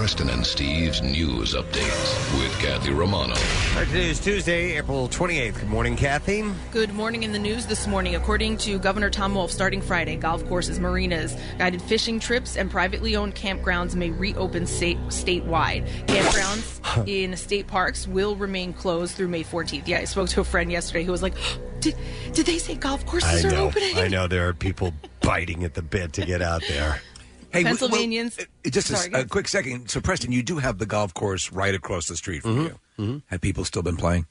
Preston and Steve's news updates with Kathy Romano. All right, today is Tuesday, April 28th. Good morning, Kathy. Good morning in the news this morning. According to Governor Tom Wolf, starting Friday, golf courses, marinas, guided fishing trips, and privately owned campgrounds may reopen state- statewide. Campgrounds in state parks will remain closed through May 14th. Yeah, I spoke to a friend yesterday who was like, did, did they say golf courses I are know. opening? I know there are people biting at the bit to get out there. Hey, w- Pennsylvanians- well, uh, just a s- Sorry, go a, quick second. So, Preston, you do have the golf course right across the street from you. Mm-hmm. Have people still been playing?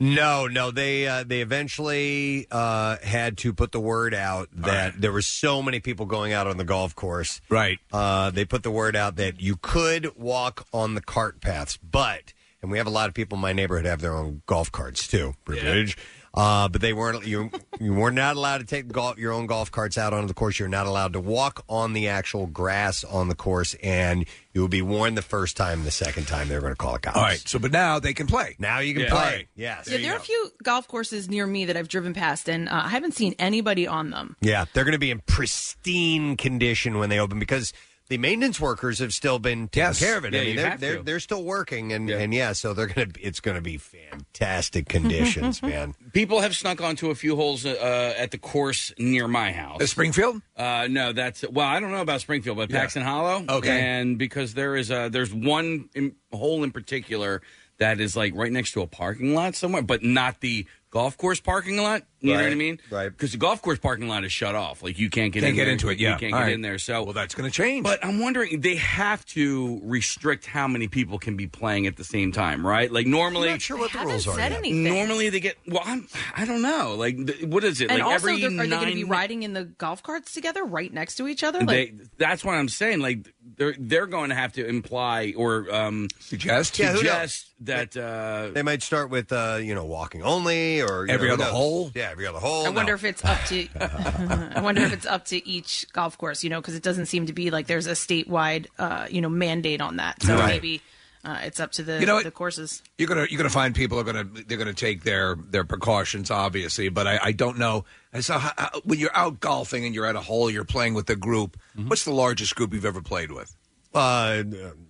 No, no, they uh, they eventually uh, had to put the word out that there were so many people going out on the golf course. Right. Uh, they put the word out that you could walk on the cart paths, but and we have a lot of people in my neighborhood have their own golf carts too. Privilege. Uh, but they weren't you you were not allowed to take golf, your own golf carts out onto the course. You're not allowed to walk on the actual grass on the course, and you will be warned the first time. And the second time they're going to call it cops. All right. So, but now they can play. Now you can Yeah. play. All right. Yes. yeah, there are a few golf courses near me that I've driven past, and uh, I haven't seen anybody on them. Yeah, they're going to be in pristine condition when they open because the maintenance workers have still been taking Yes. care of it. Yeah, I mean, you they're have they're, to. they're still working, and and yeah, so they're going to. It's going to be fantastic conditions, man. People have snuck onto a few holes uh, at the course near my house. Springfield? Uh, no, that's well. I don't know about Springfield, but Yeah. Paxon Hollow. Okay. and because there is a there's one in, hole in particular that is like right next to a parking lot somewhere, but not the golf course parking lot. You know what I mean? right. Because the golf course parking lot is shut off. Like you can't get Can't in get there. into it, Yeah, You can't All get right. in there. So Well, that's going to change. But I'm wondering, they have to restrict how many people can be playing at the same time, right? Like normally, I'm not sure what the rules are. said yet. anything. normally they get. Well, I'm, I don't know. Like, th- what is it? And like also, every they're, are they going to be riding in the golf carts together, right next to each other? Like, They, that's what I'm saying. Like, they're they're going to have to imply or um, Suggest? Yeah, who suggest that. Uh, They might start with uh, you know walking only or you Every know, other who knows? hole? Yeah, every other hole. I No. wonder if it's up to. I wonder if it's up to each golf course, you know, because it doesn't seem to be like there's a statewide, uh, you know, mandate on that. So Right. maybe uh, it's up to the You know the courses. You're gonna you're gonna find people are gonna they're gonna take their their precautions, obviously. But I, I don't know. And so how, how- when you're out golfing and you're at a hole, you're playing with a group. Mm-hmm. What's What's the largest group you've ever played with? uh,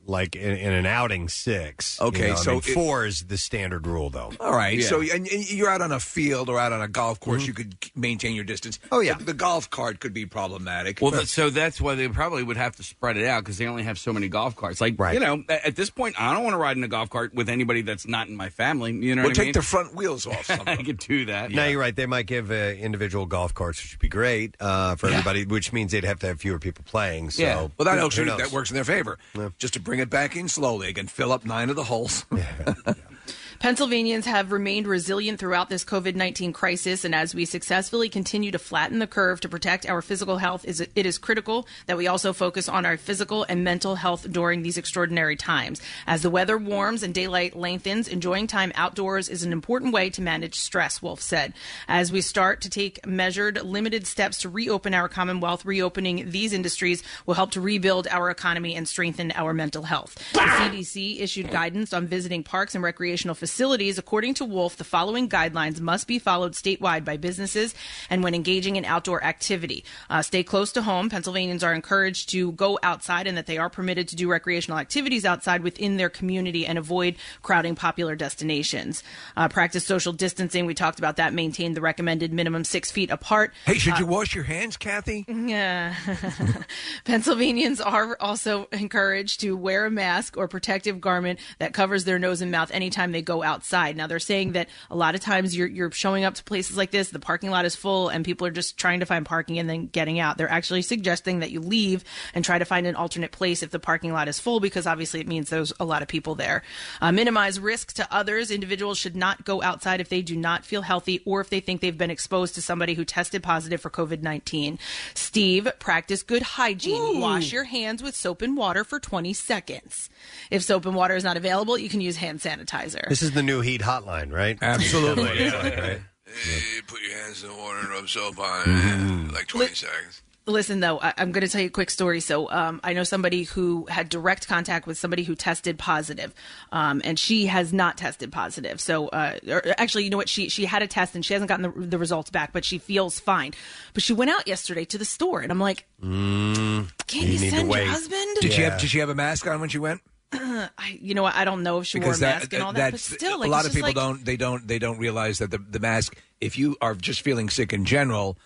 like in, in an outing six. you Okay, know, I so mean, it- four is the standard rule though. All right. Yeah. So and, and you're out on a field or out on a golf course, you could maintain your distance. Mm-hmm. Oh, yeah. The, the golf cart could be problematic. well, th- so that's why they probably would have to spread it out because they only have so many golf carts. Like, Right. you know, a- at this point, I don't want to ride in a golf cart with anybody that's not in my family. You know we'll what take I mean? the front wheels off. Some of I could do that. No, you're right. They might give uh, individual golf carts, which would be great uh, for everybody, which means they'd have to have fewer people playing. So, Yeah. Well, that who actually knows? that works in their favor. Just to bring it back in slowly, Again, fill up nine of the holes. Pennsylvanians have remained resilient throughout this COVID 19 crisis, and as we successfully continue to flatten the curve to protect our physical health, it is critical that we also focus on our physical and mental health during these extraordinary times. As the weather warms and daylight lengthens, enjoying time outdoors is an important way to manage stress, Wolf said. As we start to take measured, limited steps to reopen our Commonwealth, reopening these industries will help to rebuild our economy and strengthen our mental health. The CDC issued guidance on visiting parks and recreational facilities. According to Wolf, the following guidelines must be followed statewide by businesses and when engaging in outdoor activity. Uh, stay close to home. Pennsylvanians are encouraged to go outside and that they are permitted to do recreational activities outside within their community and avoid crowding popular destinations. Uh, practice social distancing. We talked about that. Maintain the recommended minimum six feet apart. Hey, should you wash your hands, Kathy? Yeah. Pennsylvanians are also encouraged to wear a mask or protective garment that covers their nose and mouth anytime they go outside. Now they're saying that a lot of times you're you're showing up to places like this, the parking lot is full and people are just trying to find parking and then getting out. They're actually suggesting that you leave and try to find an alternate place if the parking lot is full because obviously it means there's a lot of people there. Uh, minimize risk to others. Individuals should not go outside if they do not feel healthy or if they think they've been exposed to somebody who tested positive for COVID 19. Steve, practice good hygiene. Wash your hands with soap and water for 20 seconds. If soap and water is not available, you can use hand sanitizer. This is the new heat hotline, right? Absolutely. right? Hey, put your hands in the water and rub soap on it. Like 20 seconds. Listen, though, I, I'm going to tell you a quick story. So, um, I know somebody who had direct contact with somebody who tested positive, um, and she has not tested positive. So, uh, or actually, you know what? She she had a test and she hasn't gotten the, the results back, but she feels fine. But she went out yesterday to the store, and I'm like, Mm, Can't you, need to send your wait. husband? Did she have Did she have a mask on when she went? I, you know what? I don't know if she Because wore a that, mask and uh, all that, but still, like, a lot of people like, don't. They don't. They don't realize that the the mask. If you are just feeling sick in general,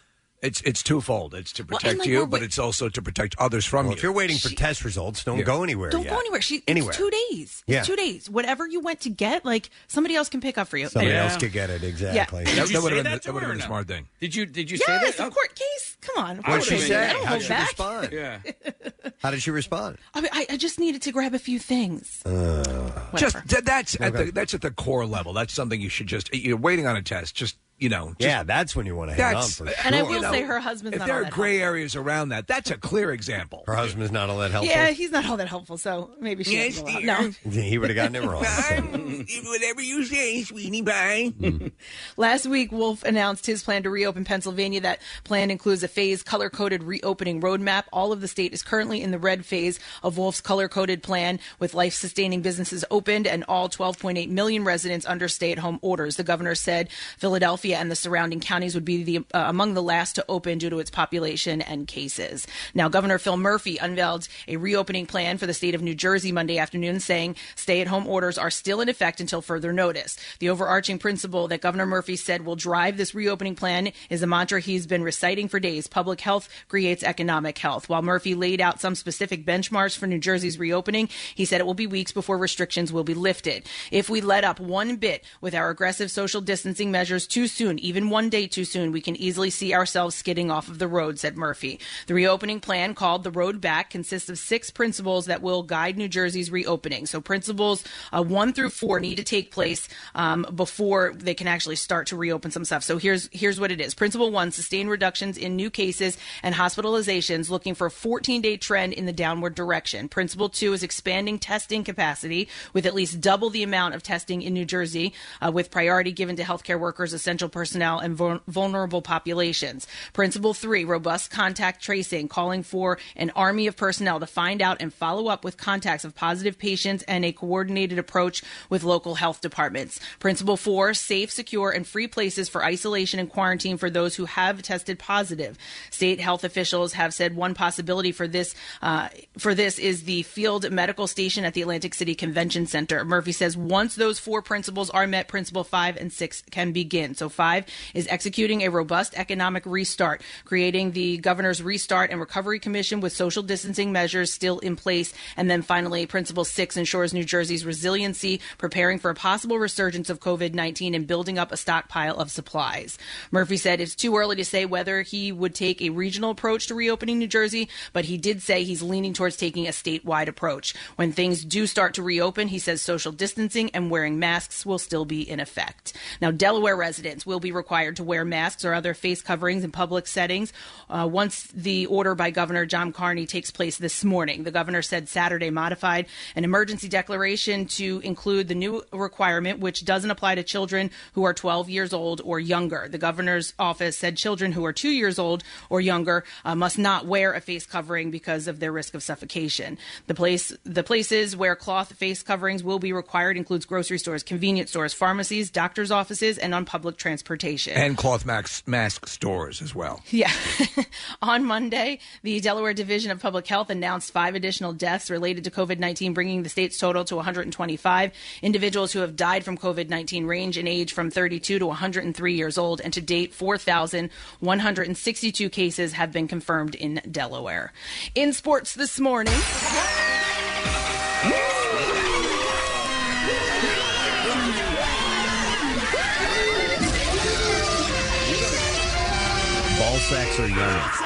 it's it's twofold. It's to Well, and, protect like, you, we're but wait- it's also to protect others from Well, you. if you're waiting for test results, don't Yeah. go anywhere. Don't yet. go anywhere. She anywhere. it's two days. It's Yeah. two days. Whatever you went to get, like somebody else can pick up for you. Somebody And- else could get it exactly. Did that you would say have been, that to that would her have or been a no? smart thing. Did you Did you Yes, say that? of oh. course. Case, come on. I What'd she would've say? I don't How hold did she back. respond? Yeah. How did she respond? I, mean, I, I just needed to grab a few things. Uh. Just th- that's at the, that's at the core level. That's something you should just. You're waiting on a test. Just you know. Just, yeah, that's when you want to hang on That's for And I will you know, say her husband's If not there all are that gray areas around that, that's a clear example. Her husband's not all that helpful. yeah, he's not all that helpful, so maybe she Yes, won't go out. No. He would have gotten it wrong. Whatever you say, sweetie. Bye. Hmm. Last week, Wolf announced his plan to reopen Pennsylvania. That plan includes a phase color coded reopening roadmap. All of the state is currently in the red phase of Wolf's color coded plan, with life sustaining businesses opened and all 12.8 million residents under stay at home orders. The governor said Philadelphia and the surrounding counties would be the, uh, among the last to open due to its population and cases. Now, Governor Phil Murphy unveiled a reopening plan for the state of New Jersey Monday afternoon, saying stay at home orders are still in effect until further notice. The overarching principle that Governor Murphy said will drive this reopening plan is a mantra he's been reciting for days public health creates economic health. While Murphy laid out some specific benchmarks for New Jersey's reopening, he said it will be weeks before restrictions will be lifted. If we let up one bit with our aggressive social distancing measures too soon, even one day too soon, we can easily see ourselves skidding off of the road, said Murphy. The reopening plan, called The Road Back, consists of six principles that will guide New Jersey's reopening. So, principles uh, one through four need to take place um, before they can actually start to reopen some stuff. So, here's here's what it is. Principle one: sustain reductions in new cases and hospitalizations, looking for a 14-day trend in the downward direction. Principle two is expanding testing capacity with at least double the amount of testing in New Jersey, uh, with priority given to healthcare workers, essential personnel, and vulnerable populations. Principle three: robust contact tracing, calling for an army of personnel to find out and follow up with contacts of positive patients and a coordinated approach with local health departments. Principle four: safe, secure, and free places for isolation and quarantine for those who have tested positive. State health officials have said one possibility for this uh, for this is the field medical station at the Atlantic City Convention Center. Murphy says once those four principles are met, principle five and six can begin. So five is executing a robust economic restart, creating the governor's restart and recovery commission with social distancing measures still in place, and then finally, principle six ensures New Jersey's resiliency, preparing for a possible resurgence of COVID 19 and building up a stockpile of supplies. Murphy said it's too early to say whether he would take a regional approach to reopening New Jersey, but he did say he's leaning towards taking a statewide approach. When things do start to reopen, he says social distancing and wearing masks will still be in effect. Now, Delaware residents will be required to wear masks or other face coverings in public settings uh, once the order by Governor John Carney takes place this morning. The governor said Saturday modified an emergency declaration to include the new requirement, which doesn't apply to children who are 12 years old or younger. The governor's office said children who are two years old or younger uh, must not wear a face covering because of their risk of suffocation. The place, the places where cloth face coverings will be required includes grocery stores, convenience stores, pharmacies, doctors' offices, and on public transportation. And cloth mask, mask stores as well. Yeah. On Monday, the Delaware Division of Public Health announced five additional deaths related to COVID 19, bringing the state's total to 125. Individuals who have died from COVID 19 range in age from 32 to 103 years old, and to date, 4,162 cases have been confirmed in Delaware. In sports this morning. Ball sacks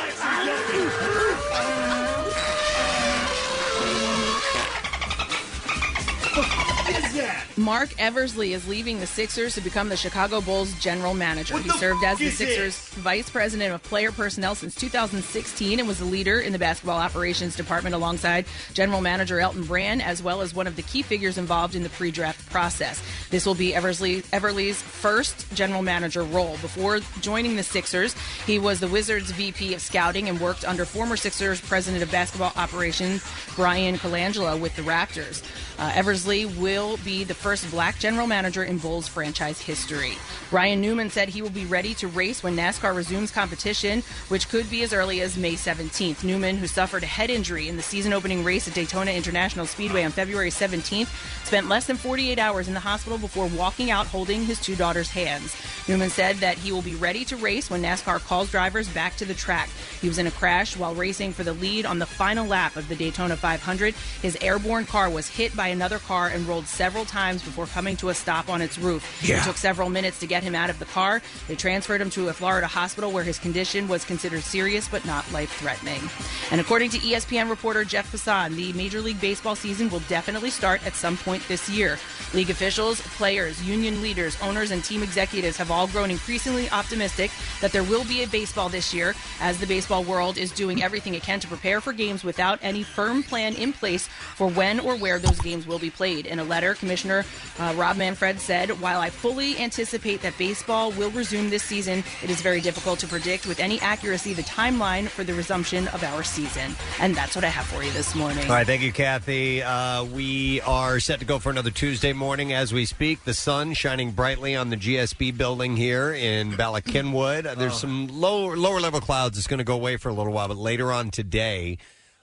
Marc Eversley is leaving the Sixers to become the Chicago Bulls general manager. he served as the Sixers vice president of player personnel since 2016 and was the leader in the basketball operations department alongside general manager Elton Brand, as well as one of the key figures involved in the pre-draft process. This will be Eversley, Everly's first general manager role. Before joining the Sixers, he was the Wizards VP of scouting and worked under former Sixers president of basketball operations Bryan Colangelo with the Raptors. Uh, Eversley will be the first black general manager in Bulls franchise history. Ryan Newman said he will be ready to race when NASCAR resumes competition, which could be as early as May 17th. Newman, who suffered a head injury in the season opening race at Daytona International Speedway on February 17th, spent less than 48 hours in the hospital before walking out holding his two daughters' hands. Newman said that he will be ready to race when NASCAR calls drivers back to the track. He was in a crash while racing for the lead on the final lap of the Daytona 500. His airborne car was hit by another car and rolled several times before coming to a stop on its roof. Yeah. It took several minutes to get him out of the car. They transferred him to a Florida hospital where his condition was considered serious but not life threatening. And according to ESPN reporter Jeff Passan, the Major League Baseball season will definitely start at some point this year. League officials, players, union leaders, owners, and team executives have all grown increasingly optimistic that there will be a baseball this year as the baseball world is doing everything it can to prepare for games without any firm plan in place for when or where those games will be played. In a letter, Commissioner uh, Rob Manfred said, While I fully anticipate that baseball will resume this season, it is very difficult to predict with any accuracy the timeline for the resumption of our season. And that's what I have for you this morning. All right, thank you, Kathy. Uh, we are set to go for another Tuesday morning as we speak. The sun shining brightly on the GSB building here in Bala Cynwyd. Uh, There's some lower lower level clouds. It's going to go away for a little while, but later on today,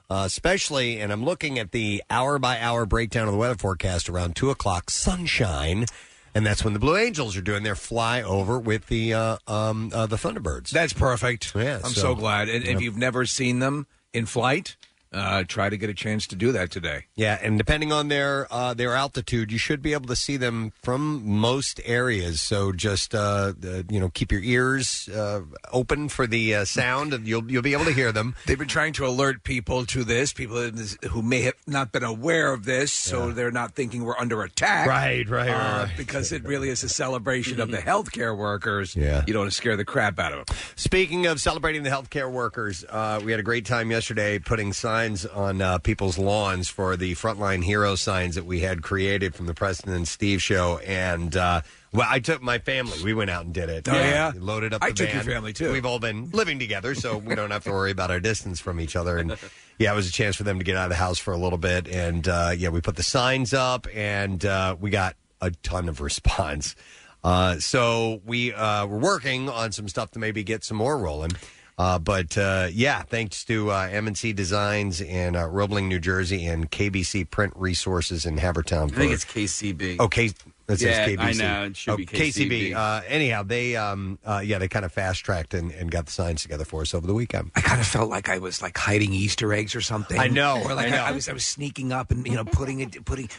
uh, especially, and I'm looking at the hour by hour breakdown of the weather forecast around two o'clock, sunshine. And that's when the Blue Angels are doing their fly over with the uh, um, uh, the Thunderbirds. That's perfect. Yeah, I'm so- glad. And if you've never seen them in flight, uh, try to get a chance to do that today. Yeah, and depending on their uh, their altitude, you should be able to see them from most areas. So just uh, uh, you know, keep your ears uh, open for the uh, sound, and you'll you'll be able to hear them. They've been trying to alert people to this, people in this- who may have not been aware of this, so they're not thinking we're under attack. Right, right, uh, right, right. Because it really is a celebration of the healthcare workers. Yeah. You don't want to scare the crap out of them. Speaking of celebrating the healthcare workers, uh, we had a great time yesterday putting signs on uh, people's lawns for the frontline hero signs that we had created from the Preston and Steve show, and. Uh, well, I took my family. We went out and did it. Oh, yeah? We loaded up. I the took your van. family, too. We've all been living together, so we don't have to worry about our distance from each other. And yeah, it was a chance for them to get out of the house for a little bit. And uh, yeah, we put the signs up, and uh, we got a ton of response. Uh, so we uh, were working on some stuff to maybe get some more rolling. Uh, but uh, yeah, thanks to uh, M&C Designs in uh, Roebling, New Jersey, and KBC Print Resources in Havertown. I think for- it's KCB. Okay, that says Yeah, KBC. I know. It should oh, be KCB. Uh, anyhow, they um, uh, yeah, they kind of fast tracked and, and got the signs together for us over the weekend. I kind of felt like I was like hiding Easter eggs or something. I know, Or like I know. I, was I was sneaking up and you know putting it putting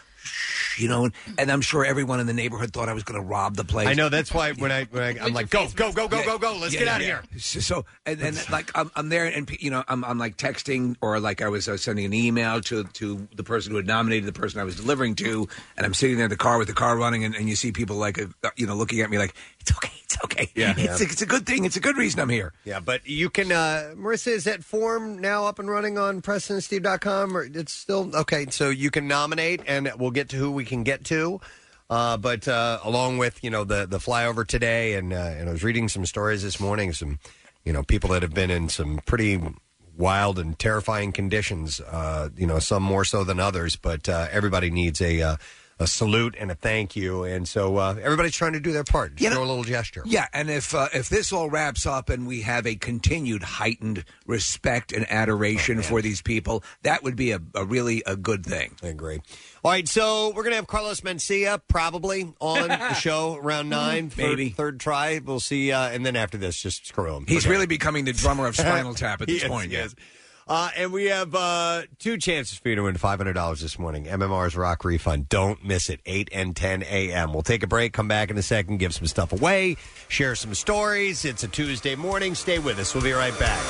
you know and, and I'm sure everyone in the neighborhood thought I was going to rob the place. I know that's why when I when I, I'm like, go go go go go go, let's get out of here. So, so- and, and like I'm, I'm there, and you know, I'm, I'm like texting, or like I was uh, sending an email to to the person who had nominated the person I was delivering to, and I'm sitting there in the car with the car running, and, and you see people like, uh, you know, looking at me like, it's okay, it's okay, Yeah. it's, A, it's a good thing, it's a good reason I'm here. Yeah, but you can, uh, Marissa, is that form now up and running on PrestonandSteve.com? Or it's still okay. So you can nominate, and we'll get to who we can get to. Uh, but uh, along with you know the the flyover today, and uh, and I was reading some stories this morning, some you know people that have been in some pretty wild and terrifying conditions. Uh, you know, some more so than others, but uh, everybody needs a. Uh, a salute and a thank you, and so uh, everybody's trying to do their part. Just You know- throw a little gesture. Yeah, and if uh, if this all wraps up and we have a continued heightened respect and adoration for these people, that would be a, a really a good thing. I agree. All right, so we're going to have Carlos Mencia probably on the show around nine. Third, Maybe. third try. We'll see, uh, and then after this, just screw him. He's really becoming the drummer of Spinal Tap at this is, point. is. Uh, and we have uh, two chances for you to win five hundred dollars this morning. MMR's Rock Refund. Don't miss it. Eight and ten a.m. We'll take a break. Come back in a second. Give some stuff away. Share some stories. It's a Tuesday morning. Stay with us. We'll be right back.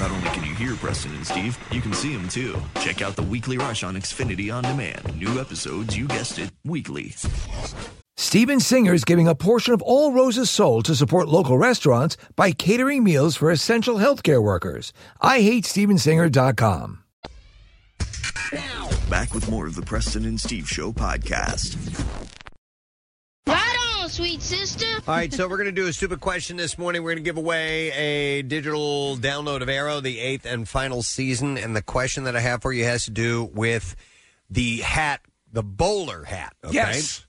Not only can you hear Preston and Steve, you can see them too. Check out the Weekly Rush on Xfinity On Demand. New episodes, you guessed it, weekly. Steven Singer is giving a portion of all Rose's sold to support local restaurants by catering meals for essential healthcare workers. I hate stevensinger.com. Back with more of the Preston and Steve Show podcast. Right on, sweet sister. All right, so we're going to do a stupid question this morning. We're going to give away a digital download of Arrow, the eighth and final season. And the question that I have for you has to do with the hat, the bowler hat. Okay? Yes.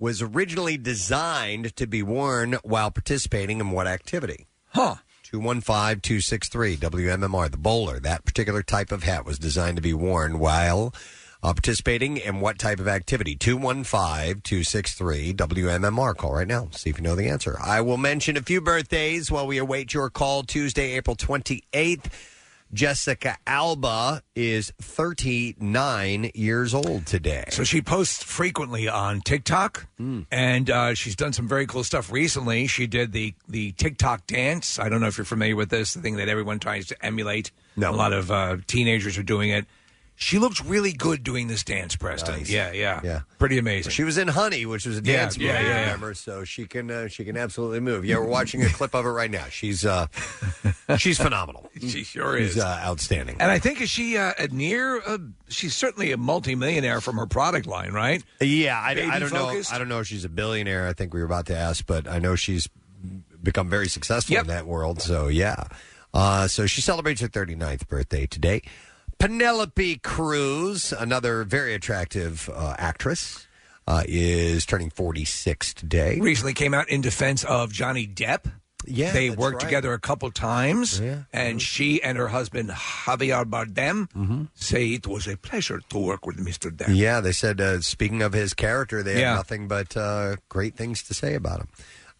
Was originally designed to be worn while participating in what activity? Huh. 215 263 WMMR. The bowler, that particular type of hat was designed to be worn while uh, participating in what type of activity? 215 263 WMMR. Call right now. See if you know the answer. I will mention a few birthdays while we await your call Tuesday, April 28th. Jessica Alba is 39 years old today. So she posts frequently on TikTok, and uh, she's done some very cool stuff recently. She did the the TikTok dance. I don't know if you're familiar with this, the thing that everyone tries to emulate. No. a lot of uh, teenagers are doing it. She looks really good doing this dance, Preston. Nice. Yeah, yeah, Yeah. pretty amazing. She was in Honey, which was a Yeah, dance yeah, movie, yeah, yeah. remember? So she can uh, she can absolutely move. Yeah, we're watching a clip of it right now. She's uh, she's phenomenal. she sure She's is. uh, outstanding. and I think is she uh, a near? Uh, she's certainly a multimillionaire from her product line, right? Yeah, I, I don't know. I don't know if she's a billionaire. I think we were about to ask, but I know she's become very successful in that world. So yeah, uh, so she celebrates her 39th birthday today. Penelope Cruz, another very attractive uh, actress, uh, is turning 46 today. Recently came out in defense of Johnny Depp. Yeah, they that's worked right. together a couple times, Yeah. and she and her husband Javier Bardem say it was a pleasure to work with Mr. Depp. Yeah, they said uh, speaking of his character, they Yeah. had nothing but uh, great things to say about him.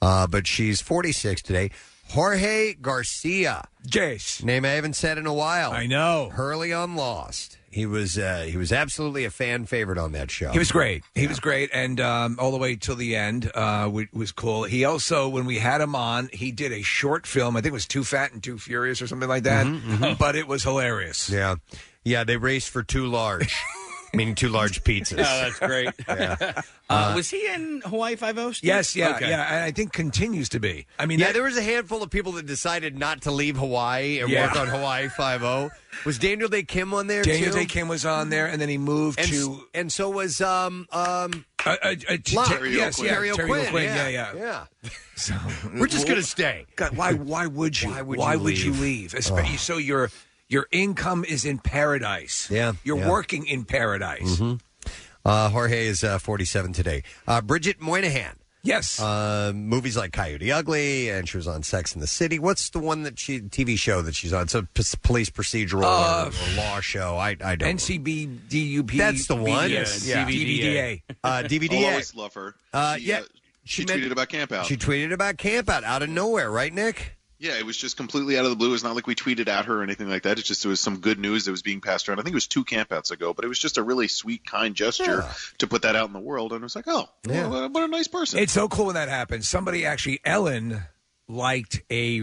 Uh, but she's 46 today. Jorge Garcia, Jace. name I haven't said in a while. I know. Hurley on Lost. He was uh, he was absolutely a fan favorite on that show. He was great. He was great, and um, all the way till the end uh, wa- was cool. He also, when we had him on, he did a short film. I think it was Too Fat and Too Furious or something like that. But it was hilarious. Yeah, yeah. They raced for too large, meaning two large pizzas. Oh, that's great. uh, was he in Hawaii Five O? Yes, yeah, Okay. yeah, and I think continues to be. I mean, Yeah, that- there was a handful of people that decided not to leave Hawaii and Yeah. work on Hawaii Five O. Was Daniel Dae Kim on there Daniel too? Dae Kim was on there, and then he moved and, to and so was um um uh, uh, uh, t- Locke. t- yes, yeah, Terry O'Quinn, yeah, yeah, yeah. So We're just gonna stay. God, why? Why would you? Why would you leave? Espe- So your your income is in paradise. Yeah, you're yeah. working in paradise. Uh, Jorge is uh, 47 today. Uh, Bridget Moynahan. Yes. Uh, movies like Coyote Ugly, and she was on Sex in the City. What's the one that she TV show that she's on? It's a p- police procedural Uh, or, or law show. I I don't. NCBDUP. That's the one. Yes. Yeah. DVDA. Uh, DVD. I'll always love her. Uh, She, yeah, she, she meant- tweeted about Camp Out. She tweeted about Camp Out out of nowhere, right, Nick? Yeah, it was just completely out of the blue. It's not like we tweeted at her or anything like that. It's just it was some good news that was being passed around. I think it was two campouts ago, but it was just a really sweet, kind gesture Yeah. to put that out in the world. And it was like, oh, Yeah. what, a, what a nice person. It's so cool when that happens. Somebody actually, Ellen, liked a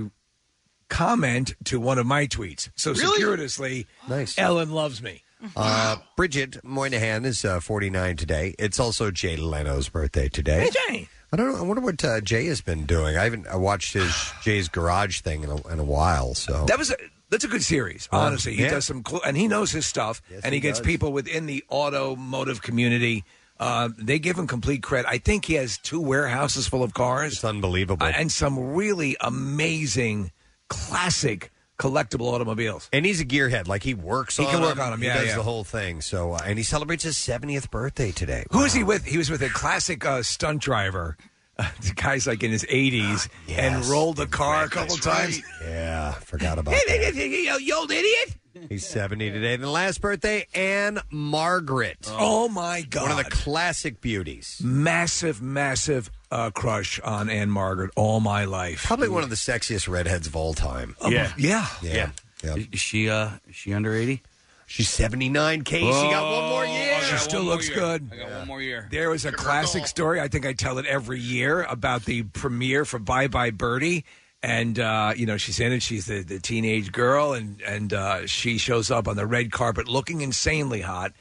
comment to one of my tweets. So Really? circuitously, Nice. Ellen loves me. Uh, Bridget Moynahan is uh, 49 today. It's also Jay Leno's birthday today. Hey, Jay. I don't know. I wonder what uh, Jay has been doing. I haven't I watched his Jay's Garage thing in a, in a while. So That was a, that's a good series. Honestly, he yeah. does some cool, and he knows his stuff, Yes, and he, he gets does. people within the automotive community. Uh, they give him complete credit. I think he has two warehouses full of cars it's unbelievable. uh, and some really amazing, classic collectible automobiles. and he's a gearhead. Like he works He on can work on 'em, He yeah, does yeah. the whole thing. So uh, and he celebrates his 70th birthday today. Who is he with? He was with a classic uh, stunt driver. Uh, the guy's like in his 80s and rolled the car a couple times. Yeah, forgot about that. hey, hey, you old idiot! He's 70 today. And the last birthday, Anne Margaret. Oh my God! One of the classic beauties. massive, massive uh, crush on Ann-Margret all my life. Probably one of the sexiest redheads of all time. Yeah. Yeah. Yeah. yeah. Is she uh is she under eighty? She's 79, Casey. got one more year. She still looks year. good. I got one more year. There was a classic story. I think I tell it every year about the premiere for Bye Bye Birdie. and uh, you know she's in it. She's the, the teenage girl, and and uh, she shows up on the red carpet looking insanely hot.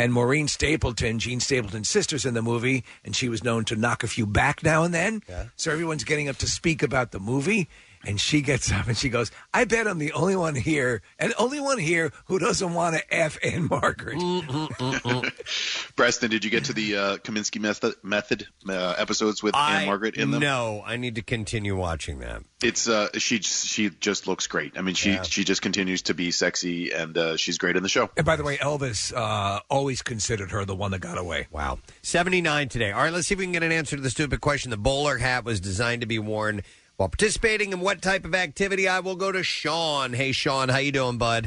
And Maureen Stapleton, Jean Stapleton's sister's in the movie, and she was known to knock a few back now and then. So everyone's getting up to speak about the movie. And she gets up and she goes, I bet I'm the only one here, and only one here who doesn't want to F Ann-Margret. Preston, did you get to the uh, Kominsky method, method uh, episodes with I Ann-Margret in them? No, I need to continue watching that. It's uh, she she just looks great. I mean, she Yeah. she just continues to be sexy, and uh, she's great in the show. And by the way, Elvis uh, always considered her the one that got away. Wow. 79 today. All right, let's see if we can get an answer to the stupid question. The bowler hat was designed to be worn while participating in what type of activity? I will go to Sean. Hey, Sean, how you doing, bud?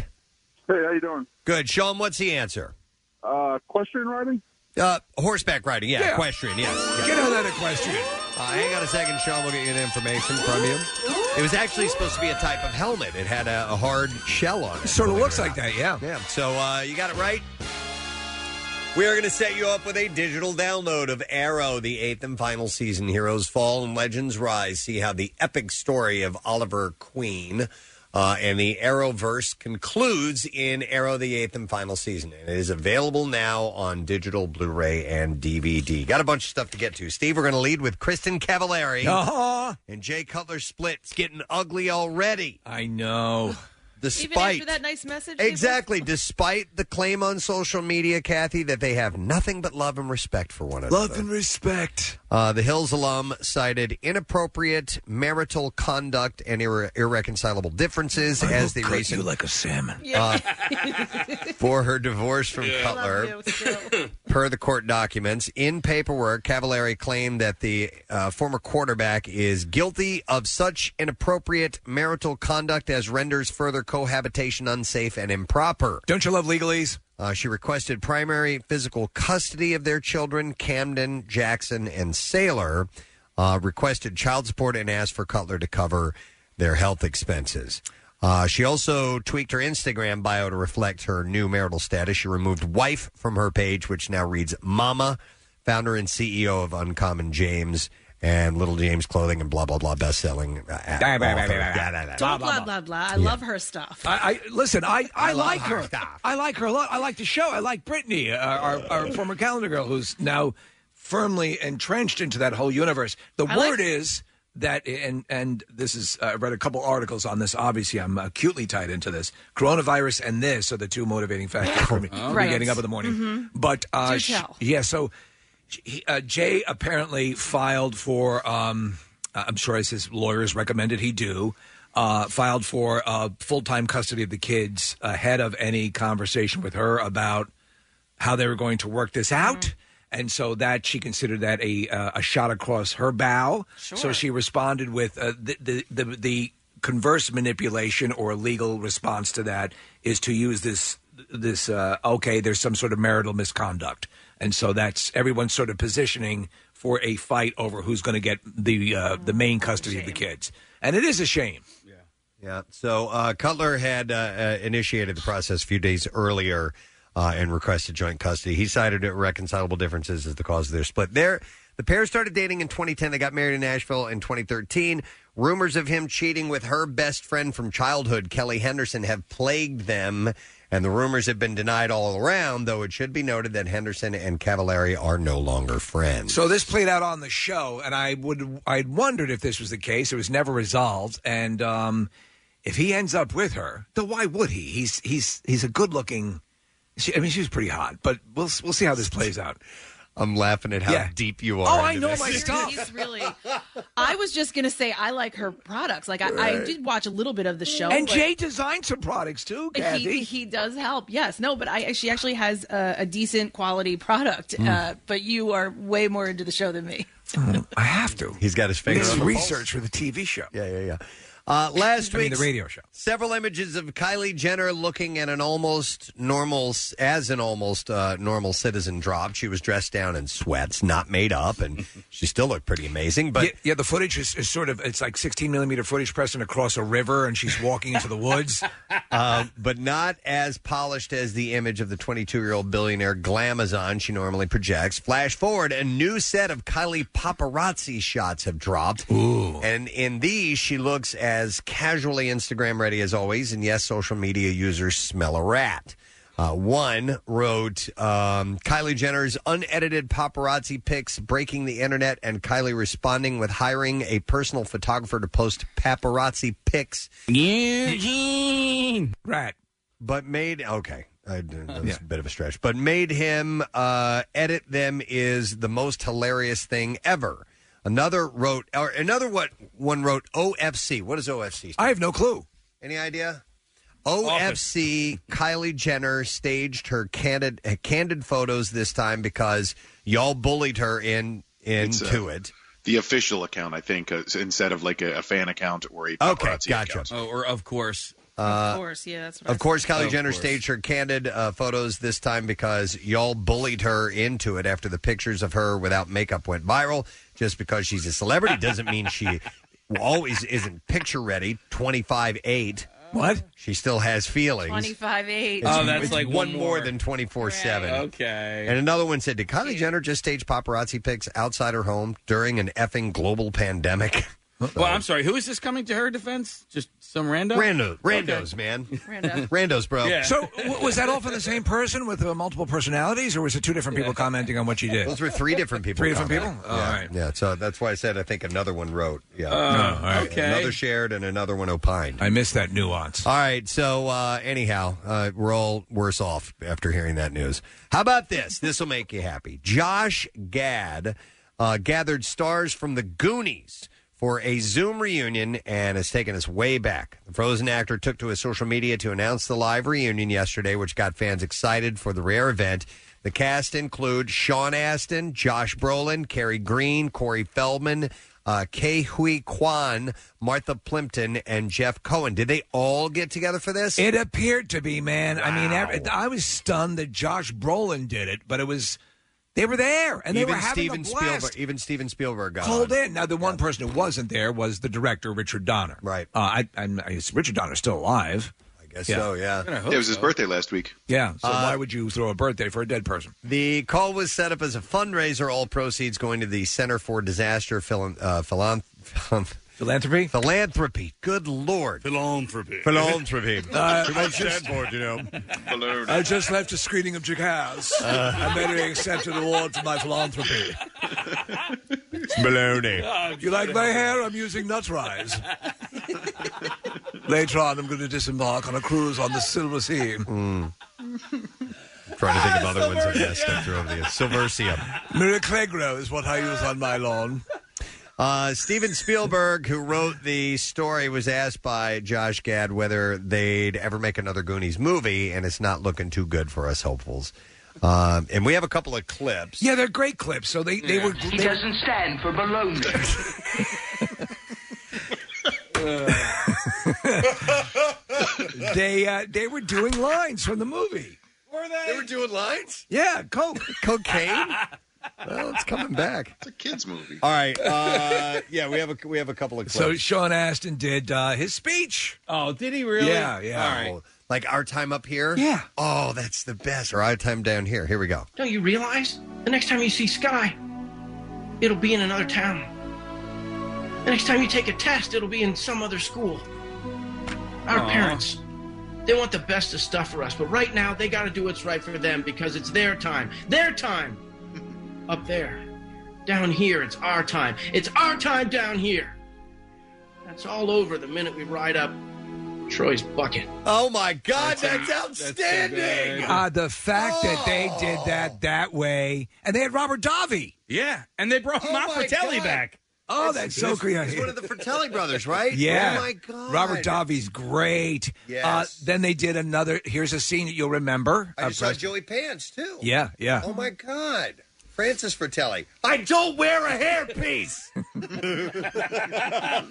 Hey, how you doing? Good. Sean, what's the answer? Uh, equestrian riding? Uh, horseback riding. Yeah, Yeah. equestrian. Yes. yes. Get on that equestrian. Uh, hang on a second, Sean. We'll get you the information from you. It was actually supposed to be a type of helmet. It had a, a hard shell on it. Sort of looks like that, yeah. Yeah. So uh, you got it right. We are going to set you up with a digital download of Arrow, the eighth and final season. Heroes fall and legends rise. See how the epic story of Oliver Queen uh, and the Arrowverse concludes in Arrow, the eighth and final season. And it is available now on digital, Blu ray, and DVD. Got a bunch of stuff to get to. Steve, we're going to lead with Kristin Cavallari. Uh-huh. And Jay Cutler split. It's getting ugly already. I know. Despite Even after that nice message, Exactly. Despite the claim on social media, Kathy, that they have nothing but love and respect for one another. Love and respect. Uh, the Hills alum cited inappropriate marital conduct and irre- irreconcilable differences I as will the cut reason you like a salmon. uh, for her divorce from Yeah. Cutler. Per the court documents, in paperwork, Cavallari claimed that the uh, former quarterback is guilty of such inappropriate marital conduct as renders further cohabitation unsafe and improper. Don't you love legalese? Uh, she requested primary physical custody of their children, Camden, Jackson, and Saylor. Uh, requested child support and asked for Cutler to cover their health expenses. Uh, she also tweaked her Instagram bio to reflect her new marital status. She removed wife from her page, which now reads Mama, founder and CEO of Uncommon James and Little James Clothing and blah, blah, blah, best selling. Uh, blah, blah, blah, blah. Blah blah blah. I love her stuff. I, I listen. I, I, I like her her. I like her a lot. I like the show. I like Brittany, uh, our, our former calendar girl, who's now firmly entrenched into that whole universe. The I word is that, and and this is uh, I read a couple articles on this. Obviously, I'm acutely tied into this. Coronavirus and this are the two motivating factors for me, for me Right. getting up in the morning. Mhm. But uh, Do sh- tell. yeah, so he- uh, Jay apparently filed for. Um, I'm sure as his lawyers recommended he do. Uh, filed for uh, full time custody of the kids ahead of any conversation with her about how they were going to work this out. And so that she considered that a uh, a shot across her bow. So she responded with uh, the, the the the converse manipulation or legal response to that is to use this this uh, okay. There's some sort of marital misconduct, and so that's everyone's sort of positioning for a fight over who's going to get the uh, the main custody of the kids. And it is a shame. Yeah. So uh, Cutler had uh, uh, initiated the process a few days earlier uh, and requested joint custody. He cited irreconcilable differences as the cause of their split. There, the pair started dating in 2010. They got married in Nashville in 2013. Rumors of him cheating with her best friend from childhood, Kelly Henderson, have plagued them. And the rumors have been denied all around, though it should be noted that Henderson and Cavallari are no longer friends. So this played out on the show, and I would I'd wondered if this was the case. It was never resolved, and um, if he ends up with her, though, why would he? He's he's he's a good looking. She, I mean, she was pretty hot, but we'll we'll see how this plays out. I'm laughing at how Yeah. deep you are. Oh, I into know this. my stuff. He's really. I was just gonna say I like her products. Like I, I Right. did watch a little bit of the show. and but Jay designed some products too, Kathy. He, he does help. Yes, no, but I she actually has a, a decent quality product. Mm. Uh, but you are way more into the show than me. I have to. He's got his finger This on is the research for the TV show. Yeah, yeah, yeah. Uh, last week, the radio show. Several images of Kylie Jenner looking at an almost normal, as an almost uh, normal citizen dropped. She was dressed down in sweats, not made up, and she still looked pretty amazing. But yeah, yeah, the footage is, is sort of it's like 16 millimeter footage pressing across a river, and she's walking into the woods. uh, but not as polished as the image of the 22 year old billionaire glamazon she normally projects. Flash forward, a new set of Kylie paparazzi shots have dropped. Ooh. And in these, she looks as casually Instagram ready as always. And yes, social media users smell a rat. Uh, one wrote um, Kylie Jenner's unedited paparazzi pics breaking the internet, and Kylie responding with hiring a personal photographer to post paparazzi pics. Eugene, rat, but made okay. I, that was a bit of a stretch, but made him uh, edit them is the most hilarious thing ever. Another wrote, or another what one wrote OFC. What is OFC? I have no clue. Any idea? OFC Kylie Jenner staged her candid uh, candid photos this time because y'all bullied her in It's, uh, into it. The official account, I think, uh, instead of like a, a fan account or a paparazzi gotcha. account. Oh, or of course. Uh, of course, yeah, that's what I Of course, said. Kylie Jenner staged her candid uh, photos this time because y'all bullied her into it after the pictures of her without makeup went viral. Just because she's a celebrity doesn't mean she always isn't picture ready. Twenty five eight. What? She still has feelings. 25 8. Oh, It's- it's one more than twenty four seven. Okay. And another one said, "Did Kylie Jenner just stage paparazzi pics outside her home during an effing global pandemic?" Well, I'm sorry. Who is this coming to her defense? Just some rando? Rando, randos, Okay. man, Rando. randos, bro. So w- was that all for the same person with uh, multiple personalities, or was it two different people commenting on what you did? Those were three different people. Three different people. commenting. Yeah. right. Yeah, so that's why I said I think another one wrote. Yeah. Oh, all right. okay. Another shared and another one opined. I missed that nuance. All right. So uh, anyhow, uh, we're all worse off after hearing that news. How about this? This will make you happy. Josh Gad uh, gathered stars from the Goonies for a Zoom reunion and has taken us way back. The Frozen actor took to his social media to announce the live reunion yesterday, which got fans excited for the rare event. The cast include Sean Astin, Josh Brolin, Kerri Green, Corey Feldman, uh, Ke Huy Quan, Martha Plimpton, and Jeff Cohen. Did they all get together for this? It appeared to be, man. I mean, ev- I was stunned that Josh Brolin did it, but it was they were there and they even were having Steven a blast. Spielberg, even Steven Spielberg got Called on. in. Now, the one person who wasn't there was the director, Richard Donner. Right. Uh, I, I'm, I guess Richard Donner's still alive. I guess Yeah. so. Yeah. Yeah, it was his birthday last week. Yeah. So Uh, why would you throw a birthday for a dead person? The call was set up as a fundraiser. All proceeds going to the Center for Disaster Philan- uh, Philan- Philanthropy. Philanthropy. Good lord. Philanthropy. Philanthropy. Uh, Too I much just- board, you know. I just left a screening of Jackass. Uh. I made an accepted award for my philanthropy. It's baloney. You like my hair? I'm using nut rise. Later on, I'm going to disembark on a cruise on the Silver Sea. Trying to think of other ones I guess step through over the Silversium. Miraclegro is what I use on my lawn. Uh, Steven Spielberg, who wrote the story, was asked by Josh Gad whether they'd ever make another Goonies movie, and it's not looking too good for us hopefuls. Um, and we have a couple of clips. Yeah, they're great clips. So they, they were. He They, doesn't stand for baloney. they, uh, they were doing lines from the movie. Were they? They were doing lines? Yeah, Coke. Cocaine? Well, it's coming back. It's a kids movie. All right. Uh, yeah, we have a we have a couple of clips. So Sean Astin did uh, his speech. Oh, did he really? Yeah, yeah. All right. Oh, like our time up here? Yeah. Oh, that's the best. Or our time down here. Here we go. Don't you realize? The next time you see Sky, it'll be in another town. The next time you take a test, it'll be in some other school. Our Aw. parents, they want the best of stuff for us, but right now they got to do what's right for them because it's their time. Their time. Up there. Down here, it's our time. It's our time down here. That's all over the minute we ride up Troy's bucket. Oh my God, that's, outstanding. Uh, the fact that they did that that way, and they had Robert Davi. Yeah, and they brought Oh Matt my Fratelli God. back. Oh, that's so He's creative. one of the Fratelli brothers, right? Yeah. Oh my God. Robert Davi's great. Yes. Uh, then they did another. Here's a scene that you'll remember. I Uh, just saw Joey Pants too. Yeah, yeah. Oh my God. Francis Fratelli. I don't wear a hairpiece. I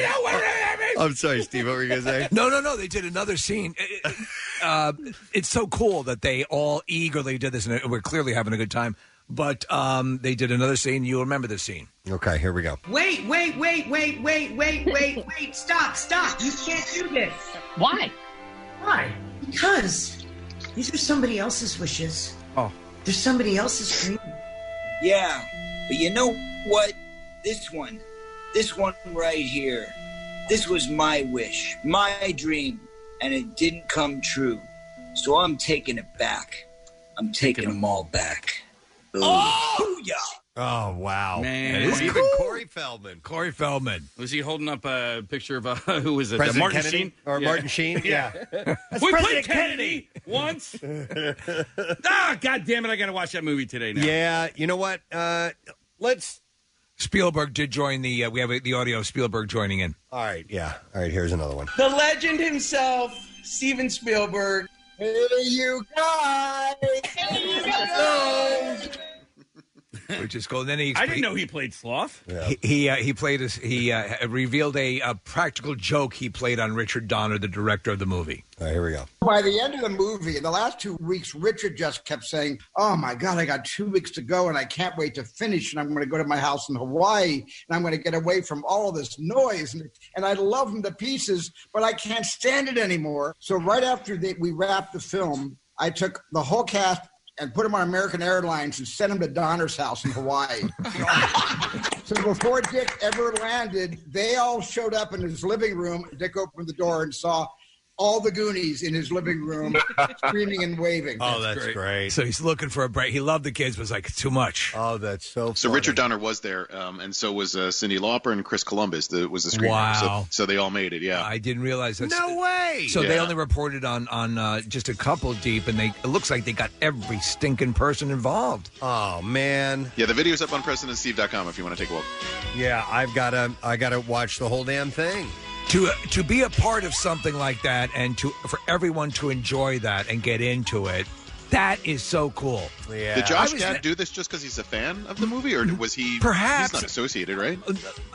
don't wear a I'm sorry, Steve. What were you going to say? No, no, no. They did another scene. It- it- uh, it's so cool that they all eagerly did this, and we're clearly having a good time. But um, they did another scene. You'll remember this scene. Okay, here we go. Wait, wait, wait, wait, wait, wait, wait, wait. Stop, stop. You can't do this. Why? Why? Because these are somebody else's wishes. Oh. They're somebody else's dream. Yeah, but you know what? This one, this one right here, this was my wish, my dream, and it didn't come true. So I'm taking it back. I'm taking them all back. Oh, yeah. Oh wow, Man, That is Even cool. Corey Feldman. Corey Feldman. Was he holding up a picture of uh, who was it? President Martin Kennedy? Sheen Or Martin Sheen? Yeah. we President played Kennedy once. ah, God damn it! I got to watch that movie today. Now. Yeah, you know what? Uh, let's. Spielberg did join the. Uh, we have the audio of Spielberg joining in. All right, yeah. All right, here's another one. The legend himself, Steven Spielberg. Hey, you guys. Hey, you guys. Which is cool. And then he I didn't know he played Sloth. He he, uh, he played his, he uh, revealed a, a practical joke he played on Richard Donner, the director of the movie. All right, here we go. By the end of the movie, in the last two weeks, Richard just kept saying, Oh my God, I got two weeks to go and I can't wait to finish. And I'm going to go to my house in Hawaii and I'm going to get away from all of this noise. And, and I love him to pieces, but I can't stand it anymore. So, right after they, we wrapped the film, I took the whole cast and put him on American Airlines and sent him to Donner's house in Hawaii. so before Dick ever landed, they all showed up in his living room. Dick opened the door and saw all the Goonies in his living room, screaming and waving. Oh, that's great. So he's looking for a break. He loved the kids, but was like, it's too much. Oh, that's so. So Richard Donner was there, um, and so was uh, Cyndi Lauper and Chris Columbus. The, was the screenwriter. Wow. So, so they all made it. Yeah. I didn't realize that. No way. So they Yeah. only reported on on uh, just a couple deep, and they it looks like they got every stinking person involved. Oh man. Yeah, the video's up on PrestonAndSteve.com if you want to take a look. Yeah, I've got to. I got to watch the whole damn thing. To to be a part of something like that, and to for everyone to enjoy that and get into it, that is so cool. Yeah. Did Josh Gad do this just because he's a fan of the movie, or was he? Perhaps. he's not associated, right?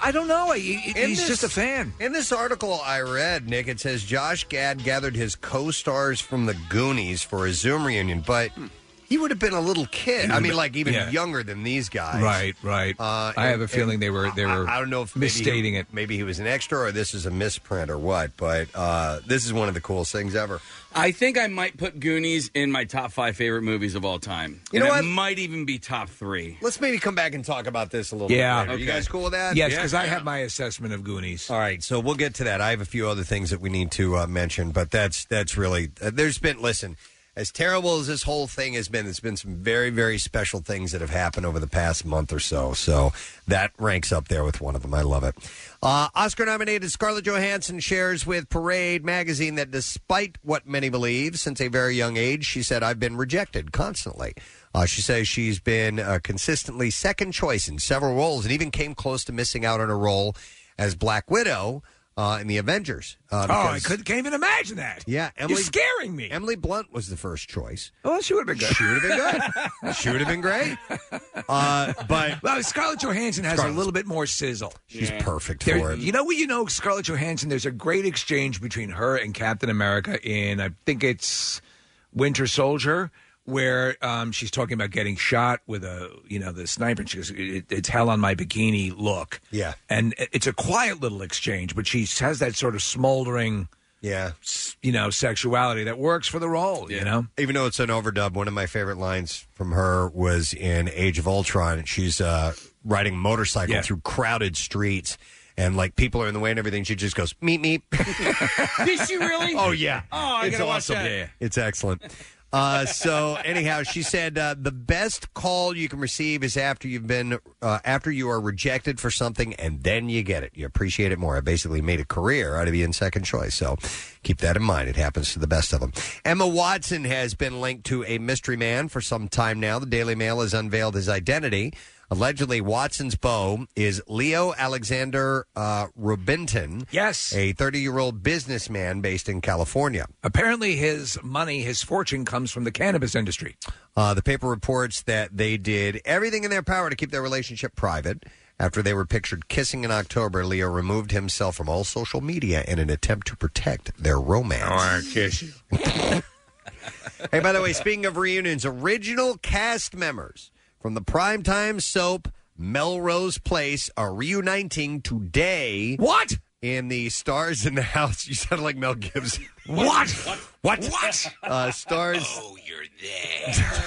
I don't know. He, he's this- just a fan. In this article I read, Nick, it says Josh Gad gathered his co-stars from the Goonies for a Zoom reunion, but hmm. He would have been a little kid. I mean, like even Yeah. younger than these guys. Right, right. Uh, I have a feeling they were they were. I, I don't know if maybe he- misstating it. Maybe he was an extra, or this is a misprint, or what. But uh, this is one of the coolest things ever. I think I might put Goonies in my top five favorite movies of all time. You know what? It might even be top three. Let's maybe come back and talk about this a little Yeah. bit later. You Okay. guys cool with that? Yes, because I have my assessment of Goonies. All right, so we'll get to that. I have a few other things that we need to uh, mention, but that's that's really uh, there's been listen. As terrible as this whole thing has been, there's been some very, very special things that have happened over the past month or so. So that ranks up there with one of them. I love it. Uh, Oscar nominated Scarlett Johansson shares with Parade magazine that despite what many believe, since a very young age, she said, I've been rejected constantly. Uh, she says she's been uh, consistently second choice in several roles and even came close to missing out on a role as Black Widow uh, in the Avengers. Uh, oh, I because- could, can't even imagine that. Yeah, Emily, You're scaring me. Emily Blunt was the first choice. Well, she would have been good. She would have been good. she would have been great. Uh, but well, Scarlett Johansson has Scarlett. a little bit more sizzle. She's perfect There- for it. You know what? You know Scarlett Johansson. There's a great exchange between her and Captain America in I think it's Winter Soldier, where um, she's talking about getting shot with a you know the sniper. And she goes, it, "It's hell on my bikini." Look, Yeah. and it's a quiet little exchange, but she has that sort of smoldering, yeah, you know, sexuality that works for the role. You know, Even though it's an overdub, one of my favorite lines from her was in Age of Ultron. She's uh, riding a motorcycle Yeah. through crowded streets. And like people are in the way and everything, she just goes meet meet. Did she really? Oh yeah. Oh, I it's gotta watch awesome. that. It's excellent. Uh, so anyhow, she said uh, the best call you can receive is after you've been uh, after you are rejected for something and then you get it. You appreciate it more. I basically made a career out of being second choice. So keep that in mind. It happens to the best of them. Emma Watson has been linked to a mystery man for some time now. The Daily Mail has unveiled his identity. Allegedly, Watson's beau is Leo Alexander uh, Rubinton. Yes. A 30 year old businessman based in California. Apparently, his money, his fortune comes from the cannabis industry. Uh, the paper reports that they did everything in their power to keep their relationship private. After they were pictured kissing in October, Leo removed himself from all social media in an attempt to protect their romance. I want kiss you. hey, by the way, speaking of reunions, original cast members from the primetime soap Melrose Place are reuniting today. What? In the Stars in the House. You sound like Mel Gibson. What? What? What? Uh, stars. Oh, you're there.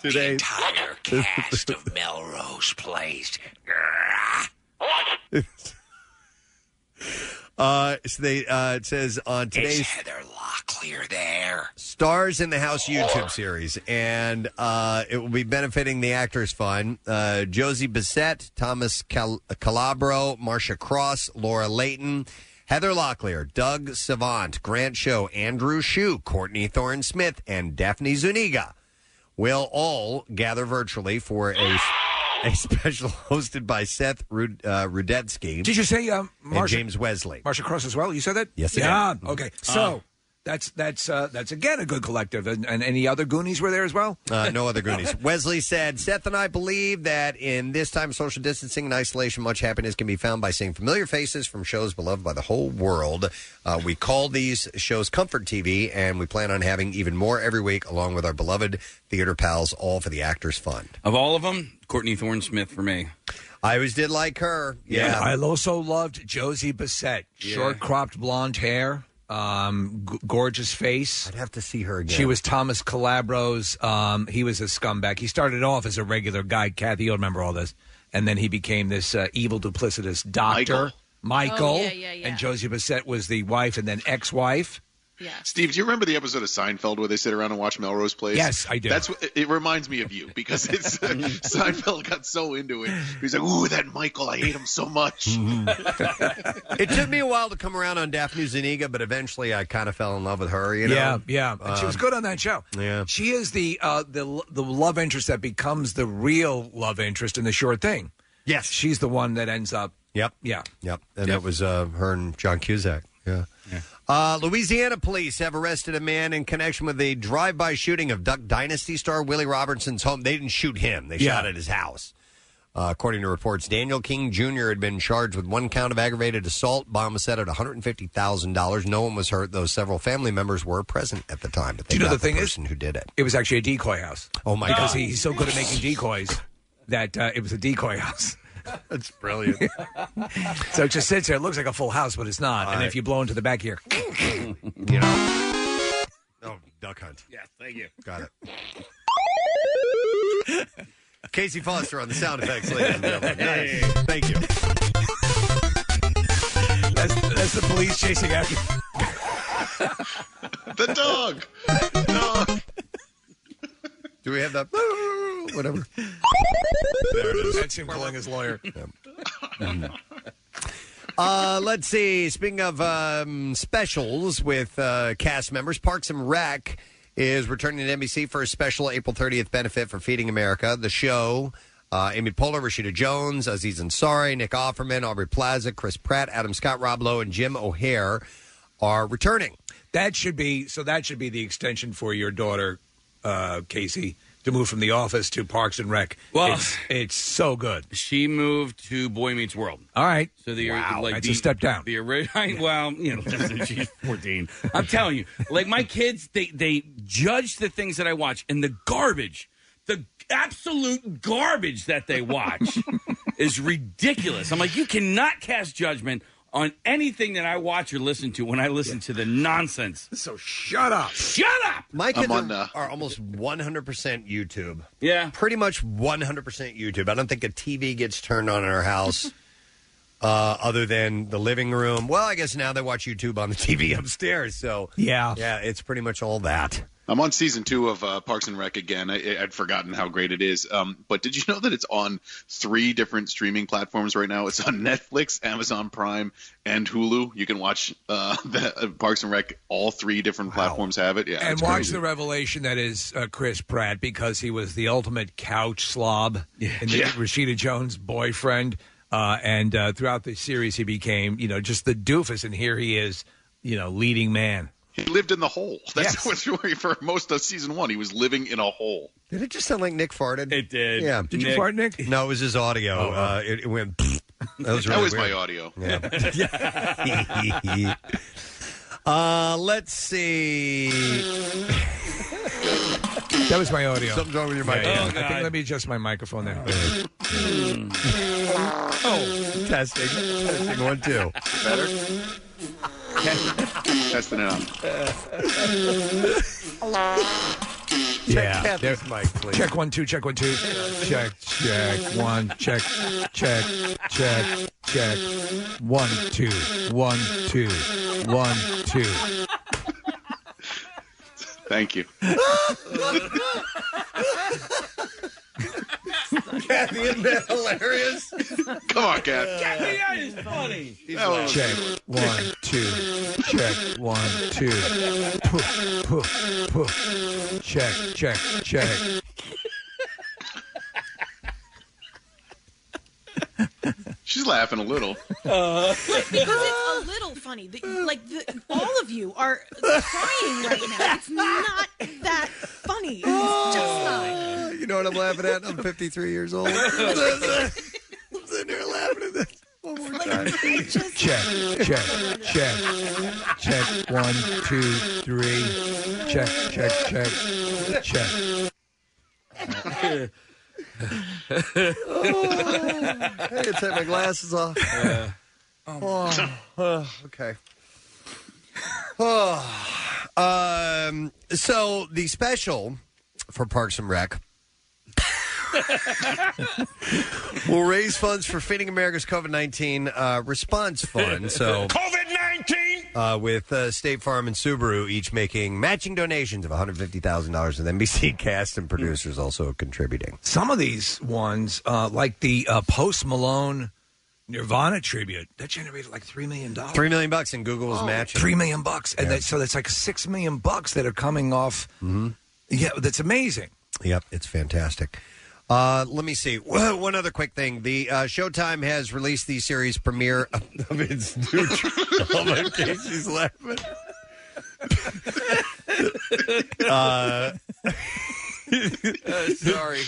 Today. entire cast of Melrose Place. Uh, so they uh, it says on Is today's Heather Locklear there? Stars in the House YouTube series, and uh, it will be benefiting the Actors Fund. Uh, Josie Bissett, Thomas Cal- Calabro, Marcia Cross, Laura Leighton, Heather Locklear, Doug Savant, Grant Show, Andrew Shue, Courtney Thorne Smith, and Daphne Zuniga will all gather virtually for a, a special hosted by Seth Rud- uh, Rudetsky. Did you say um, and James Wesley? Marcia Cross as well? You said that? Yes, I Yeah. did. Okay. So Uh, that's that's uh, that's again a good collective. And, and any other Goonies were there as well? Uh, no other Goonies. Wesley said, Seth and I believe that in this time of social distancing and isolation, much happiness can be found by seeing familiar faces from shows beloved by the whole world. Uh, we call these shows Comfort TV, and we plan on having even more every week, along with our beloved theater pals, all for the Actors Fund. Of all of them, Courtney Thorne Smith for me. I always did like her. Yeah. I also loved Josie Bissett. Yeah. Short cropped blonde hair, um, g- gorgeous face. I'd have to see her again. She was Thomas Calabro's. Um, he was a scumbag. He started off as a regular guy. Kathy, you'll remember all this. And then he became this uh, evil, duplicitous doctor. Michael. Oh, yeah, yeah, yeah. And Josie Bissett was the wife and then ex wife. Steve, do you remember the episode of Seinfeld where they sit around and watch Melrose Place? Yes, I do. That's what, it reminds me of you because it's Seinfeld got so into it. He's like, "Ooh, that Michael, I hate him so much." it took me a while to come around on Daphne Zuniga, but eventually I kind of fell in love with her. You know? Yeah, yeah. And she was Um, good on that show. Yeah. She is the uh, the the love interest that becomes the real love interest in the short thing. Yes, she's the one that ends up. Yep. Yeah. Yep. And it was uh, her and John Cusack. Yeah. Uh, Louisiana police have arrested a man in connection with the drive-by shooting of Duck Dynasty star Willie Robertson's home. They didn't shoot him; they Yeah. shot at his house. Uh, according to reports, Daniel King Jr. had been charged with one count of aggravated assault. Bond was set at one hundred and fifty thousand dollars. No one was hurt, though several family members were present at the time. But they Do you know got the thing is- person who did it? It was actually a decoy house. Oh my because God. he's so good at making decoys that uh, it was a decoy house. That's brilliant. so it just sits there. It looks like a full house, but it's not. and All if you blow into the back here, you know. Oh, duck hunt. Yeah, thank you. Got it. Casey Foster on the sound effects, ladies and gentlemen. Nice. Thank you. that's, that's the police chasing after. the dog. Dog. Do we have that? Whatever. There it is. That's him calling his lawyer. Uh, let's see. Speaking of um, specials with uh, cast members, Parks and Rec is returning to NBC for a special April 30th benefit for Feeding America. The show, uh, Amy Poehler, Rashida Jones, Aziz Ansari, Nick Offerman, Aubrey Plaza, Chris Pratt, Adam Scott, Rob Lowe, and Jim O'Heir are returning. That should be so. That should be the extension for your daughter, uh, Casey, to move from the office to Parks and Rec. Well- it's, it's so good. She moved to Boy Meets World. All right. So the Wow, like that's the, a step down. The original, well, you know, she's fourteen. I'm telling you, like my kids, they they judge the things that I watch, and the garbage, the absolute garbage that they watch, is ridiculous. I'm like, you cannot cast judgment on anything that I watch or listen to when I listen to the nonsense. So shut up. Shut up. My kids I'm on, are, uh, are almost 100% YouTube. Yeah. Pretty much 100% YouTube. I don't think a TV gets turned on in our house uh, other than the living room. Well, I guess now they watch YouTube on the TV upstairs. So, Yeah. yeah, it's pretty much all that. I'm on season two of uh, Parks and Rec again. I, I'd forgotten how great it is. Um, but did you know that it's on three different streaming platforms right now? It's on Netflix, Amazon Prime, and Hulu. You can watch uh, the uh, Parks and Rec. All three different platforms have it. Yeah, and watch crazy. the revelation that is uh, Chris Pratt because he was the ultimate couch slob and the Yeah. Rashida Jones' boyfriend. Uh, and uh, throughout the series, he became, you know, just the doofus, and here he is, you know, leading man. He lived in the hole. That's what story for most of season one. He was living in a hole. Did it just sound like Nick farted? It did. Yeah. Did you fart, Nick? No, it was his audio. Oh, oh. Uh, it, it went. That was That really was my weird. audio. Yeah. uh, let's see. That was my audio. Something's wrong with your Yeah, mic. yeah. Oh, I think let me adjust my microphone there. oh, testing, testing one two. Better. Testing it out. Yeah. Check Kathy's mic, please. Check one, two, check one, two. Check, check, one, check, check, check, check. One, two, one, two, one, two. Thank you. Kathy, isn't that hilarious? Come on, Kath. Uh, Kathy, that is funny. Check, one, two. Check, one, two. Poof, poof, poof. Check, check, check. She's laughing a little. because it's a little funny. The, like the, all of you are crying right now. It's not that funny. It's just not. You know what I'm laughing at? I'm 53 years old. I'm sitting here laughing at this. One more time. Check, check, check. Check, one, two, three. Check, check, check, check. I had to take my glasses off. Oh, oh, okay. Oh, um, so the special for Parks and Rec will raise funds for Feeding America's COVID nineteen uh, response fund. So COVID nineteen. uh, with uh, State Farm and Subaru each making matching donations of one hundred fifty thousand dollars, and NBC cast and producers also contributing. Some of these ones, uh, like the uh, Post Malone Nirvana tribute, that generated like three million dollars. Three million bucks, and Google was matching Three million bucks, and Yeah. that, so that's like six million bucks that are coming off. Mm-hmm. Yeah, that's amazing. Yep, it's fantastic. Uh, let me see. One other quick thing. The uh, Showtime has released the series premiere of its new. oh my God, laughing. uh, sorry.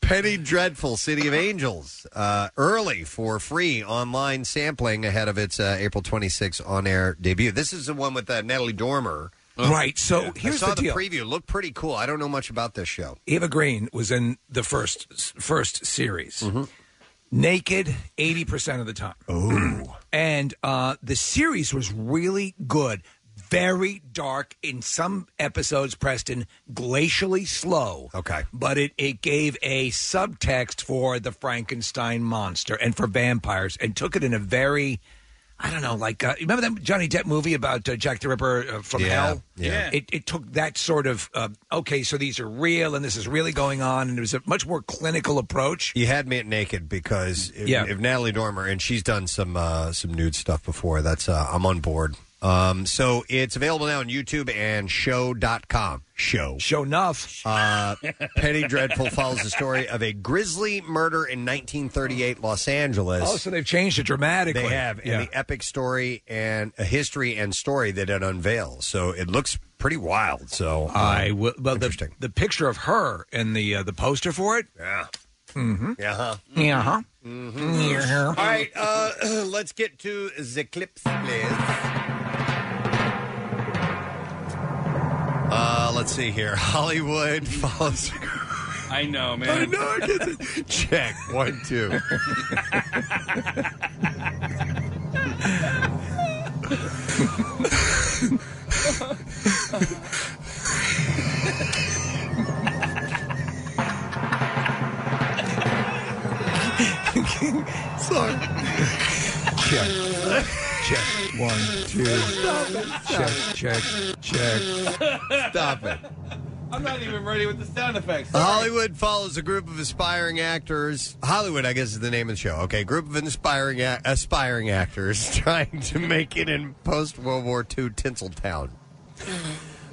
Penny Dreadful City of Angels uh, early for free online sampling ahead of its uh, April 26th on air debut. This is the one with uh, Natalie Dormer. Right, so here's I saw the deal. preview. Looked pretty cool. I don't know much about this show. Eva Green was in the first first series. Mm-hmm. Naked, eighty percent of the time. Oh, and uh, the series was really good. Very dark in some episodes. Preston glacially slow. Okay, but it it gave a subtext for the Frankenstein monster and for vampires, and took it in a very I don't know, like uh, remember that Johnny Depp movie about uh, Jack the Ripper uh, from Yeah, Hell? yeah. It, it took that sort of uh, okay, so these are real and this is really going on, and it was a much more clinical approach. You had me at naked because if, Yeah. if Natalie Dormer and she's done some uh, some nude stuff before. That's uh, I'm on board. Um, so it's available now on YouTube and sho.com. Show. Show enough. Uh, Penny Dreadful follows the story of a grisly murder in 1938 Los Angeles. Oh, so they've changed it dramatically. They have, Yeah. and the epic story and a history and story that it unveils. So it looks pretty wild. So uh, I will. Well, the, interesting. the picture of her and the uh, the poster for it. Yeah. Mm-hmm. Yeah. Huh? Yeah. Huh. Mhm. All right, uh, let's get to the clips, please. Uh, let's see here. Hollywood follows. I know, man. I know. I get it. Check one, two. Sorry. Check. Check. One, two. Check. Check. Check. Stop it. I'm not even ready with the sound effects. Sorry. Hollywood follows a group of aspiring actors. Hollywood, I guess, is the name of the show. Okay, group of inspiring a- aspiring actors trying to make it in post World War II Tinseltown.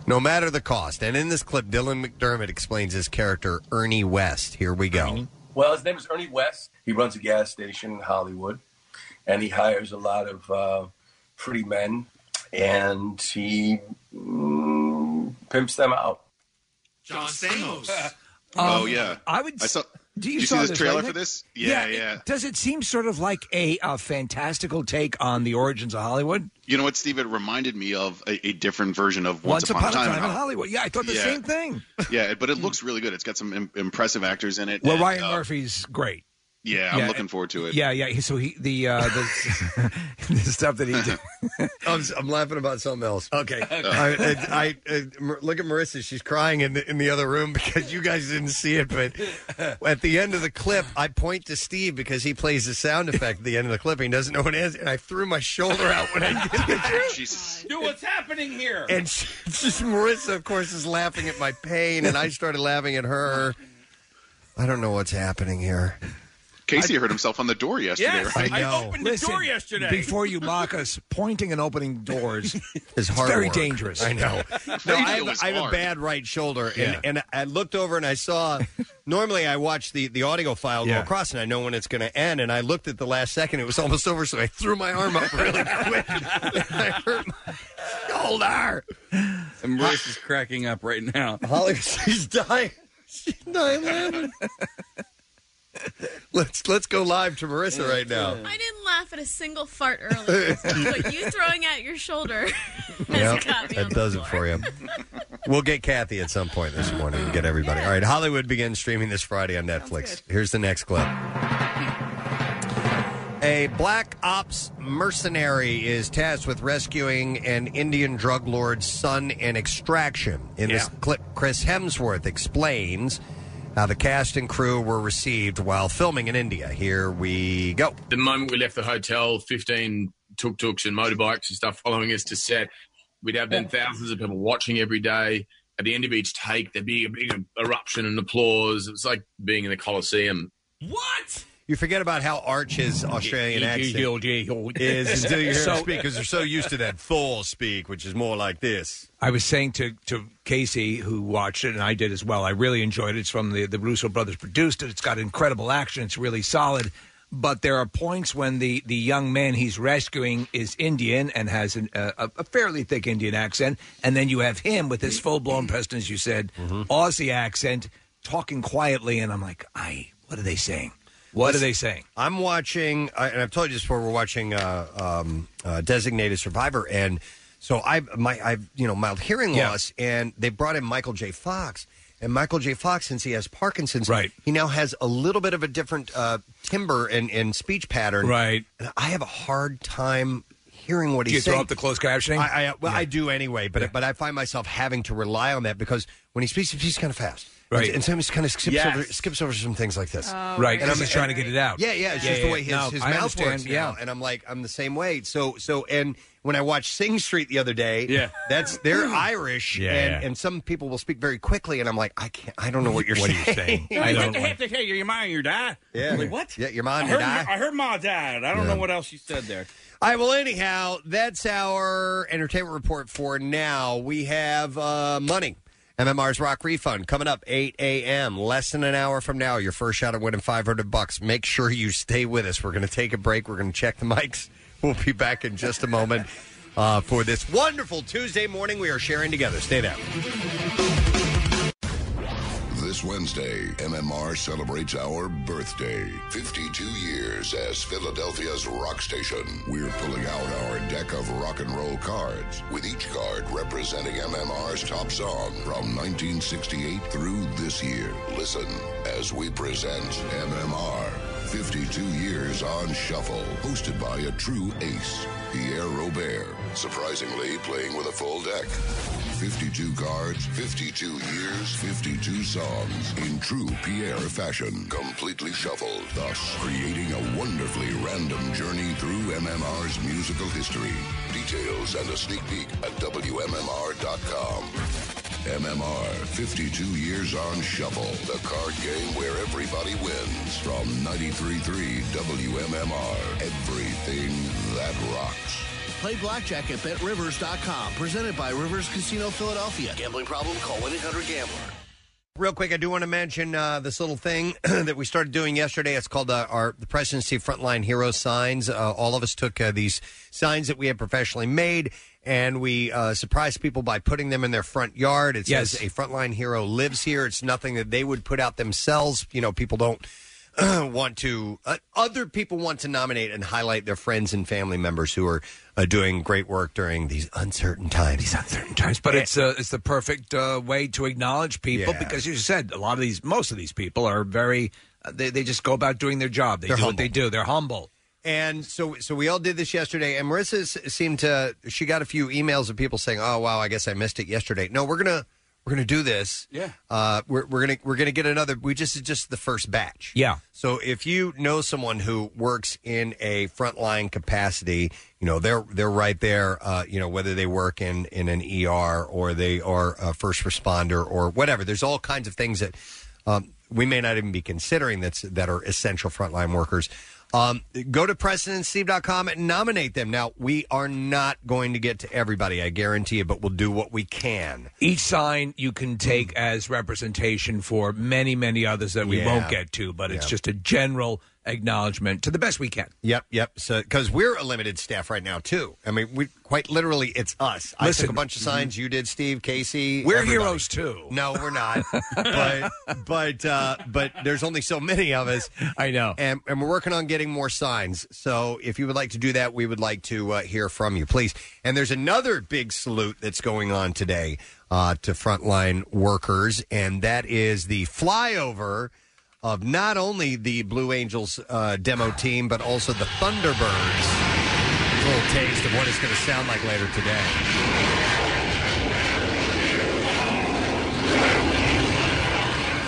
No matter the cost. And in this clip, Dylan McDermott explains his character Ernie West. Here we go. Well, his name is Ernie West. He runs a gas station in Hollywood, and he hires a lot of uh, pretty men, and he mm, pimps them out. John Stamos. oh yeah, I would. I saw. Do you you saw see this this, trailer right, for this? Yeah, it- yeah. does it seem sort of like a, a fantastical take on the origins of Hollywood? You know what, Steve? It reminded me of a, a different version of Once, Once, upon, a time, in Hollywood. Yeah, I thought the Yeah. same thing. Yeah, but it looks really good. It's got some Im- impressive actors in it. Well, and, Ryan uh, Murphy's great. Yeah, I'm Yeah, looking forward to it. Yeah, yeah. So he the uh, the, the stuff that he did. I'm, I'm laughing about something else. Okay. I, I, I, I- Mar- look at Marissa. She's crying in the in the other room because you guys didn't see it. But at the end of the clip, I point to Steve because he plays the sound effect at the end of the clip. and He doesn't know what it is, and I threw my shoulder out when I did it. Jesus. Dude, what's happening here? And she, just Marissa, of course, is laughing at my pain, and I started laughing at her. I don't know what's happening here. Casey heard himself on the door yesterday, Yes, right? I opened the door yesterday. Before you mock us, pointing and opening doors is hard very work. dangerous. I know. No, I have, I have a bad right shoulder, and, Yeah. and I looked over and I saw. Normally, I watch the, the audio file go across, and I know when it's going to end. And I looked at the last second; it was almost over, so I threw my arm up really quick. I hurt my shoulder. And Marissa's cracking up right now. Holly, she's dying. She's dying laughing. Let's let's go live to Marissa right now. I didn't laugh at a single fart earlier, but you throwing out your shoulder has Yep, got me. that does it for you. We'll get Kathy at some point this morning and get everybody. All right, Hollywood begins streaming this Friday on Netflix. Here's the next clip. A black ops mercenary is tasked with rescuing an Indian drug lord's son in extraction. In this clip, Chris Hemsworth explains how the cast and crew were received while filming in India. Here we go. The moment we left the hotel, 15 tuk tuks and motorbikes and stuff following us to set. We'd have then thousands of people watching every day. At the end of each take, there'd be a big eruption and applause. It was like being in the Coliseum. What? You forget about how arch his Australian accent is until you hear So- him speak because they're so used to that full speak, which is more like this. I was saying to, to Casey, who watched it, and I did as well. I really enjoyed it. It's from the the Russo brothers produced it. It's got incredible action. It's really solid. But there are points when the, the young man he's rescuing is Indian and has an, a, a fairly thick Indian accent, and then you have him with his full blown Preston, as you said, mm-hmm. Aussie accent, talking quietly, and I'm like, I what are they saying? What are they saying? I'm watching, I- and I've told you this before. We're watching uh, um, uh, Designated Survivor, and so I my I've you know mild hearing Yeah. loss, and they brought in Michael J. Fox. And Michael J. Fox, since he has Parkinson's, Right. he now has a little bit of a different uh, timbre and, and speech pattern. Right. And I have a hard time hearing what Do he's you throw saying. up the closed captioning? I, I well, I do anyway, but but I find myself having to rely on that because when he speaks, he speaks kind of fast. Right. And, and sometimes kind of skips Yes. over skips over some things like this. Oh, Right, 'cause he's trying to get it out. Yeah, yeah. It's Yeah, just yeah, the way yeah. his, No, his I mouth understand, works now. yeah. And I'm like, I'm the same way. So so and when I watched Sing Street the other day, Yeah. that's they're hmm. Irish, Yeah, and, yeah. and some people will speak very quickly, and I'm like, I can't, I don't know what you're What are saying. you saying? I What don't the like- heck? They tell you your mom, your dad. Yeah. I'm like, what? Yeah, your mom, I your heard, dad. I heard ma, dad. I don't Yeah. know what else you said there. Right. Well, anyhow, that's our entertainment report for now. We have uh, money. MMR's Rock Refund coming up 8 a.m. Less than an hour from now. Your first shot at winning 500 bucks. Make sure you stay with us. We're going to take a break. We're going to check the mics. We'll be back in just a moment uh, for this wonderful Tuesday morning we are sharing together. Stay there. Wednesday, MMR celebrates our birthday. 52 years as Philadelphia's rock station. We're pulling out our deck of rock and roll cards, with each card representing MMR's top song from 1968 through this year. Listen as we present MMR 52 Years on Shuffle, hosted by a true ace, Pierre Robert. Surprisingly, playing with a full deck. 52 cards, 52 years, 52 songs in true Pierre fashion, completely shuffled, thus creating a wonderfully random journey through MMR's musical history. Details and a sneak peek at WMMR.com. MMR 52 years on shuffle. The card game where everybody wins. From 93.3 WMMR. Everything that rocks. Play blackjack at betrivers.com. Presented by Rivers Casino Philadelphia. Gambling problem? Call 1 800 Gambler. Real quick, I do want to mention uh, this little thing that we started doing yesterday. It's called uh, our the Presidency Frontline Hero signs. Uh, all of us took uh, these signs that we had professionally made, and we uh, surprised people by putting them in their front yard. It Yes. says a frontline hero lives here. It's nothing that they would put out themselves. You know, people don't want to. Uh, other people want to nominate and highlight their friends and family members who are uh, doing great work during these uncertain times. These uncertain times, But it's uh, it's the perfect uh, way to acknowledge people Yeah. because, you said, a lot of these, most of these people are very. Uh, they they just go about doing their job. They They're do what they do. They're humble. And so, so we all did this yesterday. And Marissa s- seemed to. She got a few emails of people saying, "Oh, wow, I guess I missed it yesterday." No, we're gonna we're gonna do this. Yeah. Uh, we're we're gonna we're gonna get another. We just it's just the first batch. Yeah. So if you know someone who works in a frontline capacity, you know they're they're right there. Uh, you know whether they work in in an ER or they are a first responder or whatever. There's all kinds of things that um, we may not even be considering that's that are essential frontline workers. Um, go to PrestonAndSteve.com and nominate them. Now we are not going to get to everybody, I guarantee you, but we'll do what we can. Each sign you can take as representation for many, many others that we Yeah. won't get to, but it's Yeah. just a general acknowledgement to the best we can. Yep, yep. So because we're a limited staff right now too. I mean, we quite literally it's us. I took a bunch of signs. You did, Steve, Casey. We're everybody. heroes too. No, we're not. but but uh, but there's only so many of us. I know. And and we're working on getting more signs. So if you would like to do that, we would like to uh, hear from you, please. And there's another big salute that's going on today uh, to frontline workers, and that is the flyover of not only the Blue Angels uh, demo team, but also the Thunderbirds. A little taste of what it's going to sound like later today.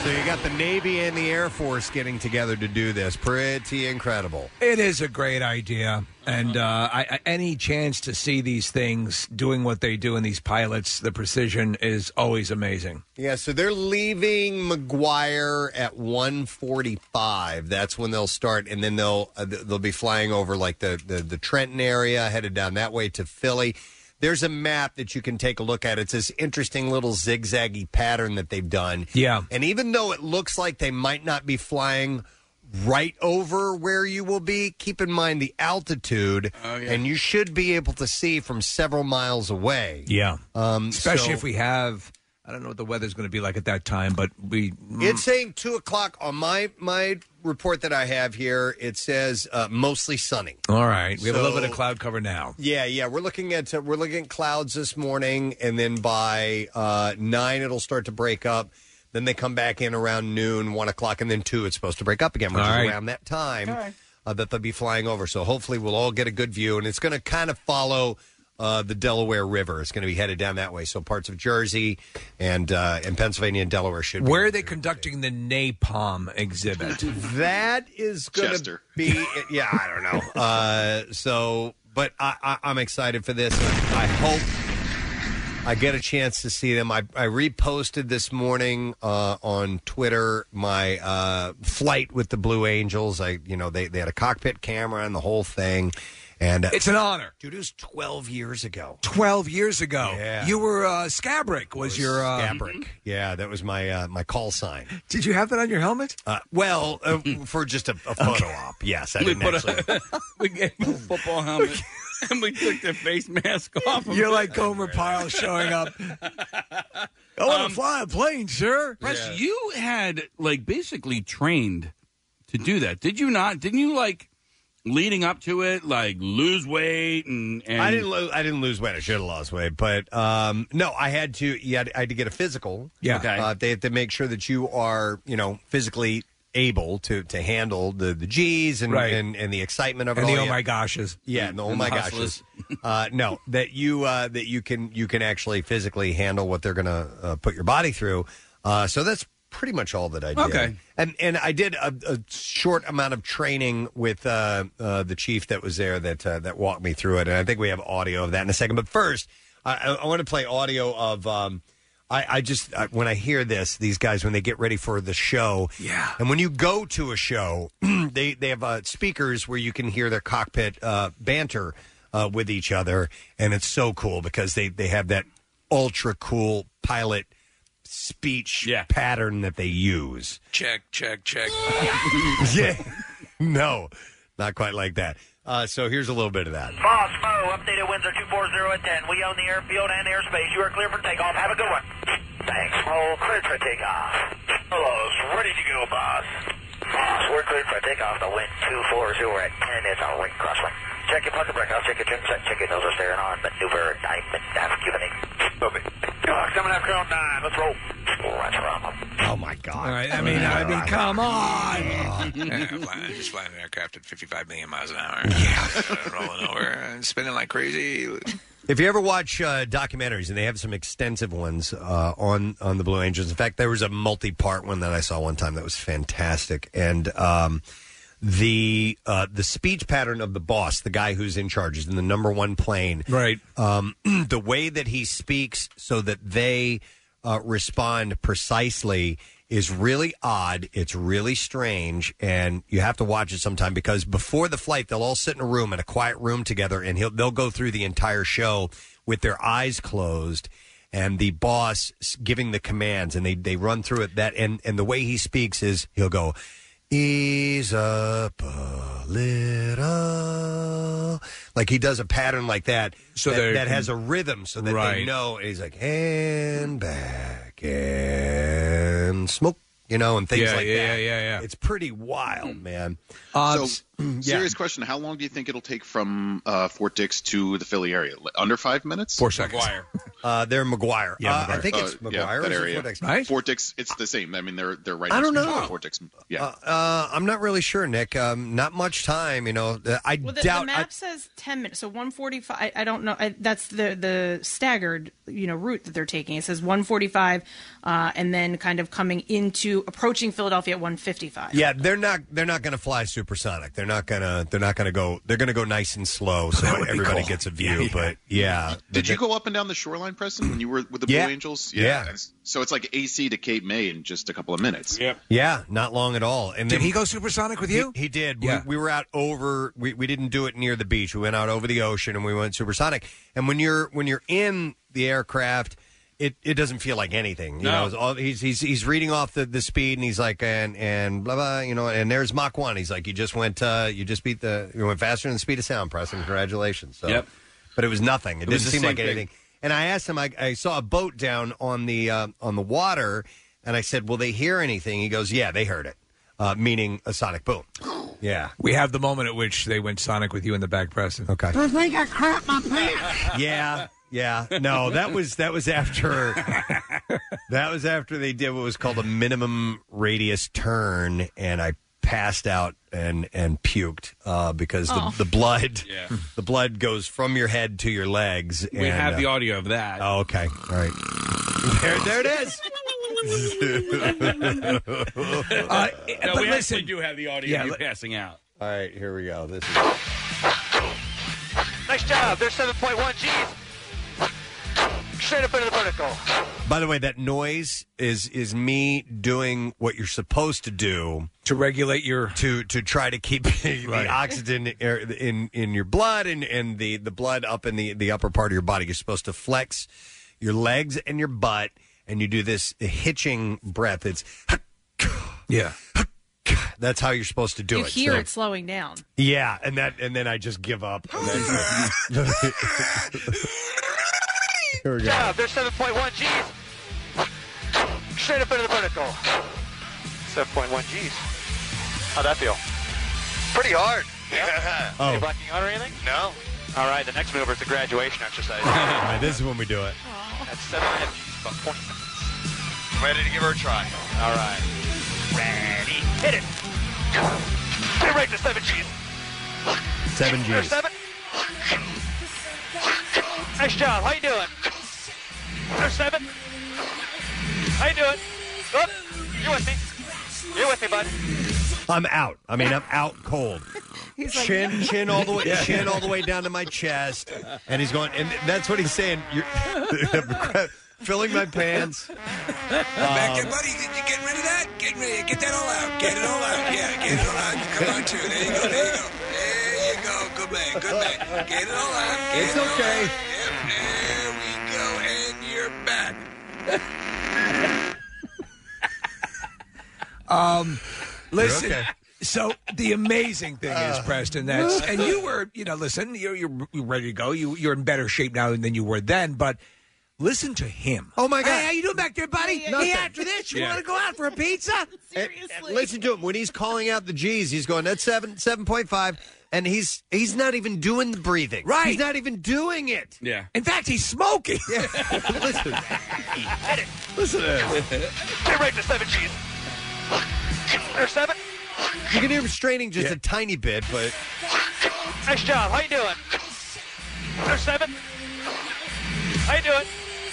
So you got the Navy and the Air Force getting together to do this. Pretty incredible. It is a great idea, and uh, I, I, any chance to see these things doing what they do in these pilots, the precision is always amazing. Yeah, so they're leaving McGuire at 145. That's when they'll start, and then they'll uh, they'll be flying over like the, the the Trenton area, headed down that way to Philly. There's a map that you can take a look at. It's this interesting little zigzaggy pattern that they've done. Yeah. And even though it looks like they might not be flying right over where you will be, keep in mind the altitude, and you should be able to see from several miles away. Yeah, um, especially so- if we have. I don't know what the weather's going to be like at that time, but we. It's saying two o'clock on my my report that I have here. It says uh, mostly sunny. all right. We have a little So- bit of cloud cover now. Yeah, yeah. We're looking at uh, we're looking at clouds this morning, and then by uh, nine it'll start to break up. Then they come back in around noon, one o'clock, and then two it's supposed to break up again, which All is right. around that time uh, that they'll be flying over. So hopefully we'll all get a good view, and it's going to kind of follow. Uh, the Delaware River It's going to be headed down that way. So parts of Jersey and uh, and Pennsylvania and Delaware should be Where are they conducting the napalm exhibit? That is going to Chester. be, yeah, I don't know. Uh, so, but I, I, I'm excited for this. I hope I get a chance to see them. I, I reposted this morning uh, on Twitter my uh, flight with the Blue Angels. I, you know, they, they had a cockpit camera and the whole thing. And uh, It's an honor. dude. It was 12 years ago. 12 years ago. Yeah. You were uh, Scabrick, was, your. Uh, Gabrick. Yeah, that was my uh, my call sign. Did you have that on your helmet? Uh, well, uh, for just a, a photo op. Yes, I we didn't put actually. a, we gave him a football helmet and we took the face mask off. him. You're like Gomer Pyle showing up. I want to fly a plane, sir. Press, you had like basically trained to do that, did you not? Didn't you like leading up to it, like lose weight and? and I didn't. Lo- I didn't lose weight. I should have lost weight, but um, no, I had to. Yeah, I had to get a physical. Yeah. Okay. Uh, they have to make sure that you are, you know, physically able to to handle the the G's and Right. and, and the excitement of And it the all. oh my goshes. Yeah, no, oh And my the gosh. hustlers. Uh, no, that you uh, that you can you can actually physically handle what they're going to uh, put your body through. Uh, so that's pretty much all that I did. Okay. and and I did a, a short amount of training with uh, uh, the chief that was there that uh, that walked me through it, and I think we have audio of that in a second. But first, I, I want to play audio of. Um, I, I just I, when I hear this, these guys when they get ready for the show, yeah, and when you go to a show, they they have uh, speakers where you can hear their cockpit uh, banter uh, with each other, and it's so cool because they they have that ultra cool pilot speech pattern that they use. Check, check, check. yeah, no, not quite like that. Uh, so here's a little bit of that. Boss Mo, updated winds are 240 at 10. We own the airfield and airspace. You are clear for takeoff. Have a good one. Thanks, Mo. Cleared for takeoff. Hello, ready to go, boss. Boss, we're cleared for takeoff. The wind 240 at 10 is a ring crosswind. Check your pocket break. I'll check your trim set. Check your nose are staring on. Maneuver diamond nav cubining. Copy. Uh, coming up ground 9. Let's roll. Oh, my God. All right. I mean, I mean, come on. yeah, flying, just flying an aircraft at 55 million miles an hour. Yeah. rolling over and spinning like crazy. If you ever watch uh, documentaries, and they have some extensive ones uh, on on the Blue Angels. In fact, there was a multi-part one that I saw one time that was fantastic, and um, the uh, the speech pattern of the boss, the guy who's in charge, is in the number one plane. Right. Um, the way that he speaks, so that they uh, respond precisely. Is really odd. It's really strange, and you have to watch it sometime because before the flight, they'll all sit in a room in a quiet room together, and he'll they'll go through the entire show with their eyes closed, and the boss s- giving the commands, and they they run through it. That and and the way he speaks is he'll go, "Ease up a little," like he does a pattern like that. So that, they're- that has a rhythm, so that they Right. know. And he's like, "And back and smoke." You know, and things Yeah, like yeah, that. yeah, yeah. It's pretty wild, man. Uh, so, serious question: How long do you think it'll take from uh, Fort Dix to the Philly area? Under five minutes? Four seconds. Uh, they're McGuire. Yeah, Uh, I think it's Uh, McGuire. yeah, or that is it area. Fort Dix? Right? Fort Dix. It's the same. I mean, they're they're right. I don't to each other, know. Fort Dix. Yeah. Uh, uh, I'm not really sure, Nick. Um, not much time. You know, Uh, I Well, the, doubt. the map says 10 minutes. So 145, I, I don't know. I, that's the, the staggered, you know, route that they're taking. It says 145 uh, and then kind of coming into, approaching Philadelphia at 155. yeah, they're not. They're not going to fly supersonic. They're not going to. They're not going to go. They're going to go nice and slow, so would be everybody cool. gets a view. Yeah. But yeah, Did you go up and down the shoreline, Preston, when you were with the Yeah. Blue Angels? Yeah. So it's like AC to Cape May in just a couple of minutes. Yep. Yeah, not long at all. And Did he go supersonic with you? He, he did. Yeah. We, we were out over. We, we didn't do it near the beach. We went out over the ocean and we went supersonic. And when you're when you're in the aircraft, it, it doesn't feel like anything. You No. know, it's all, he's he's he's reading off the, the speed and he's like and and blah blah. You know, and there's Mach one. He's like, you just went uh, you just beat the you went faster than the speed of sound, Preston. Congratulations. So, Yep. But it was nothing. It, It was didn't the seem same like thing. anything. And I asked him. I, I saw a boat down on the uh, on the water, and I said, "Will they hear anything?" He goes, "Yeah, they heard it." Uh, meaning a sonic boom. Yeah. We have the moment at which they went sonic with you in the back, Preston. Okay. I think I crap my pants. Yeah, yeah. No, that was that was after that was after they did what was called a minimum radius turn, and I passed out and and puked uh, because Oh. the the blood Yeah. the blood goes from your head to your legs. We and, have uh, the audio of that. Oh, okay. All right. There, there it is. no, but we listen- actually do have the audio Yeah, of you let- passing out. All right, here we go. This is Nice job. There's 7.1 G's. Straight up into the vertical. By the way, that noise is is me doing what you're supposed to do to regulate your to to try to keep the Right. oxygen air- in in your blood and and the the blood up in the the upper part of your body. You're supposed to flex your legs and your butt, and you do this hitching breath. It's yeah. That's how you're supposed to do you it. hear So- it slowing down. Yeah, and that and then I just give up. And then- Here we go. job. There's 7.1 G's. Straight up into the vertical. 7.1 G's. How'd that feel? Pretty hard. Yeah. Oh. Any blacking out or anything? No. All right, the next maneuver is the graduation exercise. All right, this is when we do it. That's 7 G's, about 20 minutes. Ready to give her a try. All right. Ready. Hit it. Get right to 7 G's. Seven There's G's. 7. Nice job. How you doing? There's 7. How you doing? Up. You're with me. You're with me, bud. I'm out. I mean, I'm out cold. He's like, chin, yeah. chin all the way, Yeah. chin all the way down to my chest, and he's going, and that's what he's saying. You're, filling my pants. Back there, um, buddy. You getting rid of that? Getting ready. Get that all out. Get it all out. Yeah, get it all out. Come on, too. There you go. There you go. There you go. Good man. Good man. Get it all out. Get It's it all okay. out. Yep, there we go. And you're back. Um, listen. okay. So the amazing thing is, Uh. Preston, that's and you were, you know, listen, you're you're you're ready to go. You you're in better shape now than you were then, but. Listen to him. Oh my God. Hey, how you doing back there, buddy? Nothing. Hey, after this, you Yeah. want to go out for a pizza? And- and listen to him when he's calling out the G's. He's going that's seven seven point five, and he's he's not even doing the breathing. Right. He's not even doing it. Yeah. In fact, he's smoking. listen, Hit it. listen to this. Get ready to seven G's. There's seven. You can hear him straining just a tiny bit, but Nice job. How you doing? There's seven. How you doing?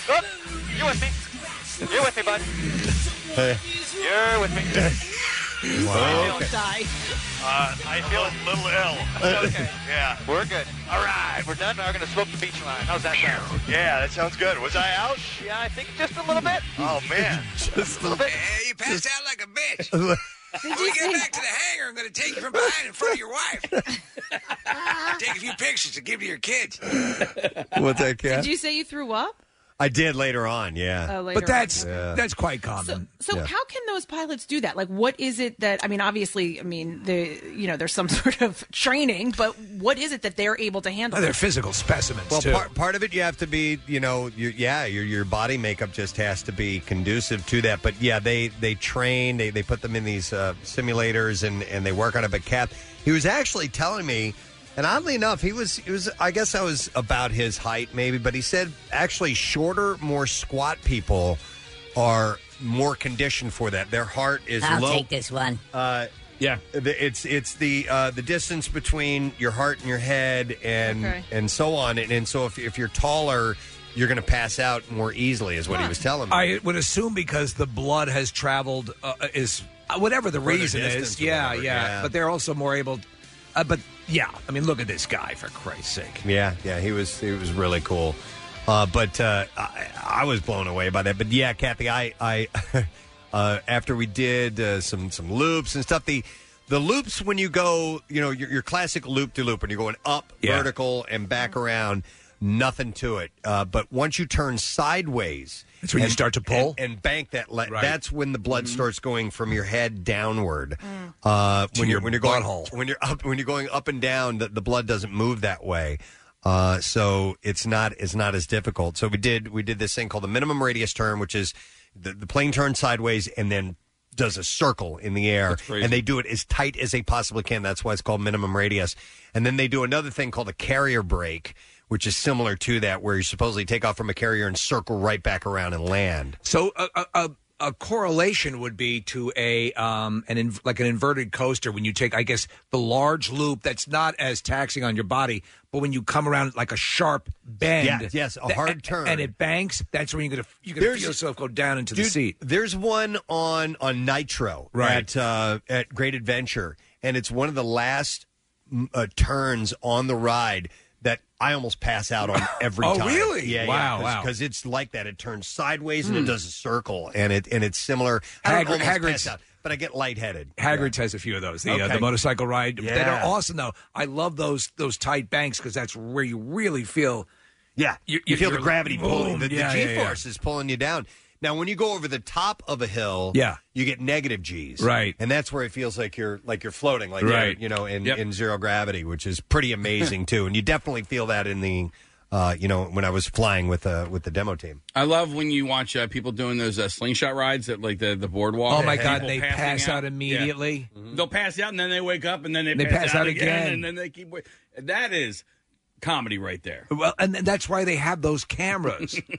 Oh, Good. You with me? You're with me, bud. Hey. You're with me. Wow. Don't die. Uh, I feel a little ill. okay. Yeah, we're good. All right, we're done. Now we're gonna smoke the beach line. How's that sound? Yeah, that sounds good. Was I out? Yeah, I think just a little bit. Oh man, just a little bit. Hey, you passed out like a bitch. when we get back to the hangar, I'm going to take you from behind in front of your wife. take a few pictures to give to your kids. what's that, cat? Did you say you threw up? I did later on, yeah. Oh, later But that's Yeah. that's quite common. So Yeah. how can those pilots do that? Like, what is it that I mean? Obviously, I mean, the you know, there's some sort of training, but what is it that they're able to handle? Oh, they're physical specimens Well, too. part, part of it you have to be, you know, you, yeah, your your body makeup just has to be conducive to that. But yeah, they they train, they they put them in these uh, simulators and and they work on it. But Kath, he was actually telling me, and oddly enough, he was he was I guess I was about his height maybe, but he said actually shorter, more squat people are more conditioned for that. Their heart is I'll low. take this one. Uh, yeah, it's it's the uh, the distance between your heart and your head, and Okay. and so on. And, and so if if you're taller, you're going to pass out more easily, is what he was telling me. I would assume because the blood has traveled uh, is uh, whatever the Further reason distance is. or Yeah, whatever, yeah, yeah. But they're also more able. Uh, but yeah, I mean, look at this guy for Christ's sake. Yeah, yeah, he was he was really cool. Uh, but uh, I, I was blown away by that. But yeah, Kathy, I I uh, after we did uh, some some loops and stuff, the the loops when you go, you know, your, your classic loop to loop, and you're going up Yeah. vertical and back around, nothing to it. Uh, but once you turn sideways, That's when you start to pull? and, and bank that. Le- Right. That's when the blood Mhm. starts going from your head downward. Uh, To when your you're when you're going butthole. when you're up when you're going up and down, the, the blood doesn't move that way. Uh, so it's not it's not as difficult. So we did we did this thing called the minimum radius turn, which is the, the plane turns sideways and then does a circle in the air, crazy. and they do it as tight as they possibly can. That's why it's called minimum radius. And then they do another thing called a carrier break, which is similar to that, where you supposedly take off from a carrier and circle right back around and land. So a, a, a, a correlation would be to a um an in, like an inverted coaster when you take I guess the large loop that's not as taxing on your body, but when you come around like a sharp bend, Yeah, yes, a hard turn. and it banks. That's when you're gonna you're gonna There's- feel yourself go down into the Dude, seat. There's one on on Nitro Right. at uh, at Great Adventure, and it's one of the last mm, uh, turns on the ride I almost pass out on every Oh, time. really? Yeah, Wow, wow. Because it's like that. It turns sideways and Hmm. it does a circle, and it and it's similar. I Hagrid- almost Hagrid's- pass out, but I get lightheaded. Hagrid's has a few of those. The, uh, Okay. the motorcycle ride that Yeah. are awesome though. I love those those tight banks because that's where you really feel. Yeah, you, you feel the gravity pulling. The, the. G-force is pulling you down. Now, when you go over the top of a hill, Yeah. you get negative G's, Right. And that's where it feels like you're like you're floating, like Right. you're, you know, in, Yep. in zero gravity, which is pretty amazing too. And you definitely feel that in the, uh, you know, when I was flying with the with the demo team. I love when you watch uh, people doing those uh, slingshot rides at like the, the boardwalk. Oh, my God, People they passing pass out Yeah. immediately. They'll pass out and then they wake up and then they, They pass, pass out again, again. and then they keep. wa- That is comedy right there. Well, and that's why they have those cameras.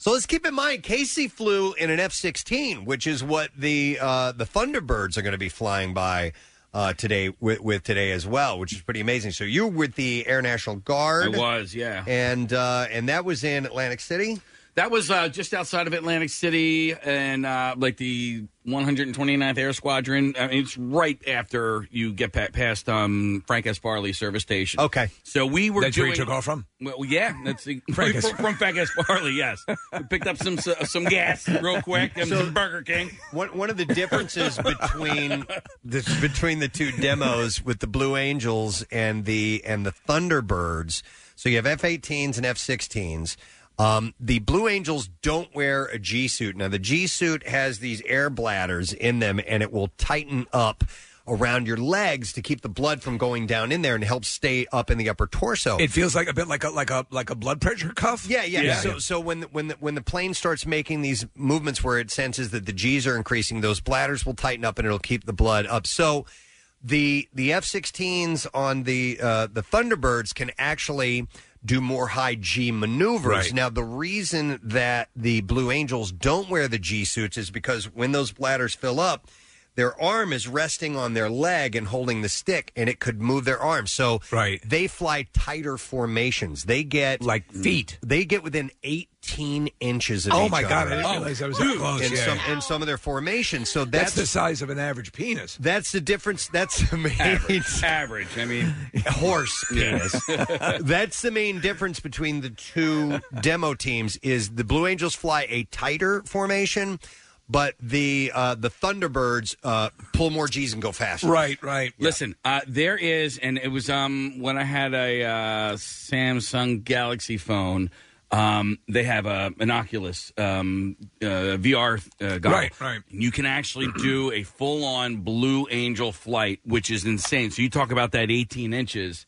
So let's keep in mind, Casey flew in an F sixteen, which is what the uh, the Thunderbirds are going to be flying by. Uh, today with, with today as well, which is pretty amazing. So you were with the Air National Guard. I was, yeah. and uh, and that was in Atlantic City. That was uh, just outside of Atlantic City and uh, like the 129th Air Squadron. I mean, it's right after you get pa- past um, Frank S. Farley service station. Okay. So we were That's where doing. you took off from? Well, yeah, that's the, Frank from, S. from Frank S. Farley. Yes, we picked up some some gas real quick and So- some Burger King. One one of the differences between the between the two demos with the Blue Angels and the and the Thunderbirds. So you have F-18s and F-16s. Um, the Blue Angels don't wear a G suit. Now the G suit has these air bladders in them, and it will tighten up around your legs to keep the blood from going down in there and help stay up in the upper torso. It feels like a bit like a like a like a blood pressure cuff. Yeah, yeah. So, so when the, when the, when the plane starts making these movements where it senses that the G's are increasing, those bladders will tighten up and it'll keep the blood up. So the the F-16s on the uh, the Thunderbirds can actually do more high G maneuvers. Right. Now the reason that the Blue Angels don't wear the G suits is because when those bladders fill up, their arm is resting on their leg and holding the stick, and it could move their arm. So right. they fly tighter formations. They get like feet. They get within 18 inches of Oh, each my God, other. I didn't realize that was that close, In yeah. some in some of their formations. So That's that's, the size of an average penis. That's the difference. That's the main Average. Average. I mean, horse penis. That's the main difference between the two demo teams. Is the Blue Angels fly a tighter formation, but the uh, the Thunderbirds uh, pull more G's and go faster. Right, right. Listen, uh, there is, and it was um when I had a uh, Samsung Galaxy phone. Um, they have a an Oculus um, uh, VR uh, goggle. Right, right. You can actually do a full on Blue Angel flight, which is insane. So you talk about that 18 inches.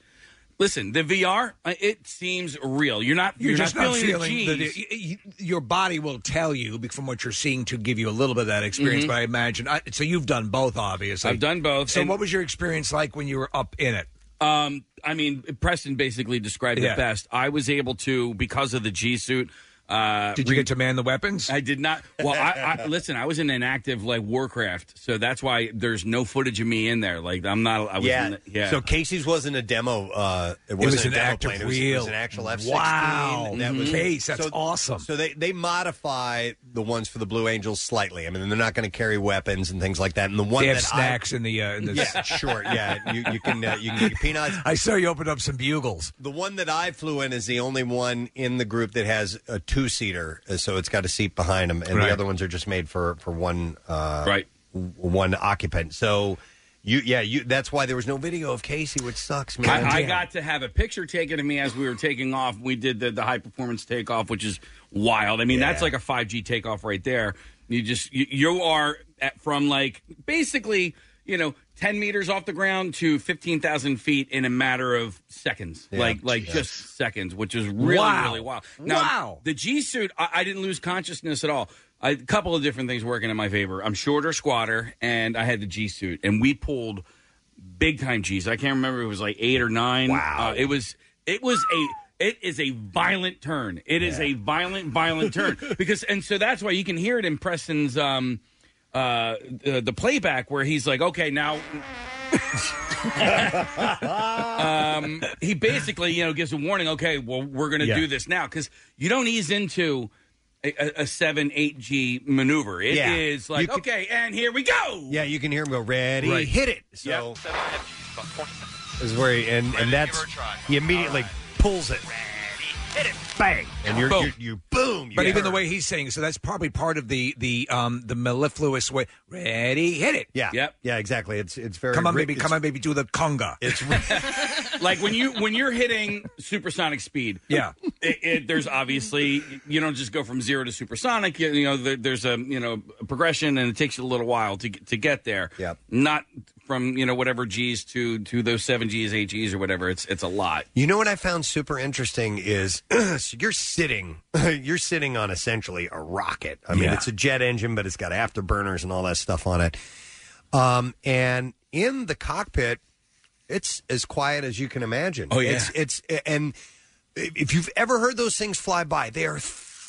Listen, the VR, uh, it seems real. You're not. You're, You're, just not not feeling, feeling the the, y- y- your body will tell you from what you're seeing to give you a little bit of that experience. Mhm. But I imagine I, so. You've done both, obviously. I've done both. So, and- what was your experience like when you were up in it? Um, I mean, Preston basically described Yeah. it best. I was able to because of the G suit. Uh, Did you get to man the weapons? I did not. Well, I, I listen. I was in an active like Warcraft, so that's why there's no footage of me in there. Like I'm not. I was yeah. In the, yeah. So Casey's wasn't a demo. Uh, it was wasn't an a demo active plane. It was, it was an actual F sixteen. Wow. That was Case, that's so, awesome. So they they modify the ones for the Blue Angels slightly. I mean, they're not going to carry weapons and things like that. And the one They have that snacks in the. Uh, in the yeah, sure. Yeah, you, you can uh, you can get peanuts. I saw you opened up some bugles. The one that I flew in is the only one in the group that has a two seater, so it's got a seat behind them, and Right. the other ones are just made for for one uh, right one occupant. So you yeah you that's why there was no video of Casey, which sucks, man. I, I got to have a picture taken of me as we were taking off. We did the, the high performance takeoff, which is wild. I mean, that's Yeah. like a 5G takeoff right there. You just you, you are at, from like basically you know 10 meters off the ground to 15,000 feet in a matter of seconds, Yeah. like like Yes. just seconds, which is really Wow. really wild. Now, Wow. the G suit, I, I didn't lose consciousness at all. I, a couple of different things working in my favor. I'm shorter squatter, and I had the G suit, and we pulled big time G's. I can't remember if it was like eight or nine. Wow. Uh, it was it was a it is a violent turn. It is a violent, violent turn. Because and so that's why you can hear it in Preston's um uh the, the playback where he's like, okay, now um, he basically, you know, gives a warning. Okay, well, we're going to Yeah. do this now because you don't ease into a, a, a seven, eight G maneuver. It is Yeah. like, can- okay, and here we go. Yeah, you can hear him go ready, Right. hit it. So is where he, and and that's he immediately pulls it. Hit it. Bang, and you're, Boom. you're you boom. But you even the way he's saying, so that's probably part of the the um the mellifluous way. Ready, hit it. Yeah. Yep. Yeah, exactly. It's it's very Come on, ri- baby. Come on, baby. Do the conga. It's like when you when you're hitting supersonic speed. Yeah. It, it, there's obviously you don't just go from zero to supersonic. You, you know, there, there's a you know a progression, and it takes you a little while to get- to get there. Yeah. Not from you know whatever G's to to those seven G's, eight G's, or whatever. It's it's a lot. You know what I found super interesting is so you're sitting you're sitting on essentially a rocket. I mean, Yeah. it's a jet engine, but it's got afterburners and all that stuff on it. Um, and in the cockpit, it's as quiet as you can imagine. Oh, yeah. it's it's and if you've ever heard those things fly by, they are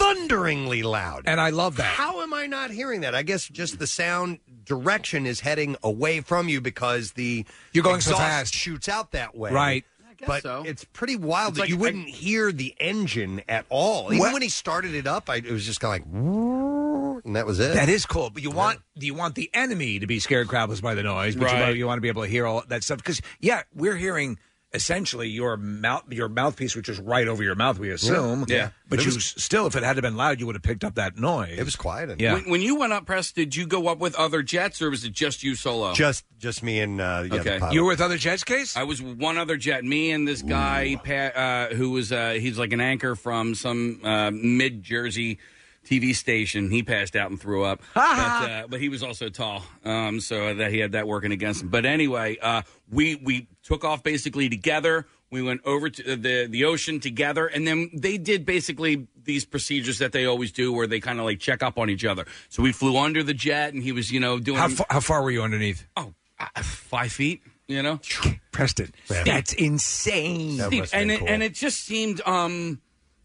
thunderingly loud. And I love that. How am I not hearing that? I guess just the sound direction is heading away from you because the You're going so exhaust fast. shoots out that way. Right. but so. it's pretty wild It's that like- you wouldn't hear the engine at all. Even Well- when he started it up, I, it was just kind of like, and that was it. That is cool, but you want do you want the enemy to be scared crapless by the noise? But you, Right. want, you want to be able to hear all that stuff because yeah, we're hearing essentially your mouth your mouthpiece, which is right over your mouth. We assume, Yeah. But It you was- still, if it had been loud, you would have picked up that noise. It was quiet. Yeah, When, when you went up, Press, did you go up with other jets or was it just you solo? Just just me and uh, yeah, the okay. pilot. You were with other jets, case? I was one other jet. Me and this guy, Pat, uh, who was uh, he's like an anchor from some uh, mid Jersey TV station. He passed out and threw up, but, uh, but he was also tall, um, so that he had that working against him. But anyway, uh, we we took off basically together. We went over to the the ocean together, and then they did basically these procedures that they always do, where they kind of like check up on each other. So we flew under the jet, and he was, you know, doing how, fa- how far were you underneath? Oh, uh, five feet. You know, Preston, that's insane. Steve, and it, and it just seemed um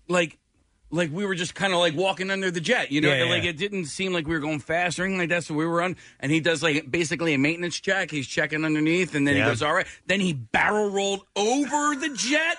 like like we were just kind of like walking under the jet, you know, Yeah, yeah, like yeah. it didn't seem like we were going fast or anything like that. So we were on, and he does like basically a maintenance check. He's checking underneath, and then he goes, "All right." Then he barrel rolled over the jet.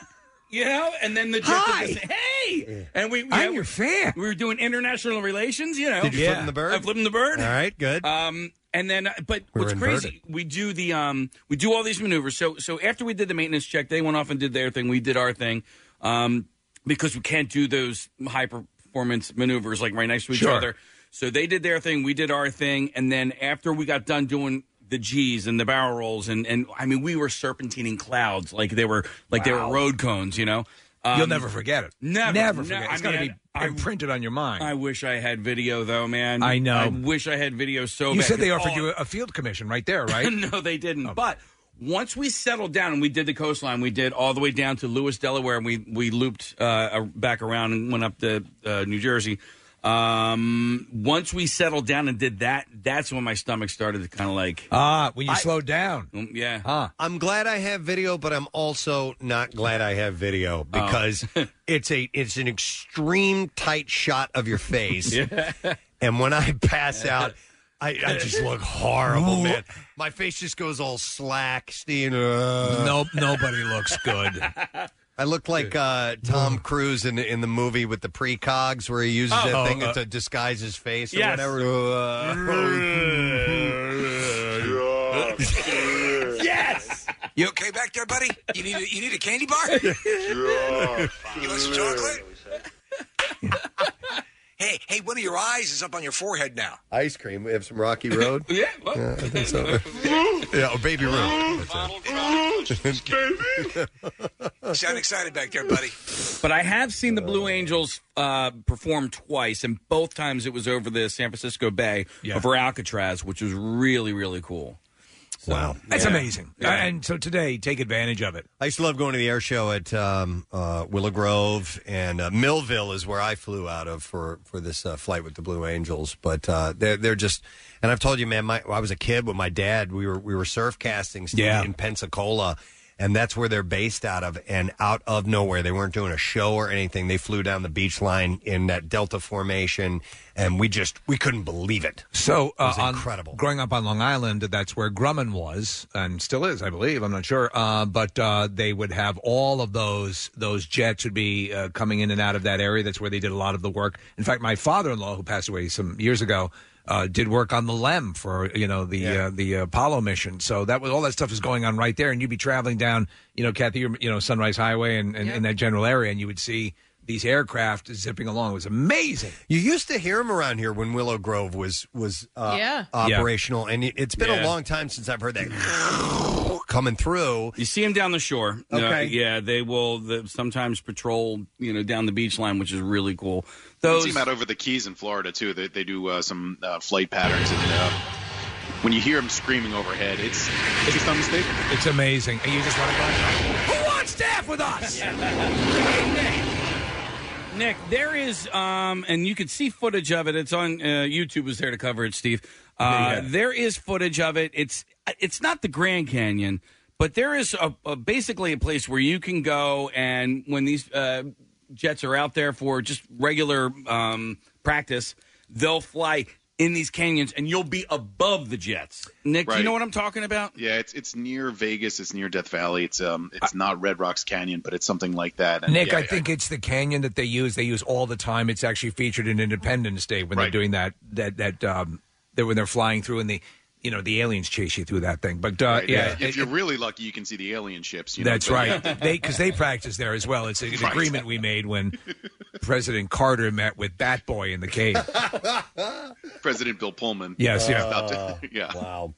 You know, and then the jet Hi. hey, and we, I'm your fan. We were doing international relations. You know, Did you flip him the bird? I flipped him the bird. All right, good. Um, and then, but We what's were crazy, we do the um, we do all these maneuvers. So, so after we did the maintenance check, they went off and did their thing. We did our thing, um, because we can't do those high performance maneuvers like right next to each Sure. other. So they did their thing, we did our thing, and then after we got done doing the G's and the barrel rolls, and and I mean, we were serpentining clouds like they were like they were road cones, you know. You'll Um, never forget it. Never, never no, forget. it. It's got to be I- imprinted on your mind. I wish I had video though, man. I know. I wish I had video so you bad. said they offered all- you a field commission right there, right? no, they didn't. But once we settled down and we did the coastline, we did all the way down to Lewes, Delaware, and we we looped uh, back around and went up to uh, New Jersey. Um, once we settled down and did that, that's when my stomach started to kind of like Ah, when you I- slowed down. Mm, yeah. Ah. I'm glad I have video, but I'm also not glad I have video Oh. because it's a it's an extreme tight shot of your face, and when I pass out. I, I just look horrible, man. My face just goes all slack, Steve. Nope, nobody looks good. I look like uh, Tom Cruise in the, in the movie with the precogs where he uses Oh. that thing uh, to disguise his face or Yes. whatever. yes. You okay back there, buddy? You need a, you need a candy bar? you want some chocolate? Hey, hey, one of your eyes is up on your forehead now. Ice cream. We have some Rocky Road. yeah, well. Yeah, I think so. yeah, or Baby Ruth. That's it. You sound excited back there, buddy. But I have seen the Blue Angels uh, perform twice, and both times it was over the San Francisco Bay Yeah. over Alcatraz, which was really, really cool. So, Wow. That's yeah. amazing. Yeah. And so today, take advantage of it. I used to love going to the air show at um, uh, Willow Grove and uh, Millville is where I flew out of for for this uh, flight with the Blue Angels. But uh, they're they're just, and I've told you, man, my, I was a kid with my dad. We were we were surf casting Yeah. in Pensacola. And that's where they're based out of. And out of nowhere, they weren't doing a show or anything. They flew down the beach line in that Delta formation, and we just we couldn't believe it. So It uh, was on- incredible. growing up on Long Island, that's where Grumman was and still is, I believe. I'm not sure, uh, but uh, they would have all of those those jets would be uh, coming in and out of that area. That's where they did a lot of the work. In fact, my father-in-law, who passed away some years ago. Uh, did work on the LEM for you know the uh, the Apollo mission, so that was all that stuff is going on right there, and you'd be traveling down you know Kathy you know Sunrise Highway and, and in that general area, and you would see these aircraft zipping along. It was amazing. You used to hear them around here when Willow Grove was was uh, Yeah. operational, and it- it's been Yeah. a long time since I've heard that coming through. You see them down the shore. Uh, Okay. yeah, they will the, sometimes patrol, you know, down the beach line, which is really cool. You Those see them out over the Keys in Florida too. They, they do uh, some uh, flight patterns, and uh, when you hear them screaming overhead, it's it's just unmistakable. It's amazing, and you just want to go. Who wants staff with us? Nick, there is, um, and you can see footage of it. It's on uh, YouTube. Was there to cover it, Steve? Uh, There is footage of it. It's it's not the Grand Canyon, but there is a, a basically a place where you can go, and when these uh, jets are out there for just regular um, practice, they'll fly in these canyons, and you'll be above the jets. Nick, do you know what I'm talking about? Yeah, it's it's near Vegas. It's near Death Valley. It's um, it's not Red Rocks Canyon, but it's something like that. And Nick, yeah, I think it's the canyon that they use. They use all the time. It's actually featured in Independence Day when they're doing that. That that um, that when they're flying through and the you know the aliens chase you through that thing. But uh, Right, yeah, If it- you're really lucky, you can see the alien ships. You know, that's but right. yeah. They because they practice there as well. It's an Right. agreement we made when President Carter met with Bat Boy in the cave. President Bill Pullman. Yes, yeah. About to- yeah. Wow.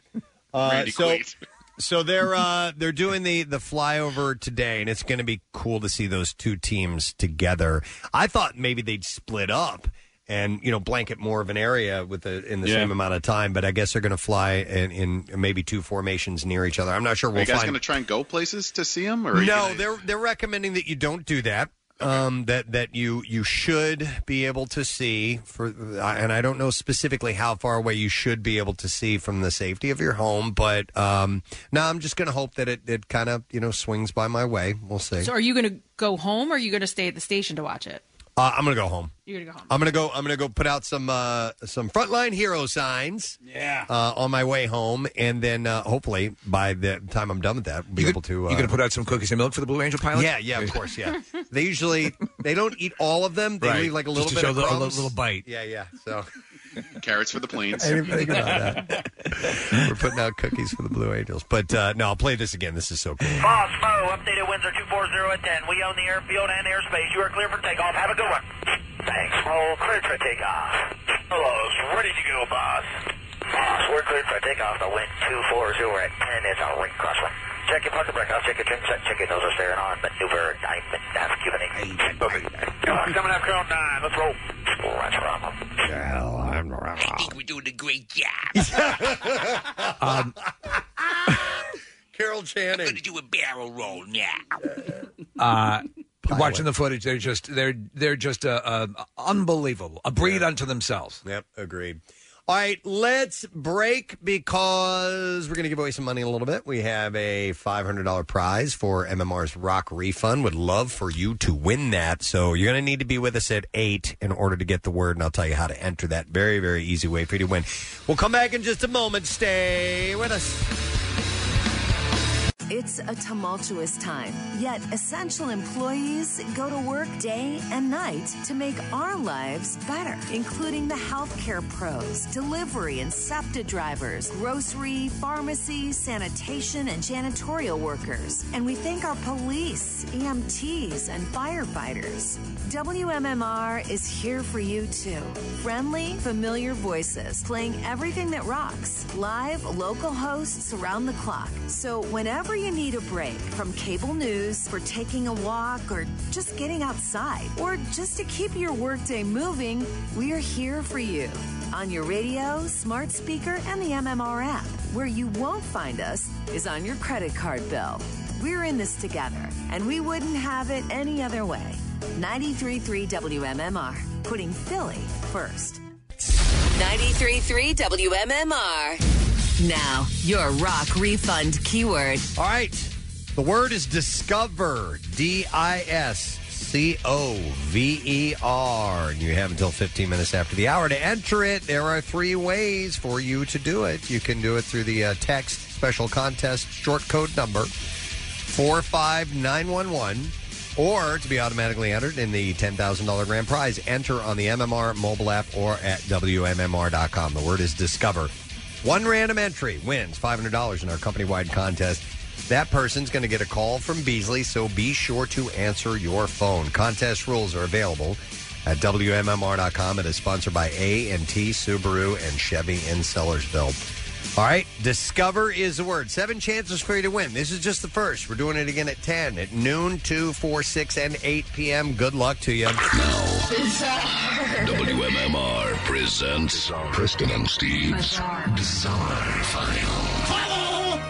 Uh, Randy so, Quaid. so they're uh, they're doing the the flyover today, and it's going to be cool to see those two teams together. I thought maybe they'd split up and you know blanket more of an area with the in the Yeah. same amount of time, but I guess they're going to fly in, in maybe two formations near each other. I'm not sure. Are We'll you guys find. going to try and go places to see them? Or are you no, gonna- they're they're recommending that you don't do that. Um, that that you you should be able to see for, and I don't know specifically how far away you should be able to see from the safety of your home, but um, no, I'm just going to hope that it, it kind of you know swings by my way. We'll see. So are you going to go home or are you going to stay at the station to watch it? Uh, I'm going to go home. You're going to go home. I'm gonna go. I'm gonna go put out some uh, some frontline hero signs. Yeah. Uh, on my way home, and then uh, hopefully by the time I'm done with that, we'll be able to. Uh, you going to put out some cookies and milk for the Blue Angel pilot? Yeah, yeah, of course, yeah. they usually they don't eat all of them. They Right. leave like a little Just to bit show of the- a crumbs. little- little bite. Yeah, yeah. So carrots for the planes. I didn't think about that. We're putting out cookies for the Blue Angels, but uh, no, I'll play this again. This is so cool. Boss Mo, updated Windsor 240 at 10. We own the airfield and airspace. You are clear for takeoff. Have a good one. Thanks. Roll clear for takeoff. Hello's ready to go, boss. Boss, we're cleared for takeoff. The wind 240 at 10 is a ring crosswind. Check your parking brake. I'll check your trim set. Check your nose are staring on. Maneuver diamond nav given a Coming up, Colonel 9. Let's roll. That's Rama. I think we're doing a great job. Um, Carol Channing. I'm going to do a barrel roll now. uh, watching the footage, they're just they're they're just uh, uh, unbelievable. A breed unto themselves. Yep, agreed. All right, let's break because we're going to give away some money in a little bit. We have a $500 prize for MMR's Rock Refund. Would love for you to win that. So you're going to need to be with us at 8 in order to get the word, and I'll tell you how to enter that. Very, very easy way for you to win. We'll come back in just a moment. Stay with us. It's a tumultuous time, yet essential employees go to work day and night to make our lives better, including the healthcare pros, delivery and SEPTA drivers, grocery, pharmacy, sanitation, and janitorial workers. And we thank our police, EMTs, and firefighters. WMMR is here for you too. Friendly, familiar voices playing everything that rocks. Live, local hosts around the clock. So whenever you need a break from cable news for taking a walk or just getting outside or just to keep your workday moving, we're here for you. On your radio, smart speaker, and the MMR app. Where you won't find us is on your credit card bill. We're in this together, and we wouldn't have it any other way. 93.3 WMMR, putting Philly first. 93.3 WMMR. Now, your rock refund keyword. All right. The word is discover. D I S C O V E R. And you have until 15 minutes after the hour to enter it. There are three ways for you to do it. You can do it through the uh, text special contest short code number 45911 or to be automatically entered in the $10,000 grand prize. Enter on the MMR mobile app or at WMMR.com. The word is discover. One random entry wins $500 in our company wide contest. That person's going to get a call from Beasley, so be sure to answer your phone. Contest rules are available at WMMR.com. It is sponsored by A&T Subaru and Chevy in Sellersville. All right, discover is the word. Seven chances for you to win. This is just the first. We're doing it again at 10, at noon, 2, 4, 6, and 8 p.m. Good luck to you. Now, WMMR presents Preston and Steve's Bizarre File.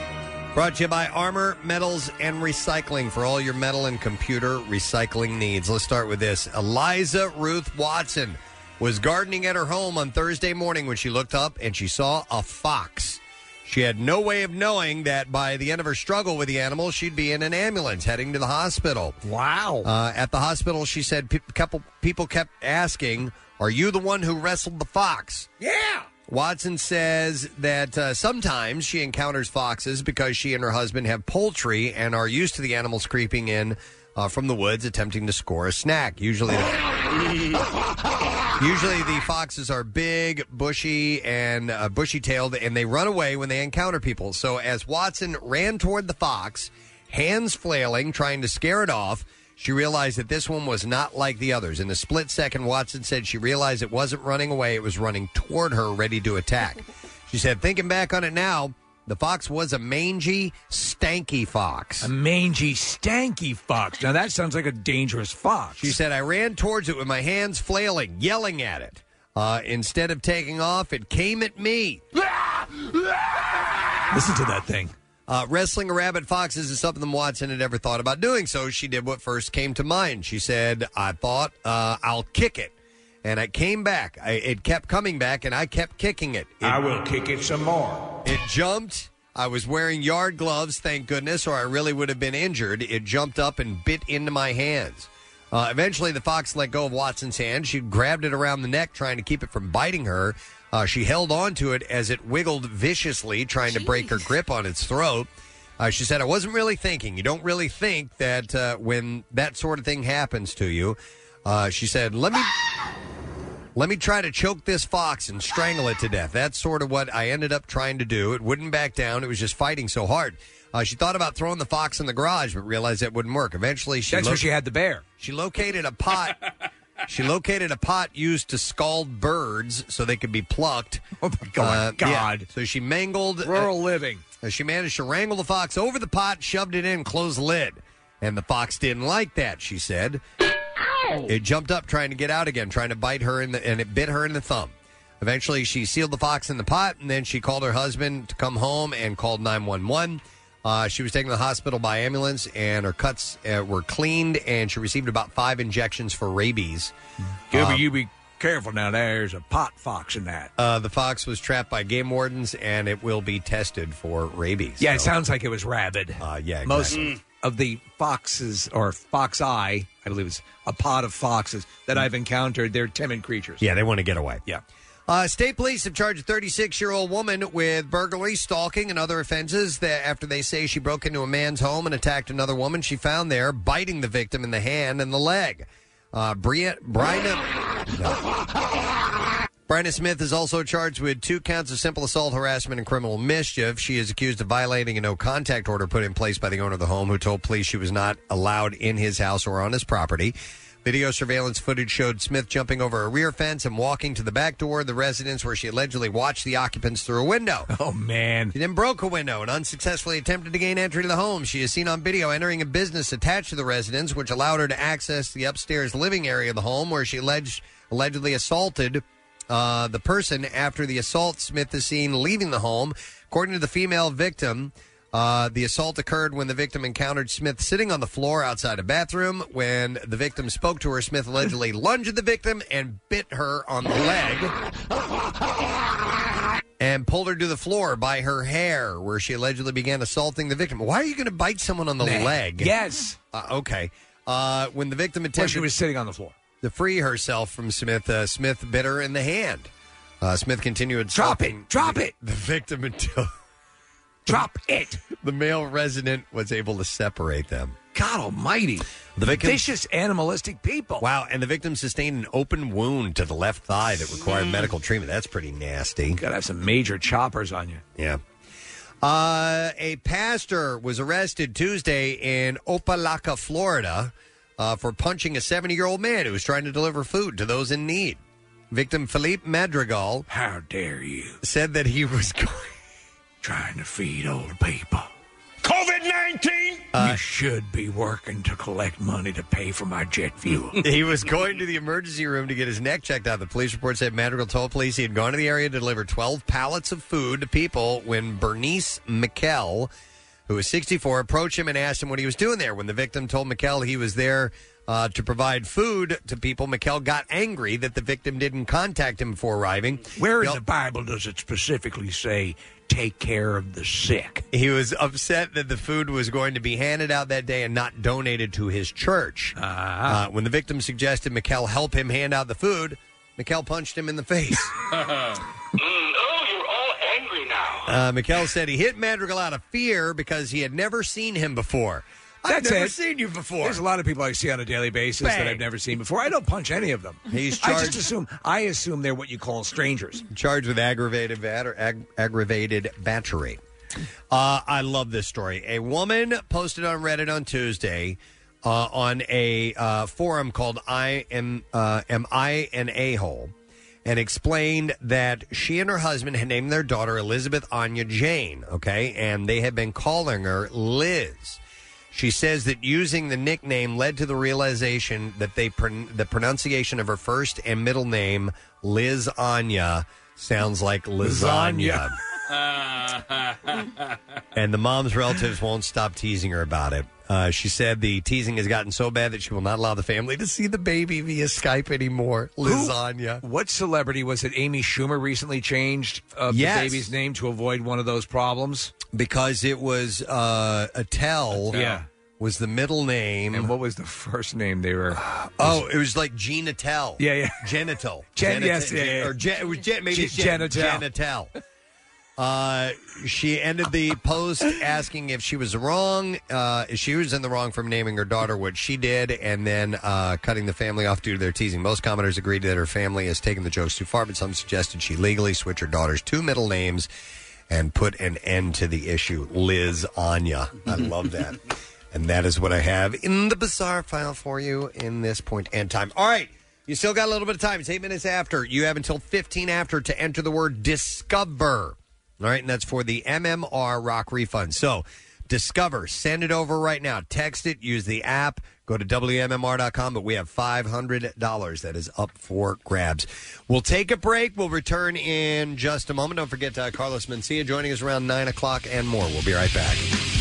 Brought to you by Armor Metals and Recycling for all your metal and computer recycling needs. Let's start with this. Eliza Ruth Watson was gardening at her home on Thursday morning when she looked up and she saw a fox. She had no way of knowing that by the end of her struggle with the animal, she'd be in an ambulance heading to the hospital. Wow. Uh, at the hospital, she said a couple people kept asking, Are you the one who wrestled the fox? Yeah. Watson says that uh, sometimes she encounters foxes because she and her husband have poultry and are used to the animals creeping in uh, from the woods attempting to score a snack. Usually, usually the foxes are big, bushy, and uh, bushy-tailed, and they run away when they encounter people. So as Watson ran toward the fox, hands flailing, trying to scare it off. She realized that this one was not like the others. In a split second, Watson said she realized it wasn't running away, it was running toward her, ready to attack. She said, thinking back on it now, the fox was a mangy, stanky fox. A mangy, stanky fox. Now that sounds like a dangerous fox. She said, I ran towards it with my hands flailing, yelling at it. Uh, instead of taking off, it came at me. Listen to that thing. Uh, wrestling a rabbit fox isn't something Watson had ever thought about doing, so she did what first came to mind. She said, I thought uh, I'll kick it. And it came back. I, it kept coming back, and I kept kicking it. it. I will kick it some more. It jumped. I was wearing yard gloves, thank goodness, or I really would have been injured. It jumped up and bit into my hands. Uh, eventually, the fox let go of Watson's hand. She grabbed it around the neck, trying to keep it from biting her. Uh, she held on to it as it wiggled viciously, trying to break her grip on its throat. Uh, she said, I wasn't really thinking. You don't really think that uh, when that sort of thing happens to you. Uh, she said, let me. Let me try to choke this fox and strangle it to death. That's sort of what I ended up trying to do. It wouldn't back down. It was just fighting so hard. Uh, she thought about throwing the fox in the garage, but realized that wouldn't work. Eventually, she That's where she had the bear. She located a pot. she located a pot used to scald birds so they could be plucked. Oh my God! God. So she mangled Rural living. uh, She managed to wrangle the fox over the pot, shoved it in, closed the lid. And the fox didn't like that, she said. It jumped up trying to get out again, trying to bite her in the and it bit her in the thumb. Eventually she sealed the fox in the pot and then she called her husband to come home and called 911. Uh, she was taken to the hospital by ambulance and her cuts uh, were cleaned and she received about five injections for rabies. Gilbert, Um, you be careful now. There's a pot fox in that. uh, the fox was trapped by game wardens and it will be tested for rabies. Yeah, it sounds like it was rabid. Uh, yeah, Most exactly. Of the foxes or fox eye, I believe it's a pod of foxes that I've encountered. They're timid creatures. Yeah, they want to get away. Yeah. Uh, state police have charged a 36 year old woman with burglary, stalking, and other offenses that after they say she broke into a man's home and attacked another woman she found there, biting the victim in the hand and the leg. Uh, Bria- Bryna, Bryna Smith is also charged with two counts of simple assault, harassment, and criminal mischief. She is accused of violating a no contact order put in place by the owner of the home, who told police she was not allowed in his house or on his property. Video surveillance footage showed Smith jumping over a rear fence and walking to the back door of the residence where she allegedly watched the occupants through a window. Oh, man. She then broke a window and unsuccessfully attempted to gain entry to the home. She is seen on video entering a business attached to the residence, which allowed her to access the upstairs living area of the home where she alleged, allegedly assaulted uh, the person. After the assault, Smith is seen leaving the home. According to the female victim, uh, the assault occurred when the victim encountered Smith sitting on the floor outside a bathroom. When the victim spoke to her, Smith allegedly lunged at the victim and bit her on the leg and pulled her to the floor by her hair, where she allegedly began assaulting the victim. Why are you going to bite someone on the leg? Yes. Uh, okay. Uh, when the victim attempted she was sitting on the floor. To free herself from Smith, uh, Smith bit her in the hand. Uh, Smith continued Drop it. Drop it. the victim until Drop it. the male resident was able to separate them. God almighty. The victim- Vicious, animalistic people. Wow, and the victim sustained an open wound to the left thigh that required medical treatment. That's pretty nasty. Gotta have some major choppers on you. Yeah. Uh, a pastor was arrested Tuesday in Opelika, Florida, uh, for punching a 70 year old man who was trying to deliver food to those in need. Victim Philippe Madrigal. How dare you? Said that he was going. Trying to feed old people. COVID 19? Uh, you should be working to collect money to pay for my jet fuel. he was going to the emergency room to get his neck checked out. The police report said Madrigal told police he had gone to the area to deliver 12 pallets of food to people when Bernice McKell, who was 64, approached him and asked him what he was doing there. When the victim told McKell he was there uh, to provide food to people, McKell got angry that the victim didn't contact him before arriving. Where in the Bible does it specifically say take care of the sick? He was upset that the food was going to be handed out that day and not donated to his church. Ah. Uh, when the victim suggested McKell help him hand out the food, McKell punched him in the face. oh, you're all angry now. Uh, McKell said he hit Madrigal out of fear because he had never seen him before. I've That's never it. seen you before. There's a lot of people I see on a daily basis that Bang. I've never seen before. I don't punch any of them. He's I charged- just assume I assume they're what you call strangers. charged with aggravated bat or ag- aggravated battery. Uh, I love this story. A woman posted on Reddit on Tuesday uh, on a uh, forum called "I am uh, Am I an a hole," and explained that she and her husband had named their daughter Elizabeth Anya Jane. Okay, and they had been calling her Liz. She says that using the nickname led to the realization that they pron- the pronunciation of her first and middle name, Liz Anya, sounds like lasagna. and the mom's relatives won't stop teasing her about it. Uh, she said the teasing has gotten so bad that she will not allow the family to see the baby via Skype anymore. Lasagna. What celebrity was it? Amy Schumer recently changed uh, Yes. the baby's name to avoid one of those problems because it was uh, Attell. Yeah. Was the middle name? And what was the first name they were? Oh, it was like Gina Tell. Yeah, yeah. Genital. Gen- Genita- yes, yeah, yeah. Or gen- it was gen- maybe Gen- it's gen- genital. genital. Uh, she ended the post asking if she was wrong. Uh, if she was in the wrong from naming her daughter what she did, and then uh, cutting the family off due to their teasing. Most commenters agreed that her family has taken the jokes too far, but some suggested she legally switch her daughter's two middle names and put an end to the issue. Liz Anya. I love that. And that is what I have in the bizarre file for you in this point and time. All right. You still got a little bit of time. It's eight minutes after. You have until 15 after to enter the word discover. All right. And that's for the MMR Rock Refund. So discover, send it over right now. Text it, use the app, go to WMMR.com. But we have $500 that is up for grabs. We'll take a break. We'll return in just a moment. Don't forget uh, Carlos Mencia joining us around 9 o'clock and more. We'll be right back.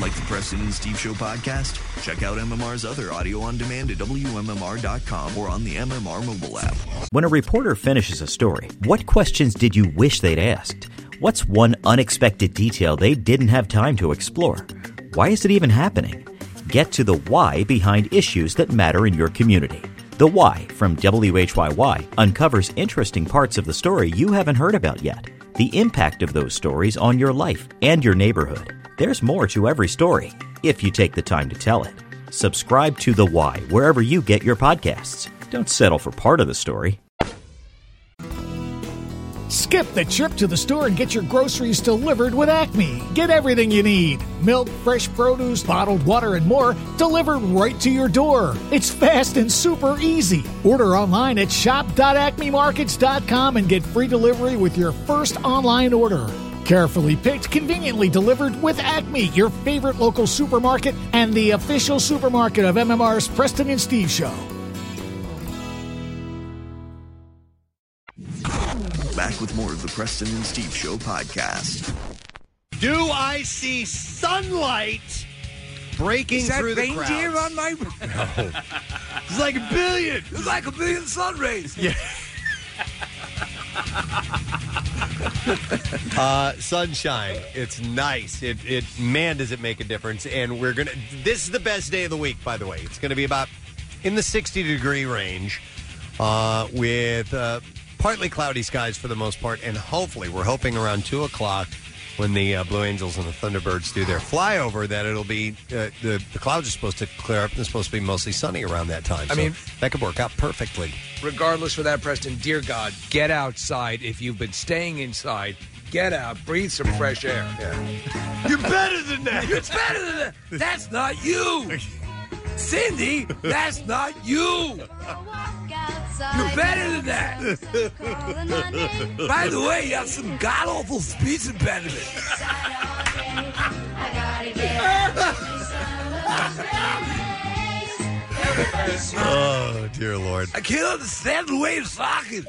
Like the Preston and Steve Show podcast? Check out MMR's other audio on demand at WMMR.com or on the MMR mobile app. When a reporter finishes a story, what questions did you wish they'd asked? What's one unexpected detail they didn't have time to explore? Why is it even happening? Get to the why behind issues that matter in your community. The Why from WHYY uncovers interesting parts of the story you haven't heard about yet. The impact of those stories on your life and your neighborhood. There's more to every story if you take the time to tell it. Subscribe to The Why wherever you get your podcasts. Don't settle for part of the story. Skip the trip to the store and get your groceries delivered with Acme. Get everything you need milk, fresh produce, bottled water, and more delivered right to your door. It's fast and super easy. Order online at shop.acmemarkets.com and get free delivery with your first online order. Carefully picked, conveniently delivered with Acme, your favorite local supermarket and the official supermarket of MMR's Preston and Steve Show. Back with more of the Preston and Steve Show podcast. Do I see sunlight breaking Is that through the reindeer crowds? on my? No. It's like a billion. It's like a billion sun rays. Yeah. uh, sunshine. It's nice. It, it man does it make a difference. And we're gonna. This is the best day of the week, by the way. It's gonna be about in the sixty degree range, uh, with uh, partly cloudy skies for the most part, and hopefully we're hoping around two o'clock. When the uh, Blue Angels and the Thunderbirds do their flyover, that it'll be uh, the the clouds are supposed to clear up and it's supposed to be mostly sunny around that time. I So mean- that could work out perfectly. Regardless for that, Preston, dear God, get outside. If you've been staying inside, get out, breathe some fresh air. You're better than that. You're better than that. That's not you. Cindy, that's not you. You're better than that. By the way, you have some god awful speech impediment. Oh dear Lord! I can't understand the way you're talking.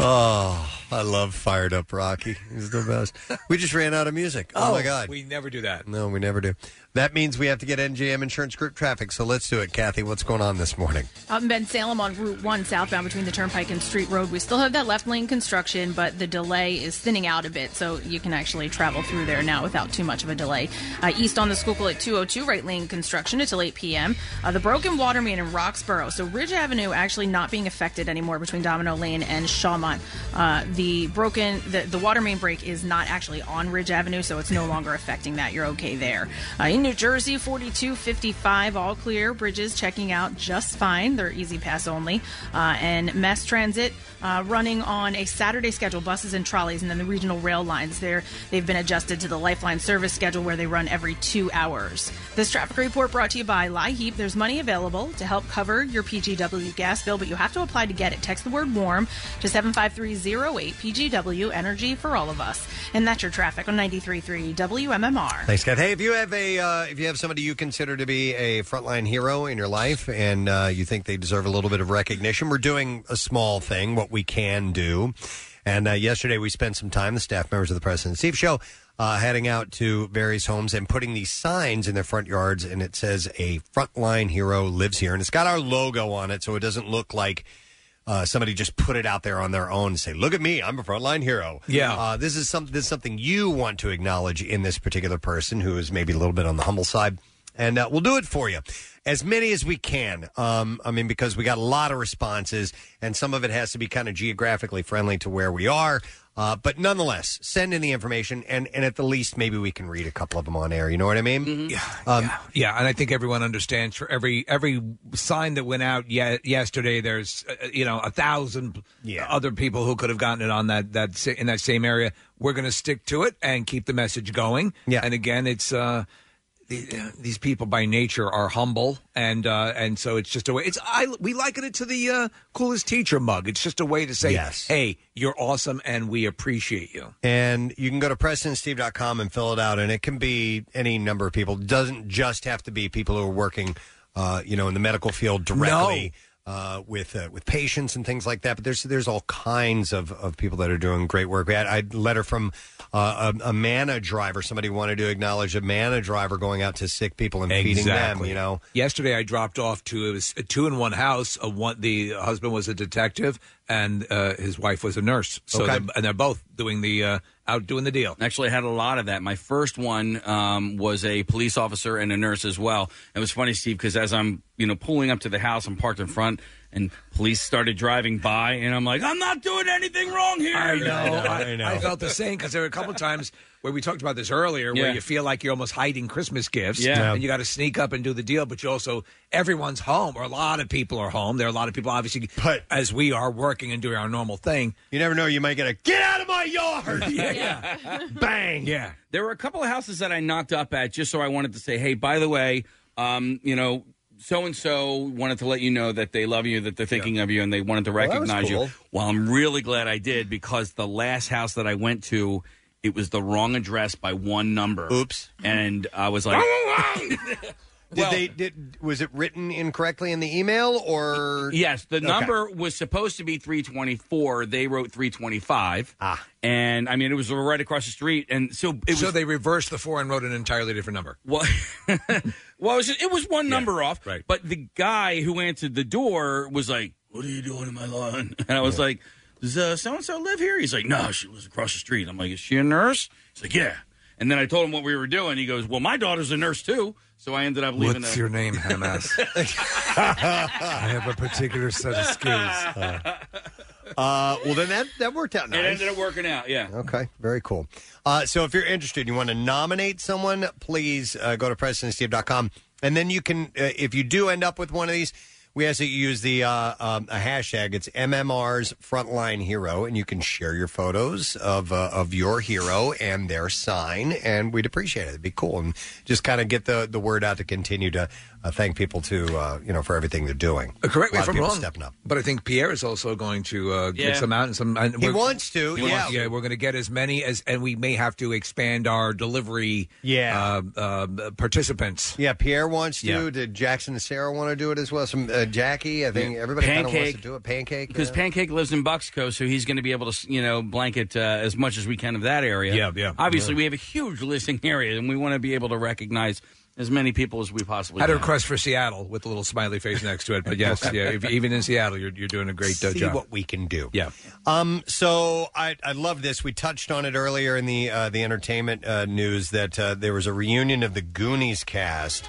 Oh, I love fired up Rocky. He's the best. We just ran out of music. Oh, my oh, God. We never do that. No, we never do. That means we have to get NJM Insurance Group traffic. So let's do it, Kathy. What's going on this morning? Out in Bensalem on Route 1 southbound between the Turnpike and Street Road, we still have that left lane construction, but the delay is thinning out a bit, so you can actually travel through there now without too much of a delay. Uh, east on the Schuylkill at 202, right lane construction until 8 p.m. Uh, the broken water main in Roxborough, so Ridge Avenue actually not being affected anymore between Domino Lane and Shawmont. Uh, the broken, the, the water main break is not actually on Ridge Avenue, so it's no longer affecting that. You're okay there. Uh, in New Jersey, 4255, all clear. Bridges checking out just fine. They're E-ZPass only. Uh, and Mass Transit uh, running on a Saturday schedule, buses and trolleys, and then the regional rail lines. There, they've been adjusted to the Lifeline service schedule where they run every two hours. This traffic report brought to you by LIHEAP. There's money available to help cover your PGW gas bill, but you have to apply to get it. Text the word warm to 75308 PGW Energy for all of us. And that's your traffic on 93.3 WMMR. Thanks, Kat. Hey, if you have a uh, if you have somebody you consider to be a frontline hero in your life, and uh, you think they deserve a little bit of recognition, we're doing a small thing, what we can do. And uh, yesterday we spent some time, the staff members of the Preston and Steve Show, uh, heading out to various homes and putting these signs in their front yards, and it says a frontline hero lives here, and it's got our logo on it, so it doesn't look like. Uh, somebody just put it out there on their own and say, "Look at me, I'm a frontline hero." Yeah. uh, this is something. This is something you want to acknowledge in this particular person who is maybe a little bit on the humble side, and uh, we'll do it for you, as many as we can. Um, I mean, because we got a lot of responses, and some of it has to be kind of geographically friendly to where we are. Uh, but nonetheless, send in the information, and, and at the least, maybe we can read a couple of them on air. You know what I mean? Yeah, Um, yeah, and I think everyone understands. For every every sign that went out ye- yesterday, there's uh, you know a thousand other people who could have gotten it on that that sa- in that same area. We're going to stick to it and keep the message going. Yeah, and again, it's. Uh, the, uh, these people by nature are humble, and uh, and so it's just a way. It's I we liken it to the uh, coolest teacher mug. It's just a way to say, Yes. "Hey, you're awesome, and we appreciate you." And you can go to PrestonAndSteve.com and fill it out, and it can be any number of people. It doesn't just have to be people who are working, uh, you know, in the medical field directly uh, with uh, with patients and things like that. But there's there's all kinds of, of people that are doing great work. We had I had a letter from uh, a, a MANNA driver. Somebody wanted to acknowledge a MANNA driver going out to sick people and feeding them. You know, Yesterday, I dropped off to it was a two in one house. A one, the husband was a detective, and uh, his wife was a nurse. So, Okay. they're, and they're both doing the uh, out doing the deal. Actually, I had a lot of that. My first one um, was a police officer and a nurse as well. It was funny, Steve, because as I'm, you know, pulling up to the house, I'm parked in front, and police started driving by, and I'm like, I'm not doing anything wrong here. I know. I, I felt the same because there were a couple times where we talked about this earlier, where Yeah. you feel like you're almost hiding Christmas gifts, Yeah. and you got to sneak up and do the deal. But you also everyone's home, or a lot of people are home. There are a lot of people, obviously, but, as we are working and doing our normal thing. You never know; you might get a get out of my yard. yeah, Bang. Yeah. There were a couple of houses that I knocked up at just so I wanted to say, hey, by the way, um, you know, so and so wanted to let you know that they love you, that they're thinking of you, and they wanted to Well, that was recognize cool. you. Well, I'm really glad I did because the last house that I went to, it was the wrong address by one number. Oops. And I was like, Did they did was it written incorrectly in the email or Yes, the Okay. number was supposed to be 324. They wrote 325. Ah. And I mean, it was right across the street. And so it was. so they reversed the four and wrote an entirely different number. Well, well, it was, just- it was one number off. Right. But the guy who answered the door was like, "What are you doing in my lawn?" And I was like, "Does so and so live here?" He's like, "No, she lives across the street." I'm like, "Is she a nurse?" He's like, "Yeah." And then I told him what we were doing. He goes, "Well, my daughter's a nurse too." So I ended up leaving. What's a- your name, Hamas? I have a particular set of skills. Uh, well, then that that worked out nice. It ended up working out. Yeah. Okay, very cool. Uh, so if you're interested, and you want to nominate someone, please uh, go to PrestonAndSteve.com. And then you can, uh, if you do end up with one of these, we ask that you use the uh, um, a hashtag. It's MMR's Frontline Hero, and you can share your photos of uh, of your hero and their sign, and we'd appreciate it. It'd be cool, and just kind of get the, the word out to continue to uh, thank people to uh, you know for everything they're doing. Uh, correct me A if of I'm people wrong. stepping up. But I think Pierre is also going to uh, Yeah. get some out and some. And He we're- wants to, He yeah. wants- yeah. We're going to get as many as, and we may have to expand our delivery. Yeah. uh, uh, participants. Yeah, Pierre wants to. Yeah. Did Jackson and Sarah want to do it as well? Some uh, Jackie, I think everybody kind of wants Pancake. to do it. Pancake, Because yeah. Pancake lives in Bucksco, so he's going to be able to, you know, blanket uh, as much as we can of that area. Yeah, yeah. Obviously, Yeah. we have a huge listening area, and we want to be able to recognize as many people as we possibly Had a can. request for Seattle with a little smiley face next to it, but yes, yeah, if, even in Seattle, you're, you're doing a great uh, See job. what we can do. Yeah. Um. So I I love this. We touched on it earlier in the uh, the entertainment uh, news that uh, there was a reunion of the Goonies cast.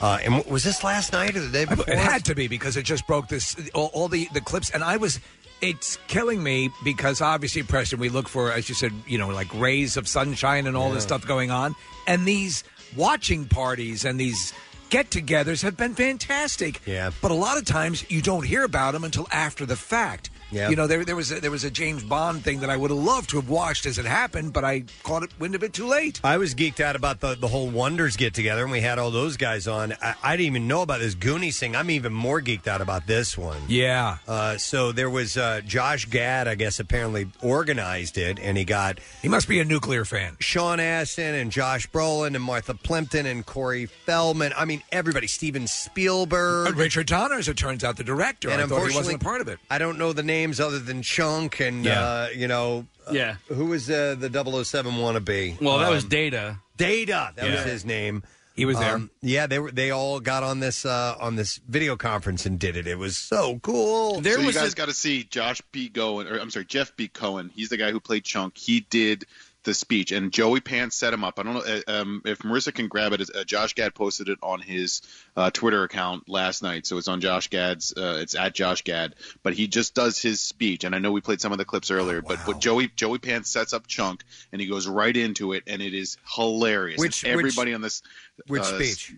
Uh, and was this last night or the day before? It had to be because it just broke this all, all the the clips, and I was. It's killing me because obviously, Preston, we look for, as you said, you know, like rays of sunshine and all this Yeah. stuff going on, and these watching parties and these get-togethers have been fantastic. Yeah. But a lot of times you don't hear about them until after the fact. Yeah. You know, there, there was a, there was a James Bond thing that I would have loved to have watched as it happened, but I caught it wind of it too late. I was geeked out about the, the whole Wonders get together, and we had all those guys on. I, I didn't even know about this Goonies thing. I'm even more geeked out about this one. Yeah. Uh, so there was uh, Josh Gad, I guess, apparently organized it, and he got. He must be a nuclear fan. Sean Astin and Josh Brolin and Martha Plimpton and Corey Feldman. I mean, everybody. Steven Spielberg. Uh, Richard Donner, as it turns out, the director. And I thought he unfortunately, wasn't a part of it. I don't know the names other than Chunk and Yeah. uh, you know, uh, Yeah. who was uh, the 007 wannabe? Well, that was Um, Data. Data. That was Yeah. his name. He was there. Um, yeah, they were. They all got on this uh, on this video conference and did it. It was so cool. so you guys got to see Josh B. Cohen, or I'm sorry, Jeff B. Cohen. He's the guy who played Chunk. He did the speech, and Joey Pants set him up. I don't know uh, um, if Marissa can grab it. Uh, Josh Gad posted it on his uh, Twitter account last night, so it's on Josh Gad's. Uh, it's at Josh Gad, but he just does his speech. And I know we played some of the clips earlier, but but Joey Joey Pants sets up Chunk, and he goes right into it, and it is hilarious. Which- And everybody which- on this which uh, speech?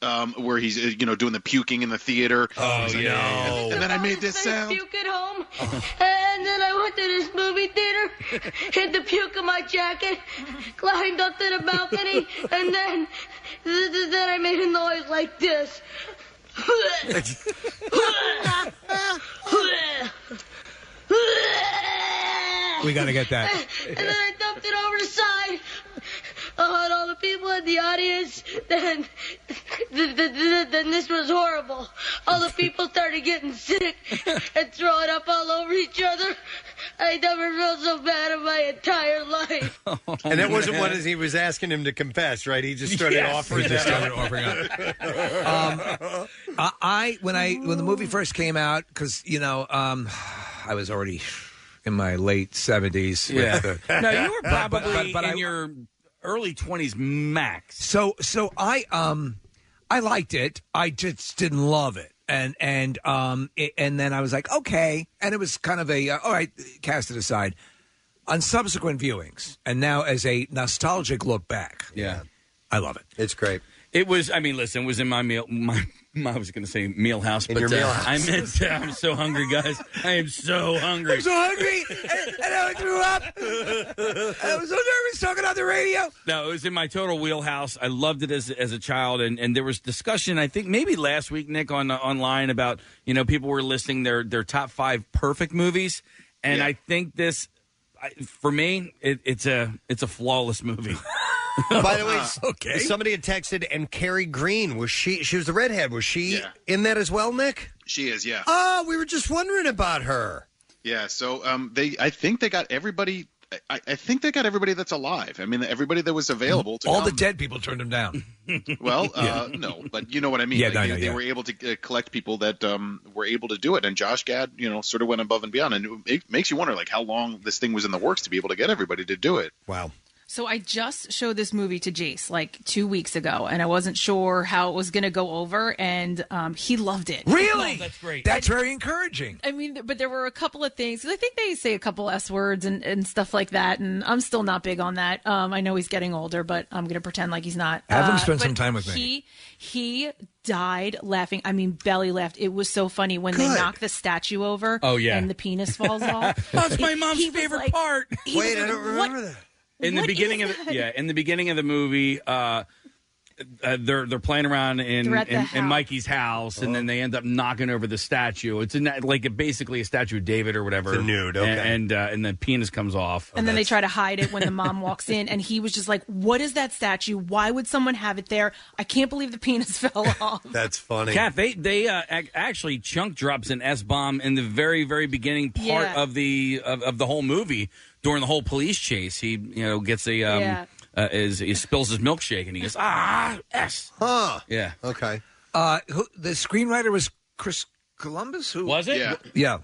Um, where he's uh, you know doing the puking in the theater. Oh, He's like, no. And then I made this sound. puke at home, and then I went to this movie theater, hid the puke in my jacket, climbed up to the balcony, and then th- th- then I made a noise like this. We got to get that. and then I dumped it over the side on all the people in the audience. Then, th- th- th- then this was horrible. All the people started getting sick and throwing up all over each other. I never felt so bad in my entire life. and that wasn't what he was asking him to confess, right? He just started Yes. offering He just that started up. offering Um, I, I when I when the movie first came out, because you know, um, I was already in my late seventies. Yeah. no, you were But- probably but- but in I- your early twenties max. So so I um I liked it. I just didn't love it. And and um it, and then I was like okay, and it was kind of a uh, all right. Cast it aside. On subsequent viewings, and now as a nostalgic look back, Yeah. I love it. It's great. It was. I mean, listen, it was in my meal. My, my I was going to say meal house, In but your uh, meal house. I meant uh, I'm so hungry, guys. I am so hungry. I'm so hungry, and, and I threw up. I was so nervous talking on the radio. No, it was in my total wheelhouse. I loved it as as a child, and, and there was discussion. I think maybe last week, Nick, on uh, online about you know people were listing their their top five perfect movies, and I think this, I, for me, it, it's a it's a flawless movie. By the way, Okay. somebody had texted, and Kerri Green was she? She was the redhead. Was she in that as well, Nick? She is, yeah. Oh, we were just wondering about her. Yeah, so um, they, I think they got everybody. I, I think they got everybody that's alive. I mean, everybody that was available to All the come. dead people turned him down. Well, uh, no, but you know what I mean. Yeah, Like, no, they, no, they yeah. were able to uh, collect people that um, were able to do it, and Josh Gad, you know, sort of went above and beyond, and it makes you wonder, like, how long this thing was in the works to be able to get everybody to do it. Wow. So I just showed this movie to Jace like two weeks ago, and I wasn't sure how it was going to go over, and um, he loved it. Really? that's great. That's very encouraging. I mean, but there were a couple of things. I think they say a couple S words and, and stuff like that, and I'm still not big on that. Um, I know he's getting older, but I'm going to pretend like he's not. Have him Uh, spend some time with me. He he died laughing. I mean, belly laughed. It was so funny when they Good. knock the statue over. Oh, yeah. and the penis falls off. That's my He- mom's he was favorite like- part. he was like, "What- that. In the What beginning of the, yeah in the beginning of the movie uh uh, they're they're playing around in They're in, in house. Mikey's house, and then they end up knocking over the statue. It's a, like a, basically a statue of David or whatever. It's a nude, okay. And and, uh, and the penis comes off. And then they try to hide it when the mom walks in, and he was just like, "What is that statue? Why would someone have it there? I can't believe the penis fell off." That's funny. Kath, they they uh, ac- actually chunk drops an S bomb in the very very beginning part Yeah. of the of, of the whole movie during the whole police chase. He you know gets a um, Yeah. uh, is he spills his milkshake and he goes ah s. Huh. Yeah. Okay. Uh, who, the screenwriter was Chris Columbus. Who was it? Yeah. Yeah.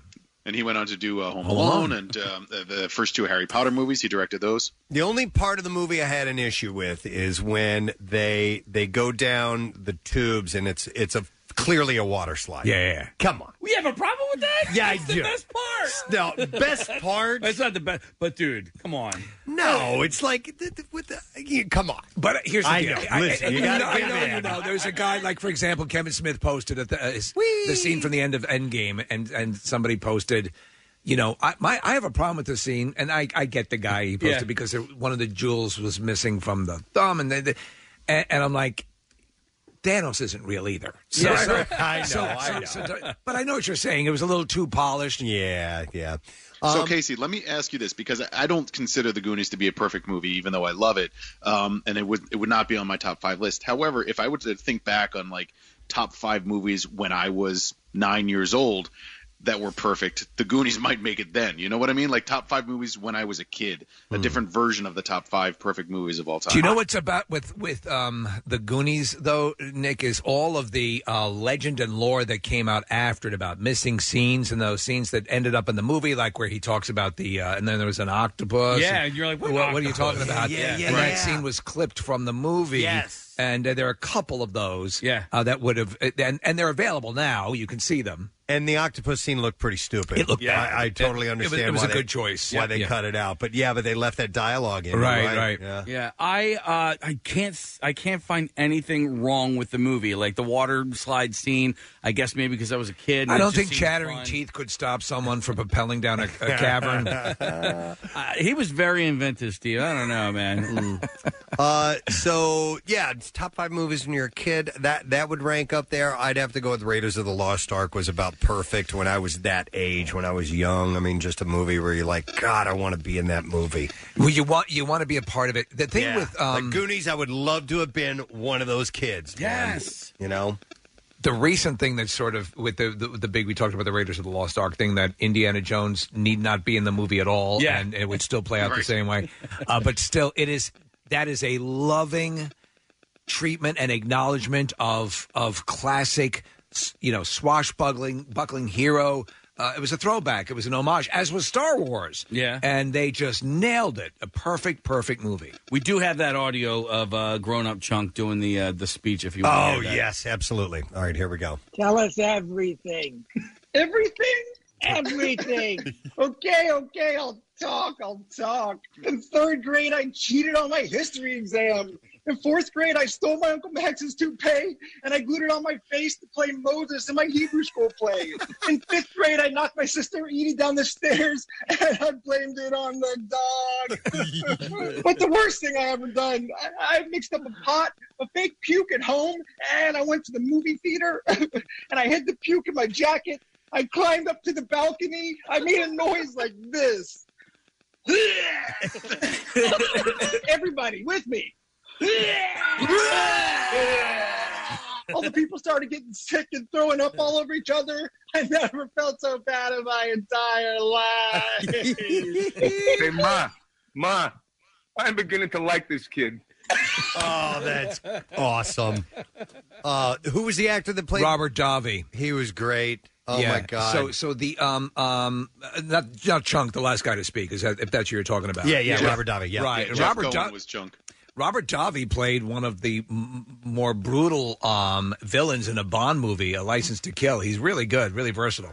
And he went on to do uh, Home Home Alone Alone. and um, the, the first two Harry Potter movies. He directed those. The only part of the movie I had an issue with is when they they go down the tubes and it's it's a clearly a water slide. Yeah, yeah. Come on. We have a problem with that? Yeah, I That's the do. best part. No, best part. That's not the best. But dude, come on. No, it's like th- th- with the you- come on. But here's the I deal. know. Listen, and you know, gotta I give know, in. you know. There's a guy like, for example, Kevin Smith posted at the, uh, his, the scene from the end of Endgame, and and somebody posted. You know, I my I have a problem with the scene, and I, I get the guy he posted Yeah. because there, one of the jewels was missing from the thumb, and they, they, and, and I'm like, Thanos isn't real either. So, Yeah, so- I know, so- I so- know. so- but I know what you're saying. It was a little too polished. Yeah, yeah. so Um, Casey, let me ask you this because I- I don't consider The Goonies to be a perfect movie, even though I love it, um, and it would it would not be on my top five list. However, if I were to think back on like top five movies when I was nine years old that were perfect, The Goonies might make it then. You know what I mean? Like top five movies when I was a kid, a different version of the top five perfect movies of all time. Do you know what's about with with um, the Goonies though, Nick? Is all of the uh, legend and lore that came out after it about missing scenes and those scenes that ended up in the movie, like where he talks about the uh, and then there was an octopus. Yeah, and and you're like, what what, are you octopus? talking about? Yeah, yeah, and yeah. that scene was clipped from the movie. Yes. and uh, there are a couple of those. Yeah. uh, that would have and and they're available now. You can see them. And the octopus scene looked pretty stupid. It looked yeah. bad. I, I totally It- it was- understand. it was why a they- good choice. Why Yeah, they yeah. cut it out, but yeah, but they left that dialogue in. Right, right, right. Yeah. Yeah, I uh, I can't s- I can't find anything wrong with the movie. Like the water slide scene. I guess maybe because I was a kid. I don't think chattering fun. teeth could stop someone from propelling down a, a cavern. Uh, he was very inventive, Steve. I don't know, man. Uh, so yeah, it's top five movies when you're a kid. That that would rank up there. I'd have to go with Raiders of the Lost Ark. Was about perfect when I was that age, when I was young. I mean, just a movie where you're like, God, I want to be in that movie. well, you want you want to be a part of it. The thing Yeah. with um, like Goonies, I would love to have been one of those kids. man. Yes. you know. the recent thing that's sort of with the, the the big we talked about the Raiders of the Lost Ark thing that Indiana Jones need not be in the movie at all, Yeah. and it would still play out the Right. same way. Uh, but still, it is that is a loving treatment and acknowledgement of of classic, you know, swashbuckling buckling hero. Uh, it was a throwback. It was an homage, as was Star Wars. Yeah. and they just nailed it. A perfect, perfect movie. We do have that audio of uh, grown up Chunk doing the uh, the speech. If you want to Oh hear that. yes, absolutely. All right, here we go. Tell us everything. Everything? Everything. okay, okay, I'll talk, I'll talk. In third grade, I cheated on my history exam. In fourth grade, I stole my Uncle Max's toupee and I glued it on my face to play Moses in my Hebrew school play. In fifth grade, I knocked my sister Edie down the stairs and I blamed it on the dog. but the worst thing I ever done, I, I mixed up a pot of fake puke at home and I went to the movie theater and I hid the puke in my jacket. I climbed up to the balcony. I made a noise like this. Everybody with me. All the people started getting sick and throwing up all over each other. I never felt so bad in my entire life. Hey, Ma, Ma, I'm beginning to like this kid. Oh, that's awesome. Uh, who was the actor that played Robert Davi? He was great. Oh Yeah. my god. So, so the um um uh, not not Chunk, the last guy to speak, is that if that's what you're talking about? Yeah, yeah, Robert Davi, yeah. right. Yeah, Jeff Robert Cohen Da- was Chunk. Robert Davi played one of the m- more brutal um villains in a Bond movie, A License to Kill. He's really good, really versatile.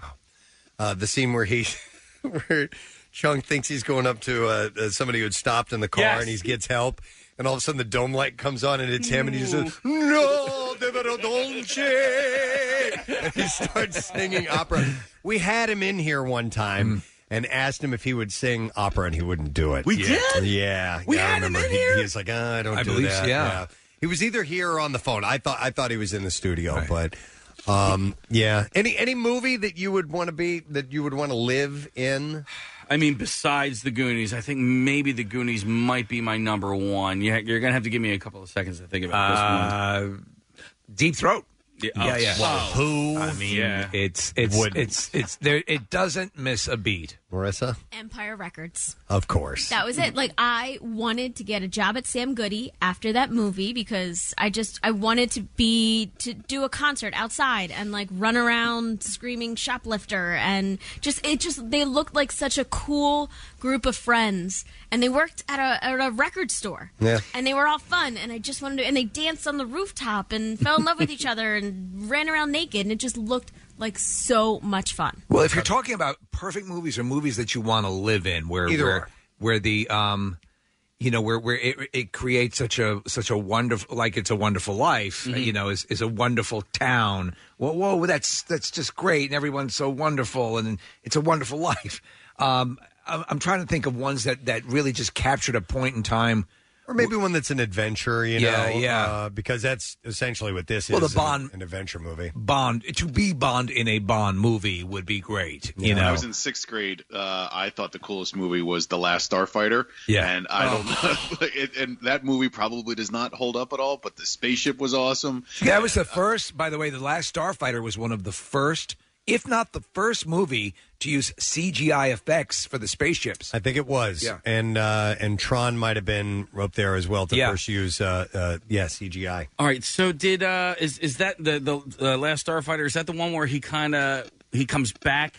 uh, the scene where he where Chunk thinks he's going up to uh, uh, somebody who had stopped in the car Yes. and he gets help, and all of a sudden the dome light comes on and it's him, and he just says, "No, Devero Dolce," and he starts singing opera. We had him in here one time. And asked him if he would sing opera, and he wouldn't do it. We yeah. did? Yeah, We yeah, I had him remember. in he, here? he was like, uh, "I don't I do believe that." so, yeah. he was either here or on the phone. I thought I thought he was in the studio, but um, yeah. Any any movie that you would want to be that you would want to live in? I mean, besides the Goonies, I think maybe the Goonies might be my number one. You, you're going to have to give me a couple of seconds to think about this one. Uh, Deep Throat. Yeah, yeah. Well, who? I mean, yeah. it's it's Wouldn't. it's it's there. It doesn't miss a beat. Marissa, Empire Records. of course. That was it. Like I wanted to get a job at Sam Goody after that movie because I just I wanted to be to do a concert outside and like run around screaming shoplifter and just it just they looked like such a cool group of friends and they worked at a at a record store. Yeah. And they were all fun and I just wanted to and they danced on the rooftop and fell in love with each other and ran around naked and it just looked like so much fun. Well, if you're talking about perfect movies or movies that you want to live in, where Either where, or. where the um, you know, where where it, it creates such a such a wonderful like it's a wonderful life, Mm-hmm. you know, is is a wonderful town. Whoa, whoa, that's that's just great, and everyone's so wonderful, and it's a wonderful life. Um, I'm, I'm trying to think of ones that that really just captured a point in time. Or maybe one that's an adventure, you Yeah, know? yeah. Uh, because that's essentially what this Well, is the Bond- an, an adventure movie. Bond to be Bond in a Bond movie would be great. You when I was in sixth grade, uh, I thought the coolest movie was The Last Starfighter. Yeah. And I Oh. don't know. it, and that movie probably does not hold up at all, but the spaceship was awesome. That was the first, by the way, The Last Starfighter was one of the first, if not the first movie to use CGI effects for the spaceships. I think it was. Yeah. And uh, and Tron might have been up there as well to Yeah. first use, uh, uh, yeah, CGI. All right, so did uh is is that the the, the last Starfighter? Is that the one where he kind of he comes back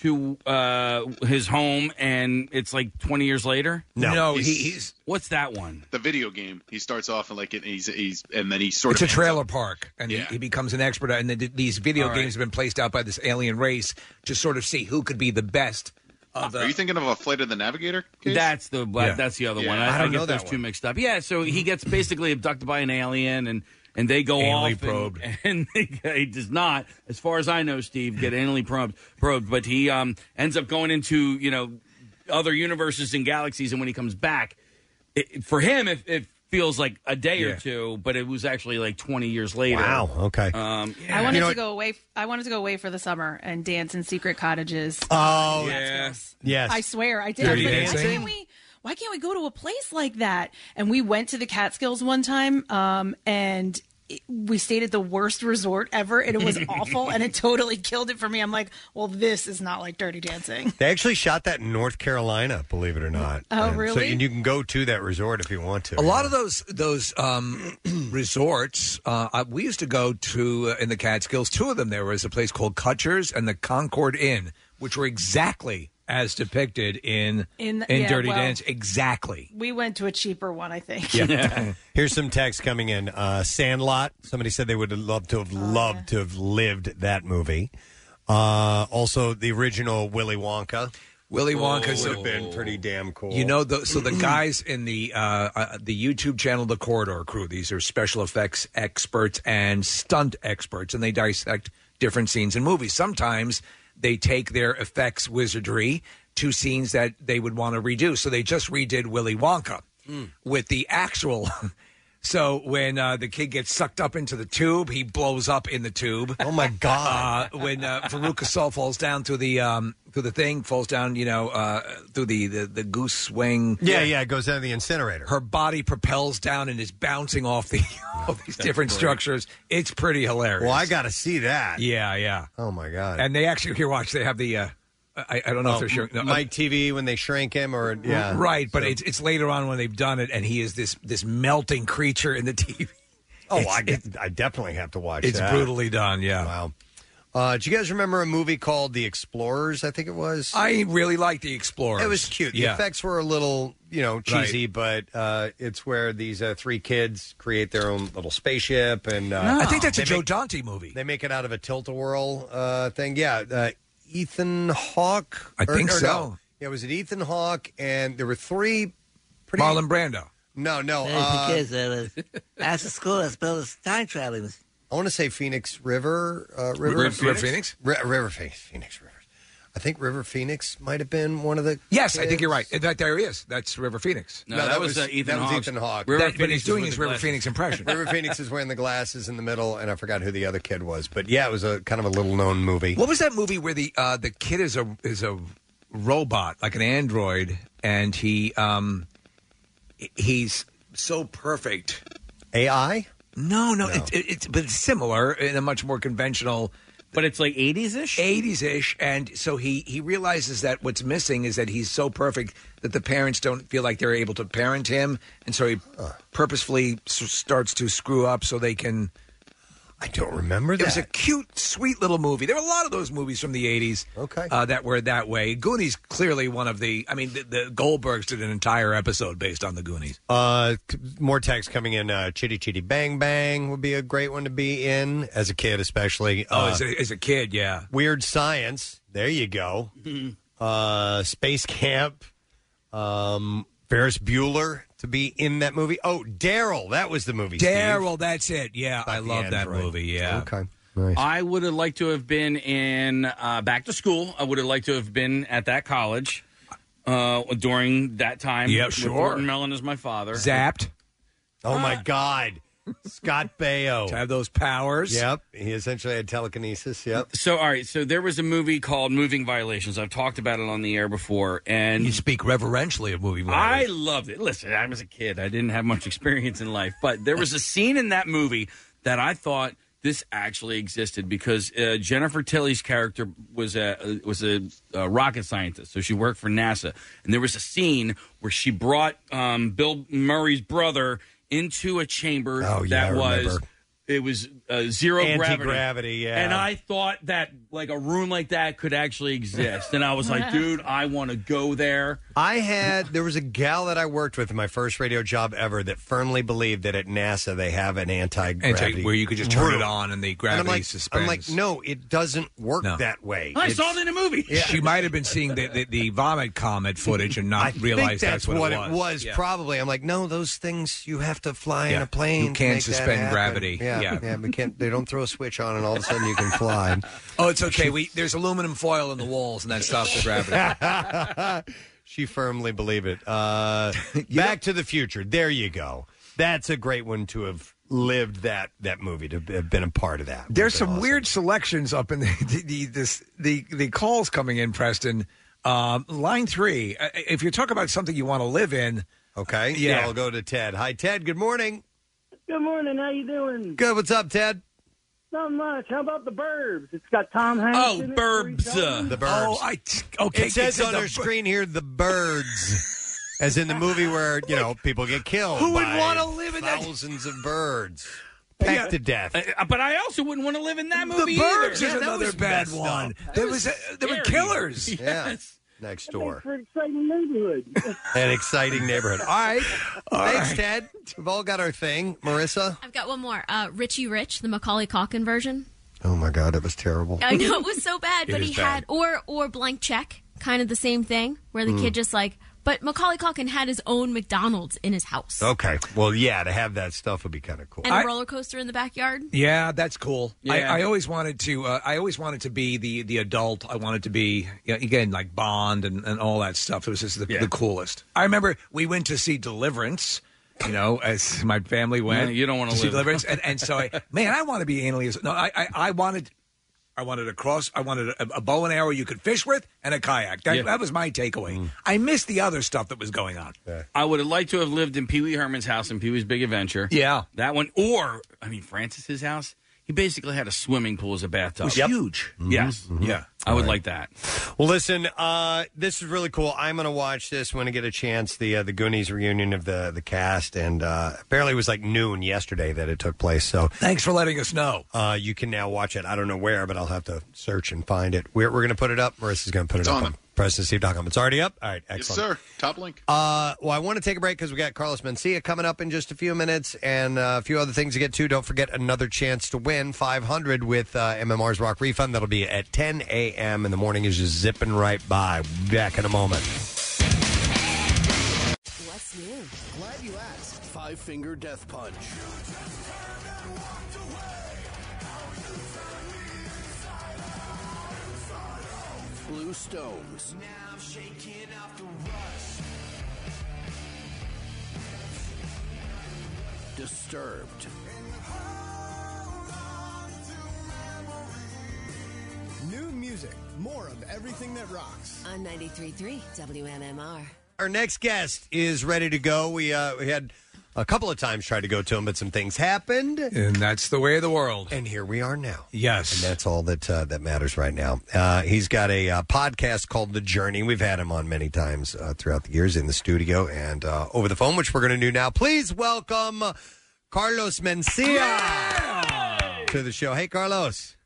to uh his home and it's like twenty years later? No, no he's what's that one? the video game. He starts off and like it, he's he's and then he sort It's of a trailer park, and Yeah. he, he becomes an expert. And then these video All right. games have been placed out by this alien race to sort of see who could be the best. Of the, Are you thinking of a Flight of the Navigator? Case? That's the Yeah. that's the other Yeah. one. I I, I, don't get know those that two mixed up. Yeah, so he gets basically abducted by an alien and and they go Anally off probed. and, and he does not, as far as I know, Steve, get anally probed. Probed, but he um ends up going into you know other universes and galaxies, and when he comes back, it, for him it, it feels like a day Yeah. or two, but it was actually like twenty years later. Wow, okay. Um, I wanted You know to go away. I wanted to go away for the summer and dance in secret cottages. Oh, yeah. Yes. I swear I did. Dirty I was like, dancing? Why can't we? Why can't we go to a place like that? And we went to the Catskills one time, um, and we stayed at the worst resort ever, and it was awful, and it totally killed it for me. I'm like, well, this is not like Dirty Dancing. They actually shot that in North Carolina, believe it or not. Oh, And So, really? and you can go to that resort if you want to. A lot of those those um, resorts uh, uh, we used to go to uh, in the Catskills. Two of them. There was a place called Kutsher's and the Concord Inn, which were exactly as depicted in In- yeah, Dirty well- Dance. Exactly. We went to a cheaper one, I think. Yeah. Here's some text coming in. Uh, Sandlot. Somebody said they would have loved to have Oh, loved to have lived that movie. Uh, also, the original Willy Wonka. Willy Wonka would have been pretty damn cool. You know, the, so the guys in the uh, uh, the YouTube channel, the Corridor Crew, these are special effects experts and stunt experts, and they dissect different scenes in movies. Sometimes they take their effects wizardry to scenes that they would want to redo. So they just redid Willy Wonka hmm. with the actual. So when uh, the kid gets sucked up into the tube, he blows up in the tube. Oh my god! Uh, when uh, Veruca Salt falls down through the um, through the thing, falls down, you know, uh, through the, the the goose wing. Yeah, yeah, it goes down the incinerator. Her body propels down and is bouncing off the off these different great. structures. It's pretty hilarious. Well, I got to see that. Yeah, yeah. Oh my god! And they actually here watch. They have the. Uh, I, I don't know if Oh, they're showing no, Mike Teavee when they shrank him, or yeah, right, but it's it's later on when they've done it, and he is this this melting creature in the TV. Oh, It's- I, get, I definitely have to watch. It's that. brutally done. Yeah. Wow. Uh, do you guys remember a movie called The Explorers? I think it was. I really like the Explorers. It was cute. The Yeah. effects were a little, you know, cheesy, but uh, it's where these uh, three kids create their own little spaceship, and uh, I think that's a they Joe make- Dante movie. They make it out of a tilt-a-whirl uh, thing. Yeah, uh, Ethan Hawke. I think so. no. Yeah, was it Ethan Hawke? And there were three. Pretty, Marlon Brando. No, no. Hey, Uh, kids, uh, after school, I spelled as time traveling. I want to say Phoenix River. Uh, River, River River Phoenix? River Phoenix. Phoenix Rivers. I think River Phoenix might have been one of the. Yes, I think you're right. kids. That there he is. That's River Phoenix. No, that was, uh, Ethan that was Ethan Hawke. River That- but Phoenix he's is doing with his the River glasses. Phoenix impression. River Phoenix is wearing the glasses in the middle, and I forgot who the other kid was. But yeah, it was a kind of a little known movie. What was that movie where the uh, the kid is a is a robot like an android, and he um he's so perfect. AI? No, no, It, it, it's but it's similar in a much more conventional. But it's like 80s ish? 80s ish. And so he, he realizes that what's missing is that he's so perfect that the parents don't feel like they're able to parent him. And so he purposefully s- starts to screw up so they can. I don't remember that. It was a cute, sweet little movie. There were a lot of those movies from the 80s okay. uh, that were that way. Goonies, clearly one of the. I mean, the, the Goldbergs did an entire episode based on the Goonies. Uh, c- more text coming in. Uh, Chitty Chitty Bang Bang would be a great one to be in as a kid, especially. Oh, Uh, as, a, as a kid, yeah. Weird Science. There you go. Uh, Space Camp. Um, Ferris Bueller to be in that movie. Oh, Daryl. That was the movie. Steve. Daryl, that's it. Yeah, I About the love that android. movie. Yeah. Okay. I would have liked to have been in uh, back to school. I would have liked to have been at that college uh, during that time. Yeah, with sure. Thornton Melon as my father. Zapped. Oh my God, Scott Baio to have those powers. Yep, he essentially had telekinesis. Yep. So, all right. So there was a movie called Moving Violations. I've talked about it on the air before, and You speak reverentially of movie. I loved it. Listen, I was a kid. I didn't have much experience in life, but there was a scene in that movie that I thought this actually existed because uh, Jennifer Tilly's character was a was a, a rocket scientist, so she worked for NASA, and there was a scene where she brought um, Bill Murray's brother into a chamber Oh, yeah, that was. It was uh, zero gravity. Anti-gravity, yeah. And I thought that like a room like that could actually exist, and I was like, dude, I want to go there. I had there was a gal that I worked with in my first radio job ever that firmly believed that at NASA they have an anti gravity where you could just turn it on and the gravity I'm like, suspends. I'm like, no, it doesn't work No. that way. I It's- saw it in a movie. She might have been seeing the, the, the vomit comet footage and I not think realize that's, that's, what, it was. Yeah. Probably, I'm like, no, those things you have to fly in Yeah. a plane. You to can't make that suspend happen. gravity. Yeah, Yeah. yeah, we can't. They don't throw a switch on and all of a sudden you can fly. Oh, it's okay. We there's aluminum foil in the walls, and that stops the gravity. she firmly believed it. Uh, Back to the Future. There you go. That's a great one to have lived that that movie to have been a part of that. There's some weird selections up in the the, the this the the calls coming in, Preston. Um, line three. uh, If you talk about something you want to live in, okay, yeah, I'll go to Ted. Hi, Ted. Good morning. Good morning. How you doing? Good. What's up, Ted? Not much. How about the Burbs? It's got Tom Hanks. Oh, in it, Burbs, Corey Feldman. The Burbs. Oh, I okay. It says on the our bu- screen here, the birds, as in the movie where you know people get killed. Who would by wanna live in that- thousands of birds, pecked to death? Uh, but I also wouldn't want to live in that The movie Burbs either. is another bad one. up. There was a, there were scary. killers. Yeah, next door. For an exciting neighborhood. An exciting neighborhood. All right. Thanks, Ted. We've all got our thing. Marissa? I've got one more. Uh, Richie Rich, the Macaulay Culkin version. Oh, my God. It was terrible. I know it was so bad, It but is he bad. had or or blank check, kind of the same thing, where the Mm. kid just like. But Macaulay Culkin had his own McDonald's in his house Okay. Well, yeah, to have that stuff would be kind of cool. and a roller coaster in the backyard. Yeah, that's cool. I, Yeah. I always wanted to. Uh, I always wanted to be the the adult. I wanted to be you know, again like Bond and, and all that stuff. It was just the, the coolest. I remember we went to see Deliverance. You know, as my family went, No, you don't wanna to see live. Deliverance, and, and so I, man, I want to be anally. No, I, I, I wanted. I wanted a cross. I wanted a, a bow and arrow you could fish with, and a kayak. That, Yeah. that was my takeaway. Mm. I missed the other stuff that was going on. I would have liked to have lived in Pee Wee Herman's house in Pee Wee's Big Adventure. Yeah. That one. Or, I mean, Francis's house. He basically had a swimming pool as a bathtub. It was huge. Yes. Yeah. I would like that. Well, listen, uh, this is really cool. I'm going to watch this when I get a chance. The uh, the Goonies reunion of the the cast, and uh, apparently it was like noon yesterday that it took place. So Thanks for letting us know. uh, you can now watch it. I don't know where, but I'll have to search and find it. We're, we're going to put it up. Marissa's going to put It's it up on on PrestonAndSteve.com. It's already up. All right, Yes, excellent. sir. Top link. Uh, well, I want to take a break because we got Carlos Mencia coming up in just a few minutes and uh, a few other things to get to. Don't forget another chance to win 500 with uh, MMR's Rock Refund. That'll be at 10 a.m. in the morning. Is just zipping right by. Back in a moment. What's new? Glad you asked. Five Finger Death Punch. Blue Stones. Disturbed. New music, more of everything that rocks. On 93.3 WMMR. Our next guest is ready to go. We uh, we had a couple of times tried to go to him, but some things happened. And that's the way of the world. And here we are now. Yes. And that's all that uh, that matters right now. Uh, he's got a uh, podcast called The Journey. We've had him on many times uh, throughout the years in the studio and uh, over the phone, which we're going to do now. Please welcome Carlos Mencia to the show. Hey, Carlos.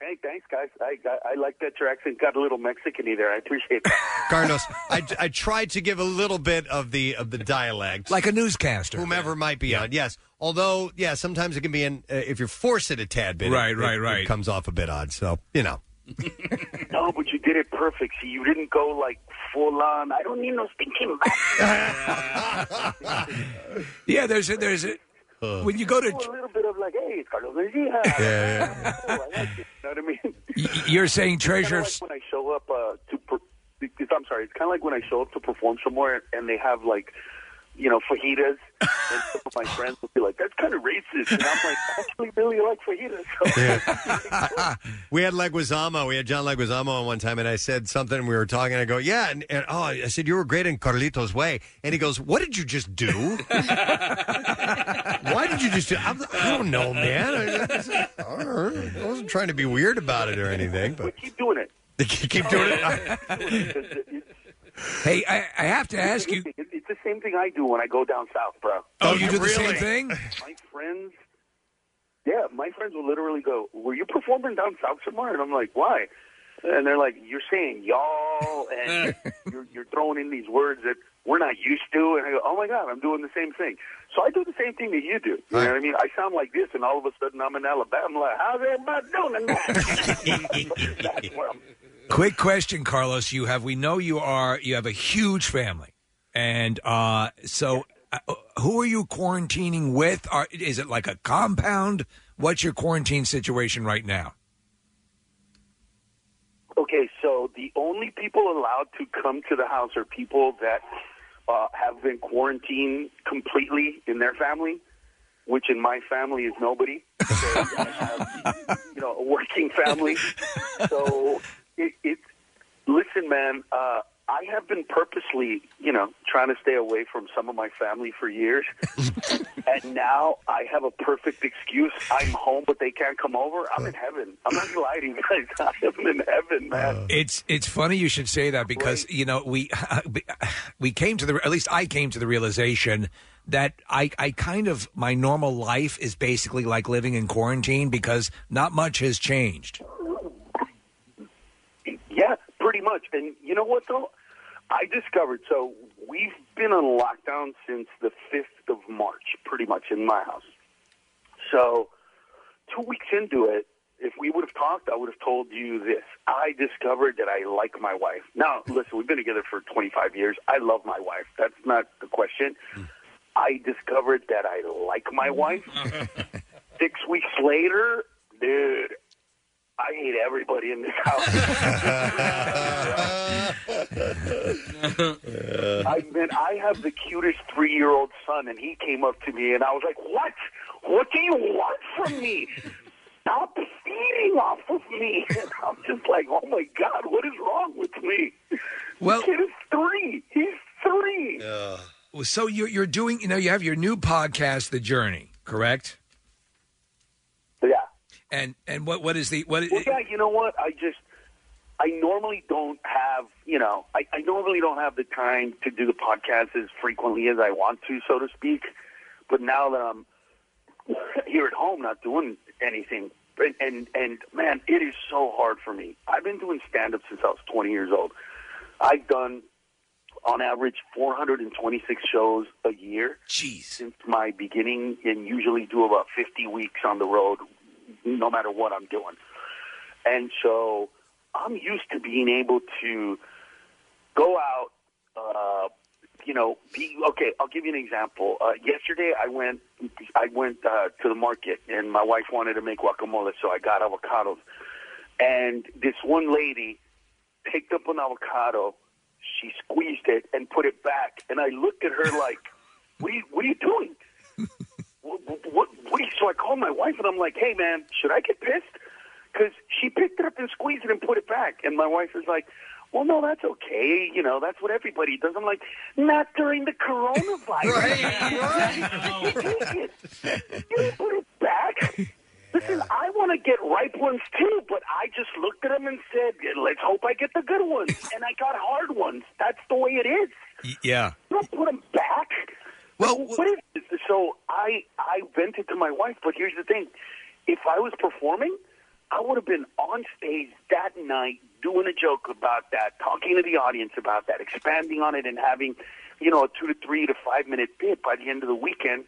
Hey, thanks, guys. I, I I like that your accent got a little Mexican there. I appreciate that. Carlos, I, I tried to give a little bit of the of the dialect, like a newscaster, whomever might be on. Yes, although yeah, sometimes it can be in uh, if you force it a tad bit. it- Right, it- right, it right. comes off a bit odd. So you know, no, but you did it perfect. See, you didn't go like full on. I don't need no stinking back. Yeah, there's a, there's a, when you go to a little bit of like, hey, it's Carlos Mencia. Yeah, Oh, I like it. You know what I mean? y- you're saying treasure. It's kinda like when I show up uh, to, per- I'm sorry, it's kind of like when I show up to perform somewhere and they have like, you know, fajitas, and some of my friends will be like, "That's kind of racist," and I'm like, "I actually really like fajitas." So we had Leguizamo. We had John Leguizamo on one time, and I said something. and We were talking. And I go, yeah, and, and oh, I said you were great in Carlito's way, and he goes, what did you just do? Why did you just do? I'm, I don't know, man. I, I, I wasn't trying to be weird about it or anything, but keep doing it. keep doing it. Hey, I, I have to ask you. It's the same thing I do when I go down south, bro. Oh, you do the same thing? My friends, yeah, my friends will literally go, "Were you performing down south somewhere?" And I'm like, "Why?" And they're like, "You're saying y'all, and you're, you're throwing in these words that we're not used to." And I go, "Oh my god, I'm doing the same thing." So I do the same thing that you do. You know what I mean? I sound like this, and all of a sudden I'm in Alabama. Like, how's everybody doing tonight? That's where I'm Quick question, Carlos. You have we know you are you have a huge family, and uh, so uh, who are you quarantining with? Are, is it like a compound? What's your quarantine situation right now? Okay, so the only people allowed to come to the house are people that uh, have been quarantined completely in their family, which in my family is nobody. So have, you know, a working family. So it, it listen, man. Uh, I have been purposely, you know, trying to stay away from some of my family for years, and now I have a perfect excuse. I'm home, but they can't come over. I'm in heaven. I'm not gonna lie to you guys. I am in heaven, man. Uh. It's it's funny you should say that because you know we we came to the at least I came to the realization that I I kind of my normal life is basically like living in quarantine because not much has changed. Pretty much. And you know what though? I discovered so we've been on lockdown since the fifth of March, pretty much in my house. So two weeks into it, if we would have talked, I would have told you this. I discovered that I like my wife. Now, listen, we've been together for 25 years. I love my wife. That's not the question. I discovered that I like my wife. Six weeks later, dude, I hate everybody in this house. I mean, I have the cutest three-year-old son, and he came up to me, and I was like, "What? What do you want from me? Stop feeding off of me!" And I'm just like, "Oh my God, what is wrong with me?" Well, the kid is three. He's three. So you're you're doing you know you have your new podcast, The Journey, correct? Yeah. And and what what is the what? Well, yeah, you know what? I just, I normally don't have, you know, I, I normally don't have the time to do the podcast as frequently as I want to, so to speak. But now that I'm here at home, not doing anything, and and, and man, it is so hard for me. I've been doing stand up since I was 20 years old. I've done, on average, 426 shows a year. Jeez. Since my beginning, and usually do about 50 weeks on the road, no matter what I'm doing. And so I'm used to being able to go out, uh, you know, be okay. I'll give you an example. Uh, yesterday, I went, I went uh, to the market, and my wife wanted to make guacamole, so I got avocados. And this one lady picked up an avocado, she squeezed it and put it back, and I looked at her like, "What are you, what are you doing?" What, what, what so I called my wife and I'm like, hey man, should I get pissed? Because she picked it up and squeezed it and put it back. And my wife is like, well, no, that's okay. You know, that's what everybody does. I'm like, not during the coronavirus. you put it back. Listen, I want to get ripe ones too, but I just looked at them and said, let's hope I get the good ones. And I got hard ones. That's the way it is. Yeah. You don't put them back. Well, what is this? So I I vented to my wife, but here's the thing: if I was performing, I would have been on stage that night doing a joke about that, talking to the audience about that, expanding on it, and having, you know, a two to three to five minute bit by the end of the weekend.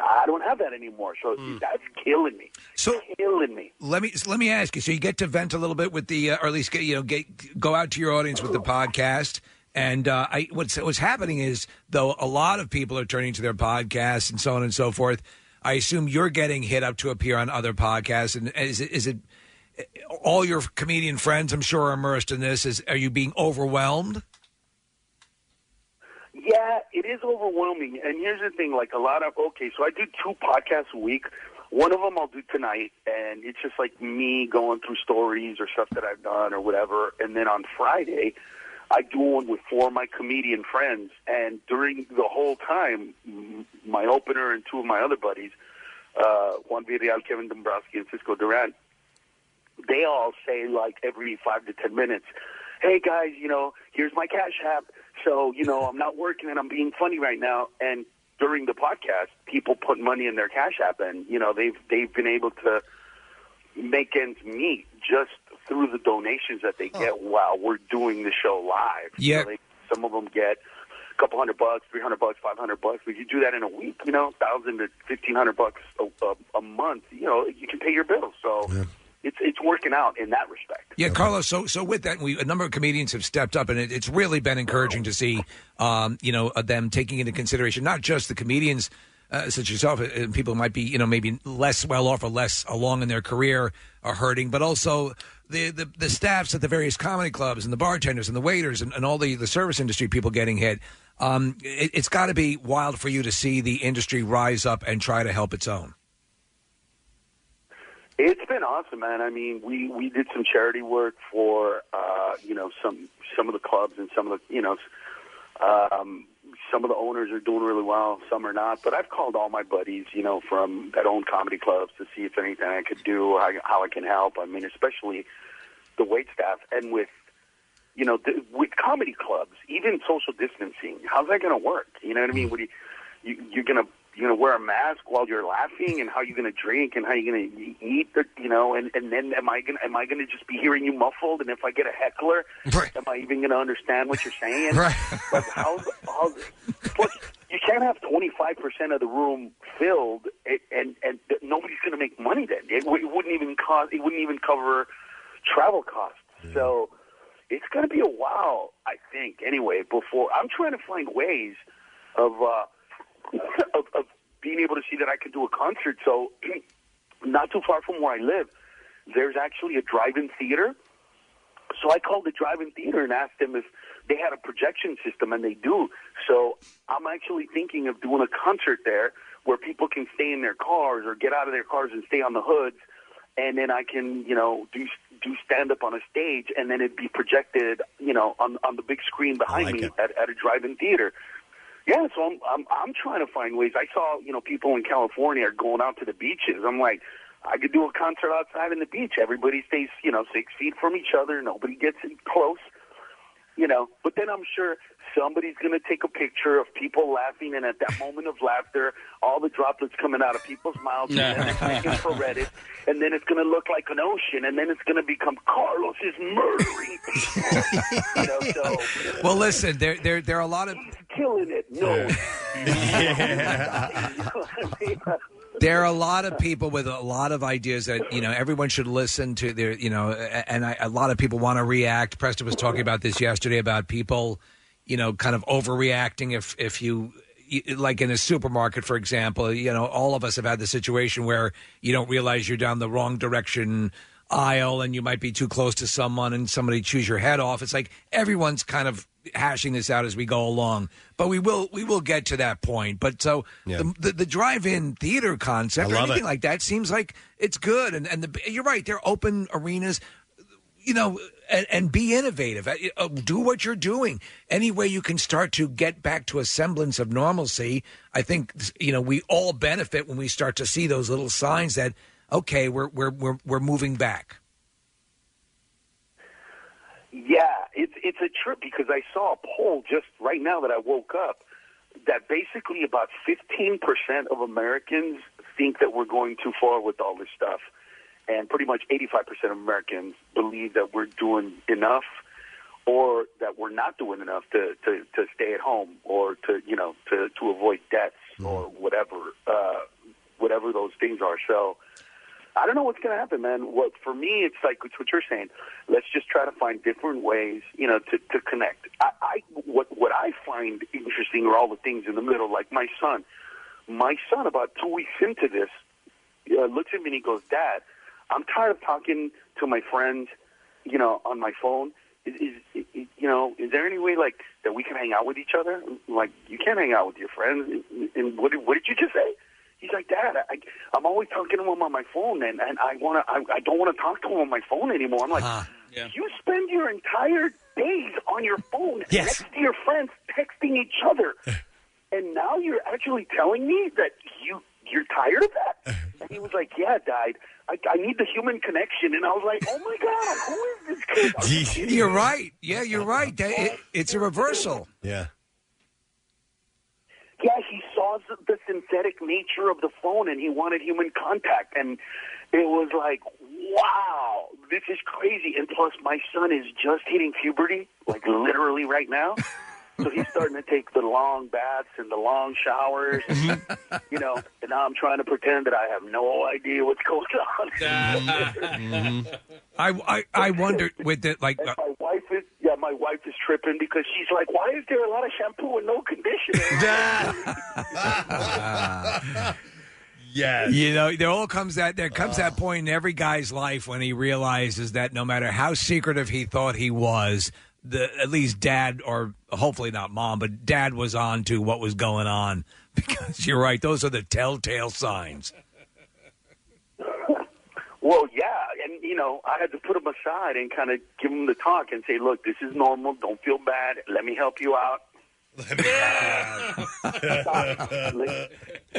I don't have that anymore, so that's killing me. So killing me. Let me let me ask you. So you get to vent a little bit with the, uh, or at least get, you know, get go out to your audience with the podcast. And uh, I, what's what's happening is though a lot of people are turning to their podcasts and so on and so forth. I assume you're getting hit up to appear on other podcasts. And is it, is it all your comedian friends? I'm sure are immersed in this. Is are you being overwhelmed? Yeah, it is overwhelming. And here's the thing: like a lot of okay, so I do two podcasts a week. One of them I'll do tonight, and it's just like me going through stories or stuff that I've done or whatever. And then on Friday, I do one with four of my comedian friends. And during the whole time, my opener and two of my other buddies, uh, Juan Villarreal, Kevin Dombrowski, and Cisco Duran, they all say like every five to ten minutes, "Hey guys, you know, here's my cash app. So you know, I'm not working and I'm being funny right now." And during the podcast, people put money in their cash app, and you know, they've they've been able to make ends meet just through the donations that they get while we're doing the show live. Yeah. So some of them get a couple hundred bucks, three hundred bucks, five hundred bucks. But you do that in a week, you know, thousand to fifteen hundred bucks a, a, a month. You know, you can pay your bills. So it's it's working out in that respect. Yeah, Carlos. So, so with that, we a number of comedians have stepped up, and it, it's really been encouraging to see, um, you know, uh, them taking into consideration not just the comedians uh, such as yourself, uh, and people who might be, you know, maybe less well off or less along in their career are hurting, but also the, the the staffs at the various comedy clubs and the bartenders and the waiters and, and all the the service industry people getting hit. Um, it, it's got to be wild for you to see the industry rise up and try to help its own. It's been awesome, man. I mean, we we did some charity work for uh, you know some some of the clubs and some of the you know um, some of the owners are doing really well, some are not. But I've called all my buddies, you know, from that own comedy clubs to see if anything I could do, how, how I can help. I mean, especially the wait staff, and with you know the, with comedy clubs, even social distancing. How's that going to work? You know what I mean? Mm-hmm. What do you, you you're going to you're going to wear a mask while you're laughing, and how you're going to drink, and how you're going to eat, the, you know, and and then am I going to am I going to just be hearing you muffled? And if I get a heckler, am I even going to understand what you're saying? Right. Like how's, how's plus you can't have 25 percent of the room filled, and and, and nobody's going to make money then. It, it wouldn't even cost. It wouldn't even cover travel costs. So it's going to be a while, I think. Anyway, before I'm trying to find ways of. uh of, of being able to see that I could do a concert. So, not too far from where I live, there's actually a drive-in theater. So I called the drive-in theater and asked them if they had a projection system, and they do. So I'm actually thinking of doing a concert there where people can stay in their cars or get out of their cars and stay on the hoods, and then I can, you know, do do stand up on a stage, and then it'd be projected, you know, on on the big screen behind me at, at a drive-in theater. Yeah, so I'm, I'm I'm trying to find ways. I saw you know people in California are going out to the beaches. I'm like, I could do a concert outside in the beach. Everybody stays you know six feet from each other. Nobody gets in close. You know, but then I'm sure somebody's going to take a picture of people laughing, and at that moment of laughter, all the droplets coming out of people's mouths, and then it's going to infrared it, and then it's going to look like an ocean, and then it's going to become Carlos is murdering people. you know, so Well, listen, there there there are a lot of killing it. No. there are a lot of people with a lot of ideas that you know everyone should listen to. Their you know, and I, a lot of people want to react. Preston was talking about this yesterday about people, you know, kind of overreacting. If if you like in a supermarket, for example, you know, all of us have had the situation where you don't realize you're down the wrong direction aisle and you might be too close to someone and somebody chews your head off. It's like everyone's kind of hashing this out as we go along, but we will we will get to that point. But so the, the the drive-in theater concept or anything it. like that seems like it's good, and and the, you're right. They're open arenas. you know, and, and be innovative. Uh, uh, Do what you're doing. Any way you can start to get back to a semblance of normalcy. I think you know we all benefit when we start to see those little signs that okay, we're we're we're, we're moving back. Yeah, it's it's a trip because I saw a poll just right now that I woke up that basically about 15% of Americans think that we're going too far with all this stuff. And pretty much 85% of Americans believe that we're doing enough or that we're not doing enough to, to, to stay at home or to, you know, to, to avoid debts or whatever, uh, whatever those things are. So, I don't know what's going to happen, man. What for me, it's like it's what you're saying. Let's just try to find different ways, you know, to to connect. I, I what what I find interesting are all the things in the middle. Like my son, my son, about two weeks into this, uh, looks at me and he goes, "Dad, I'm tired of talking to my friends, you know, on my phone. Is, is, is you know, is there any way like that we can hang out with each other? Like you can't hang out with your friends. And what did, what did you just say? He's like, Dad, I, I'm always talking to him on my phone, and and I want to, I, I don't want to talk to him on my phone anymore. I'm like, uh-huh. you spend your entire days on your phone Yes. next to your friends, texting each other, and now you're actually telling me that you you're tired of that. And he was like, Yeah, Dad, I, I need the human connection. And I was like, Oh my God, who is this kid? You you're right. Yeah, you're right. That- it- it's a reversal. Yeah. Yeah, he saw the, the synthetic nature of the phone and he wanted human contact. And it was like, wow, this is crazy. And plus, my son is just hitting puberty, like literally right now. So he's starting to take the long baths and the long showers, and, you know. And now I'm trying to pretend that I have no idea what's going on. Mm-hmm. Mm-hmm. I, I I wondered with the like. uh, my wife is, yeah, my wife is tripping because she's like, why is there a lot of shampoo and no conditioner? Yes. You know, there all comes that there comes that point in every guy's life when he realizes that no matter how secretive he thought he was, the at least dad or hopefully not mom, but dad was on to what was going on. Because you're right, those are the telltale signs. Well, yeah, and you know, I had to put him aside and kind of give him the talk and say, "Look, this is normal. Don't feel bad. Let me help you out." Let,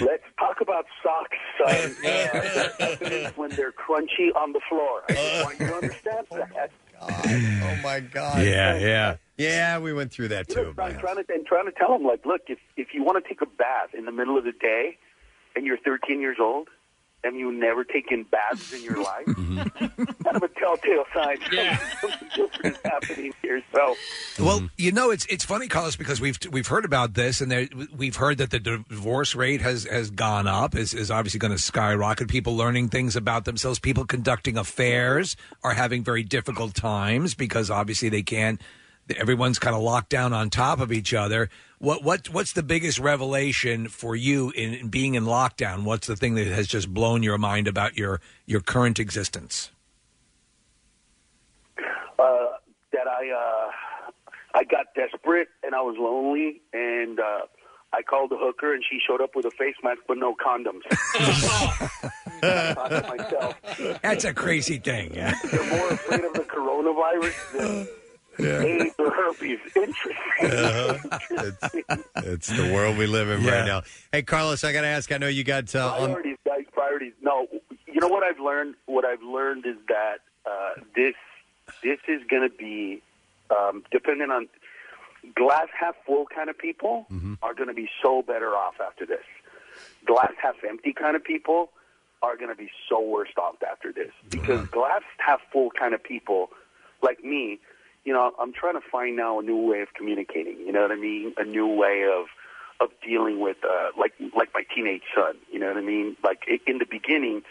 let's talk about socks, son. What happens when they're crunchy on the floor. I just want you to understand that. Oh, oh my God. Oh, yeah, yeah. Yeah, we went through that too. I'm trying to and trying to tell him, like, look, if if you want to take a bath in the middle of the day, and you're 13 years old, and you've never taken baths in your life, mm-hmm. kind of a telltale sign. Yeah. Something different is happening here. So. Mm-hmm. Well, you know, it's it's funny, Carlos, because we've we've heard about this, and there, we've heard that the divorce rate has has gone up, is is obviously going to skyrocket. People learning things about themselves, people conducting affairs are having very difficult times because obviously they can't. Everyone's kind of locked down on top of each other. What what what's the biggest revelation for you in, in being in lockdown? What's the thing that has just blown your mind about your your current existence? uh, that I uh, I got desperate and I was lonely and uh, I called the hooker and she showed up with a face mask but no condoms. I thought to myself, That's a crazy thing. Yeah. they're more afraid of the coronavirus than AIDS or herpes. Interesting. Uh-huh. it's, it's the world we live in Yeah. right now. Hey, Carlos, I got to ask. I know you got uh, on. priorities, guys. Priorities. No, you know what I've learned. What I've learned is that uh, this this is going to be um, dependent on glass half full kind of people are going to be so better off after this. Glass half empty kind of people are going to be so worse off after this because glass half full kind of people like me, you know, I'm trying to find now a new way of communicating. You know what I mean? A new way of of dealing with uh, like like my teenage son. You know what I mean? Like in the beginning,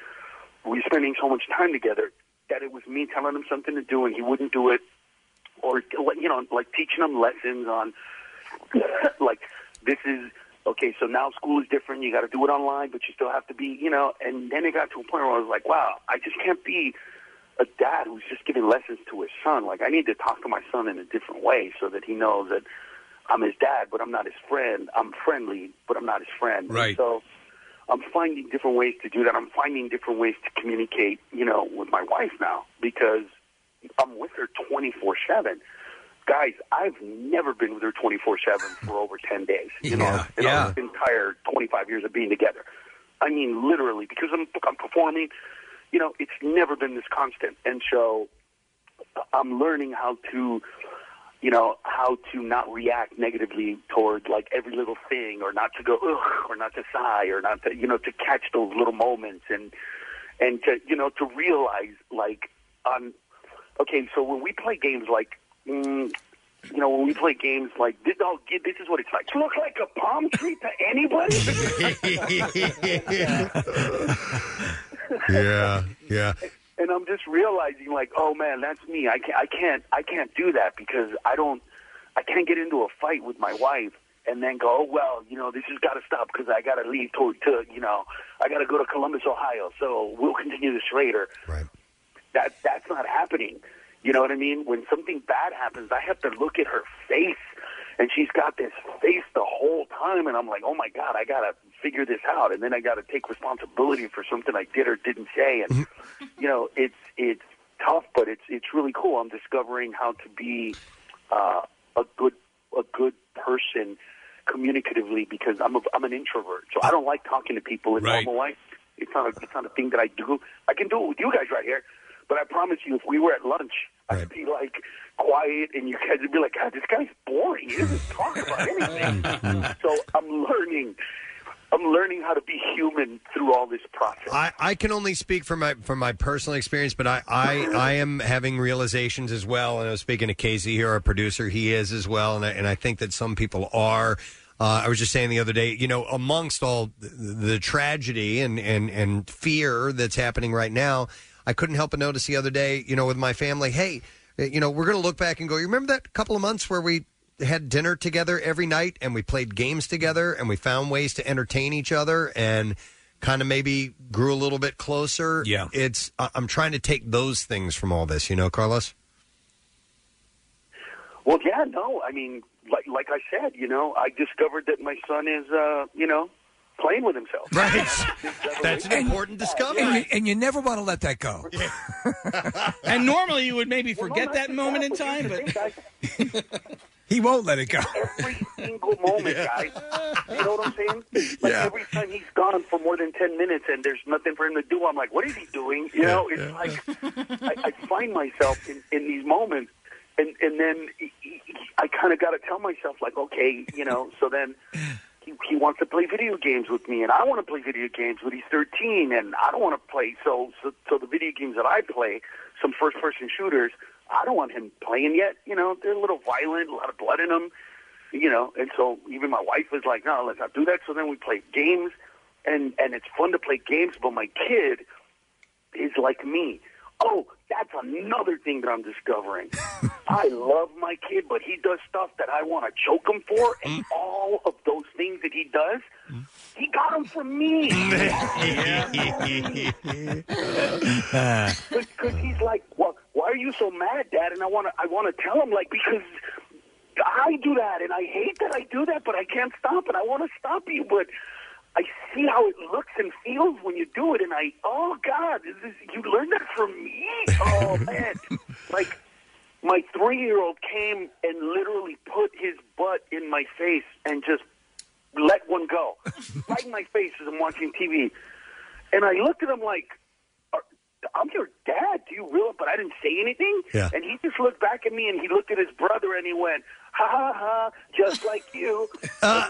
we were spending so much time together that it was me telling him something to do and he wouldn't do it, or you know, like teaching him lessons on like this is okay. So now school is different. You got to do it online, but you still have to be, you know. And then it got to a point where I was like, wow, I just can't be a dad who's just giving lessons to his son. Like I need to talk to my son in a different way so that he knows that I'm his dad, but I'm not his friend. I'm friendly, but I'm not his friend. And Right. so I'm finding different ways to do that. I'm finding different ways to communicate, you know, with my wife now because I'm with her 24 seven. Guys, I've never been with her 24 seven for over 10 days. You know, in yeah. our entire 25 years of being together. I mean, literally, because I'm I'm performing. You know, it's never been this constant, and so I'm learning how to you know, how to not react negatively toward like every little thing or not to go ugh or not to sigh or not to you know, to catch those little moments and and to you know, to realize like on okay, so when we play games like mm, you know, when we play games like this, oh, this is what it's like. To look like a palm tree to anybody. yeah, yeah. and I'm just realizing like, oh man, that's me. I can't, I can't, I can't do that because I don't, I can't get into a fight with my wife and then go, oh well, you know, this has got to stop because I got to leave to, to, you know, I got to go to Columbus, Ohio. So we'll continue this later. Right. That that's not happening. You know what I mean? When something bad happens, I have to look at her face, and she's got this face the whole time, and I'm like, oh my god, I gotta figure this out, and then I gotta take responsibility for something I did or didn't say, and you know, it's it's tough, but it's it's really cool. I'm discovering how to be uh, a good a good person communicatively because I'm a, I'm an introvert, so I don't like talking to people in Right. normal life. It's not a, it's not a thing that I do. I can do it with you guys right here, but I promise you, if we were at lunch, I'd be like quiet, and you guys would be like, "God, this guy's boring. He doesn't talk about anything." so I'm learning. I'm learning how to be human through all this process. I, I can only speak from my from my personal experience, but I, I, I am having realizations as well. And I was speaking to Casey here, our producer. He is as well, and I, and I think that some people are. Uh, I was just saying the other day, you know, amongst all the, the tragedy and, and, and fear that's happening right now, I couldn't help but notice the other day, you know, with my family, hey, you know, we're going to look back and go, you remember that couple of months where we had dinner together every night and we played games together and we found ways to entertain each other and kind of maybe grew a little bit closer. Yeah. It's, I- I'm trying to take those things from all this, you know, Carlos? Well, yeah, no. I mean, like like I said, you know, I discovered that my son is, uh, you know, playing with himself. Right. That's an important discovery. And you, and you never want to let that go. And normally you would maybe forget that moment in time, but he won't let it go. Every single moment, guys. You know what I'm saying? Like every time he's gone for more than ten minutes and there's nothing for him to do, I'm like, what is he doing? You know, it's like I, I find myself in, in these moments, and and then he- he- I kind of got to tell myself like, okay, you know, so then. He, wants to play video games with me, and I want to play video games, but he's 13, and I don't want to play. So, so, so the video games that I play, some first-person shooters, I don't want him playing yet. You know, they're a little violent, a lot of blood in them you know, and so even my wife was like, "No, let's not do that." So then we play games, and and it's fun to play games. But my kid is like me. Oh, that's another thing that I'm discovering. I love my kid, but he does stuff that I want to choke him for, and mm. all of those things that he does, mm. he got them from me. Because he's like, well, why are you so mad, Dad? And I want to, I want to tell him, like, because I do that, and I hate that I do that, but I can't stop, and I want to stop you, but I see how it looks and feels when you do it, and I, oh God, is this, you learned that from me? Oh man, like my three-year-old came and literally put his butt in my face and just let one go, right in my face as I'm watching TV, and I looked at him like. "Are- I'm your dad. Do you realize? But I didn't say anything. Yeah. And he just looked back at me and he looked at his brother and he went, "Ha ha ha!" Just like you. Uh.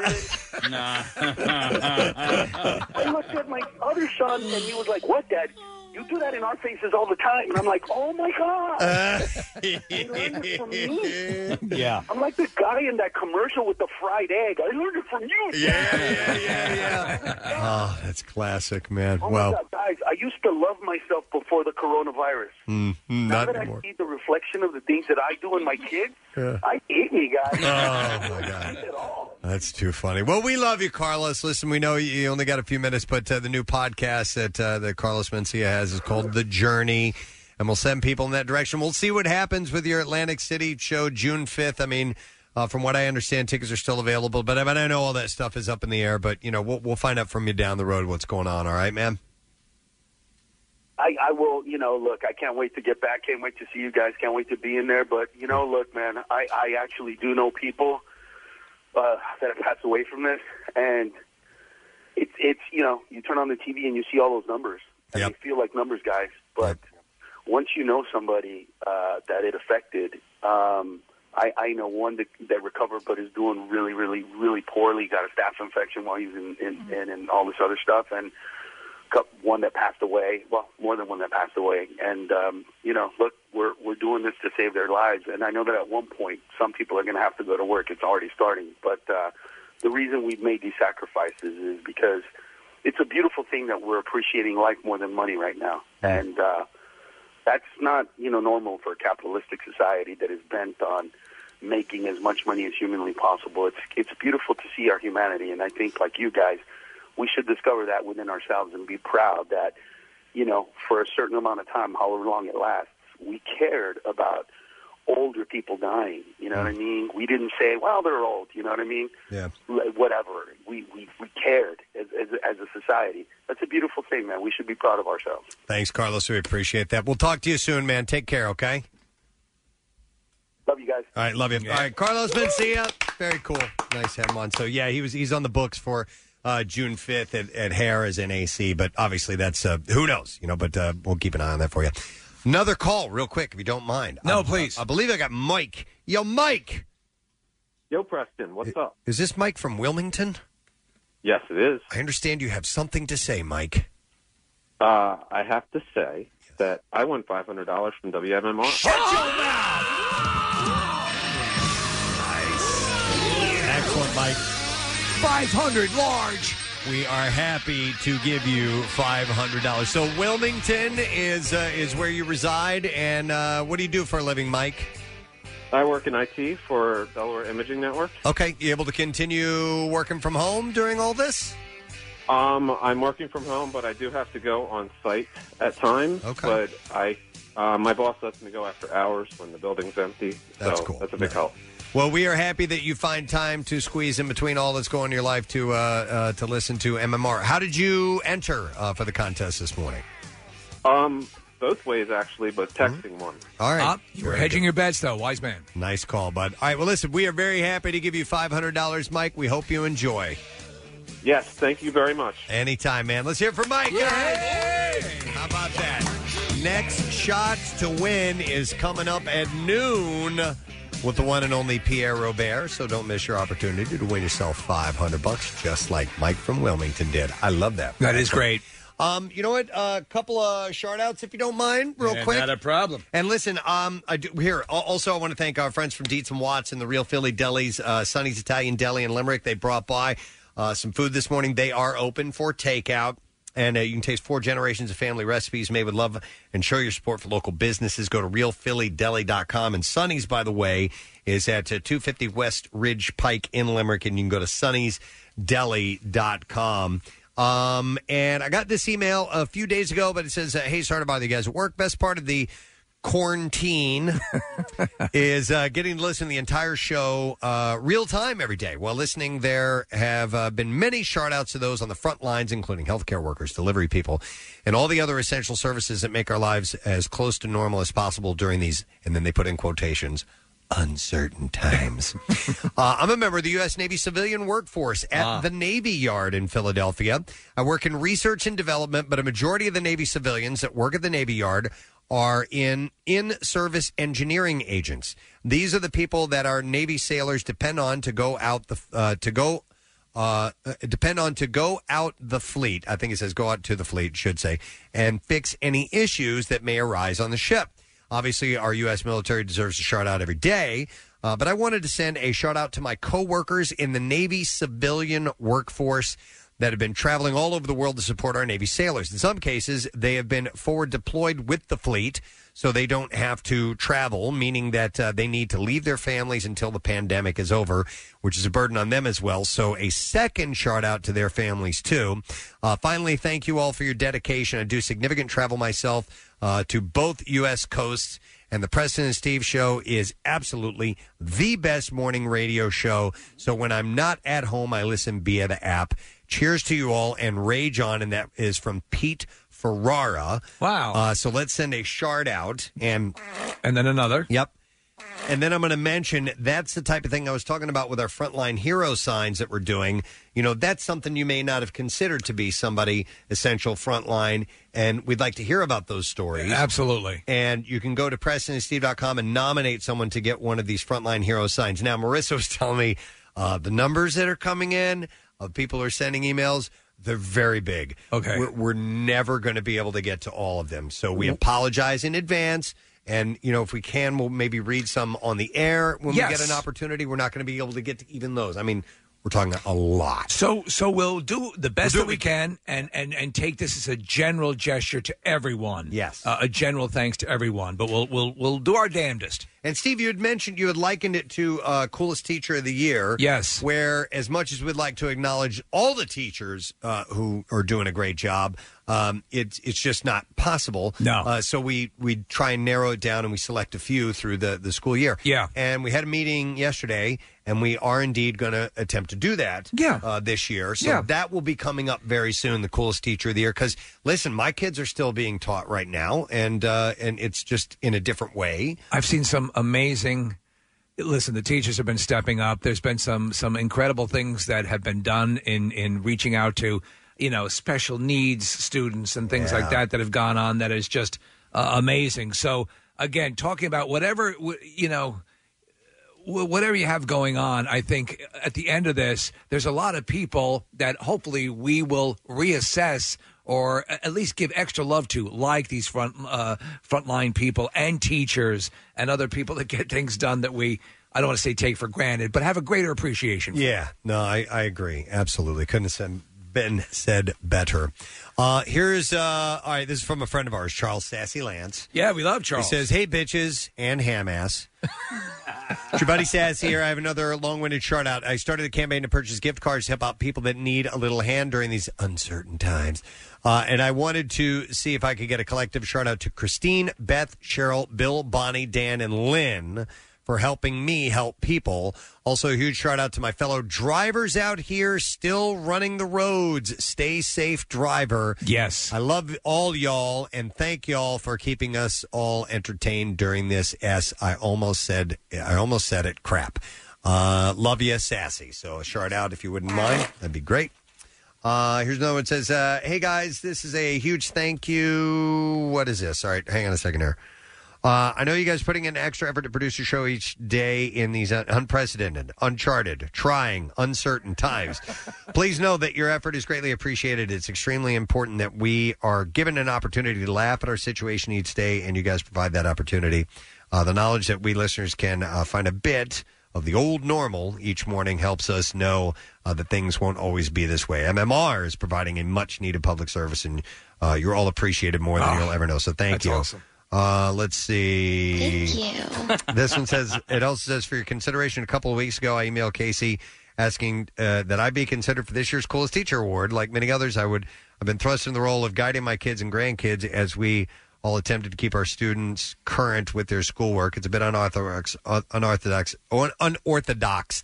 And then I looked at my other son and he was like, "What, Dad? You do that in our faces all the time." And I'm like, "Oh my god!" Uh, you learned it from me. Yeah. I'm like the guy in that commercial with the fried egg. I learned it from you. Yeah, yeah, yeah, Oh, that's classic, man. Oh well, my god, guys! I used to love myself before the coronavirus. Mm, Now that anymore. I see the reflection of the things that I do in my kids, Yeah. I hate me, guys. Oh, my God. That's too funny. Well, we love you, Carlos. Listen, we know you only got a few minutes, but uh, the new podcast that uh, that Carlos Mencia has is called The Journey, and we'll send people in that direction. We'll see what happens with your Atlantic City show June fifth. I mean. Uh, from what I understand, tickets are still available, but I, mean, I know all that stuff is up in the air. But you know, we'll, we'll find out from you down the road what's going on. All right, man. I, I will, you know, look, I can't wait to get back. Can't wait to see you guys. Can't wait to be in there. But, you know, look, man, I, I actually do know people uh, that have passed away from this. And it's, it's, you know, you turn on the TV and you see all those numbers. And they feel like numbers, guys. But once you know somebody uh, that it affected, um, I, I know one that, that recovered but is doing really, really, really poorly. Got a staph infection while he's in, in, in, and all this other stuff. And cou- one that passed away. Well, more than one that passed away. And um, you know, look, we're we're doing this to save their lives. And I know that at one point, some people are going to have to go to work. It's already starting. But uh, the reason we've made these sacrifices is because it's a beautiful thing that we're appreciating life more than money right now. And uh, that's not you know normal for a capitalistic society that is bent on making as much money as humanly possible. It's it's beautiful to see our humanity, and I think like you guys, we should discover that within ourselves and be proud that you know for a certain amount of time, however long it lasts, we cared about older people dying. You know what I mean? We didn't say, well, they're old. You know what I mean? Yeah. Whatever. We we we cared as as as a society. That's a beautiful thing, man. We should be proud of ourselves. Thanks, Carlos. We appreciate that. We'll talk to you soon, man. Take care, okay? Love you guys. All right, love you. All right, Carlos Mencia. Very cool. Nice to have him on. So yeah, he was he's on the books for uh, June fifth at, at Harrah's in AC. but obviously that's uh, who knows, you know. But uh, we'll keep an eye on that for you. Another call, real quick, if you don't mind. No, please. I believe I got Mike. Yo, Mike. Yo, Preston, what's up? Is this Mike from Wilmington? Yes, it is. I understand you have something to say, Mike. Uh, I have to say that I won five hundred dollars from WMMR. Nice. Excellent, Mike. 500 large. We are happy to give you five hundred dollars. So Wilmington is uh, is where you reside, and uh, what do you do for a living, Mike? I work in IT for Delaware Imaging Network. Okay, you able to continue working from home during all this? Um, I'm working from home, but I do have to go on site at times. Okay. But I, uh, my boss lets me go after hours when the building's empty. That's so cool. That's a big help. Well, we are happy that you find time to squeeze in between all that's going on in your life to uh, uh, to listen to MMR. How did you enter uh, for the contest this morning? Um, both ways actually, but texting one. All right. Uh, you were hedging your bets, though. Wise man. Nice call, bud. All right. Well, listen, we are very happy to give you five hundred dollars, Mike. We hope you enjoy. Yes, thank you very much. Anytime, man. Let's hear it for Mike. guys. How about that? Next shot to win is coming up at noon with the one and only Pierre Robert. So don't miss your opportunity to win yourself 500 bucks, just like Mike from Wilmington did. I love that. That is great. Um, you know what? A uh, couple of shout outs, if you don't mind, real Yeah, quick. not a problem. And listen, um, I do, here al- also I want to thank our friends from Dietz and Watson and the Real Philly Delis, uh, Sonny's Italian Deli in Limerick. They brought by uh, some food this morning. They are open for takeout. And uh, you can taste four generations of family recipes made with love and show your support for local businesses. Go to realphillydeli.com. And Sonny's, by the way, is at uh, 250 West Ridge Pike in Limerick. And you can go to sonnysdeli.com. Um, and I got this email a few days ago, but it says, uh, Hey, sorry to bother you guys at work. Best part of the quarantine is uh, getting to listen to the entire show uh, real time every day. While listening, there have uh, been many shout outs to those on the front lines, including healthcare workers, delivery people, and all the other essential services that make our lives as close to normal as possible during these. And then they put in quotations. Uncertain times. uh, I'm a member of the U.S. Navy civilian workforce at Ah. the Navy Yard in Philadelphia. I work in research and development, but a majority of the Navy civilians that work at the Navy Yard are in in service engineering agents. These are the people that our Navy sailors depend on to go out the uh, to go uh, uh, depend on to go out the fleet. I think it says go out to the fleet, should say, and fix any issues that may arise on the ship. Obviously, our U.S. military deserves a shout out every day. Uh, but I wanted to send a shout out to my coworkers in the Navy civilian workforce that have been traveling all over the world to support our Navy sailors. In some cases, they have been forward deployed with the fleet, so they don't have to travel, meaning that uh, they need to leave their families until the pandemic is over, which is a burden on them as well. So, a second shout out to their families, too. Uh, finally, thank you all for your dedication. I do significant travel myself uh, to both U.S. coasts. And the Preston and Steve show is absolutely the best morning radio show. So when I'm not at home, I listen via the app. Cheers to you all and rage on. And that is from Pete Ferrara. Wow. Uh, so let's send a shard out and and then another. Yep. And then I'm going to mention that's the type of thing I was talking about with our frontline hero signs that we're doing. You know, that's something you may not have considered to be somebody essential frontline, and we'd like to hear about those stories. Absolutely. And you can go to PrestonandSteve.com and nominate someone to get one of these frontline hero signs. Now, Marissa was telling me uh, the numbers that are coming in of people who are sending emails. They're very big. Okay. We're, we're never going to be able to get to all of them. So we apologize in advance. And, you know, if we can, we'll maybe read some on the air when we Yes. get an opportunity. We're not going to be able to get to even those. I mean, we're talking a lot. So so we'll do the best that we can and, and and take this as a general gesture to everyone. Yes. Uh, a general thanks to everyone, but we'll we'll we'll do our damnedest. And Steve, you had mentioned you had likened it to uh, coolest teacher of the year. Yes. Where, as much as we'd like to acknowledge all the teachers uh, who are doing a great job, um, it's it's just not possible. No. Uh, so we we try and narrow it down, and we select a few through the the school year. Yeah. And we had a meeting yesterday, and we are indeed going to attempt to do that. Yeah. Uh, this year, so Yeah. that will be coming up very soon. The coolest teacher of the year, because listen, my kids are still being taught right now, and uh, and it's just in a different way. I've seen some amazing. Listen, the teachers have been stepping up. There's been some some incredible things that have been done in in reaching out to you know special needs students and things like that that have gone on. That is just uh, amazing. So again, talking about whatever w- you know. wh- Whatever you have going on, I think at the end of this, there's a lot of people that hopefully we will reassess or a- at least give extra love to, like these front uh, frontline people and teachers and other people that get things done that we I don't want to say take for granted, but have a greater appreciation. For. Yeah, no, I, I agree. Absolutely. Couldn't have said, been said better. Uh, here's, uh, all right, this is from a friend of ours, Charles Sassy Lance. Yeah, we love Charles. He says, Hey, bitches and ham ass. It's your buddy Saz here. I have another long winded shout out. I started a campaign to purchase gift cards to help out people that need a little hand during these uncertain times. Uh, and I wanted to see if I could get a collective shout out to Christine, Beth, Cheryl, Bill, Bonnie, Dan, and Lynn for helping me help people. Also, a huge shout out to my fellow drivers out here still running the roads. Stay safe, driver. Yes. I love all y'all and thank y'all for keeping us all entertained during this. S. I almost said, I almost said it. Crap. Uh, love you, sassy. So a shout out if you wouldn't mind. That'd be great. Uh, here's another one. It says, uh, "Hey guys, this is a huge thank you. What is this? All right, hang on a second here. Uh, I know you guys putting in extra effort to produce a show each day in these un- unprecedented, uncharted, trying, uncertain times. Please know that your effort is greatly appreciated. It's extremely important that we are given an opportunity to laugh at our situation each day, and you guys provide that opportunity. Uh, the knowledge that we listeners can uh, find a bit of the old normal each morning helps us know uh, that things won't always be this way. MMR is providing a much needed public service, and uh, you're all appreciated more than you'll ever know. So thank that's you. awesome. Uh, let's see. Thank you. this one says it also says for your consideration. A couple of weeks ago, I emailed Casey asking uh, that I be considered for this year's coolest teacher award. Like many others, I would. I've been thrust in the role of guiding my kids and grandkids as we all attempted to keep our students current with their schoolwork. It's a bit unorthodox, uh, unorthodox, un- unorthodox.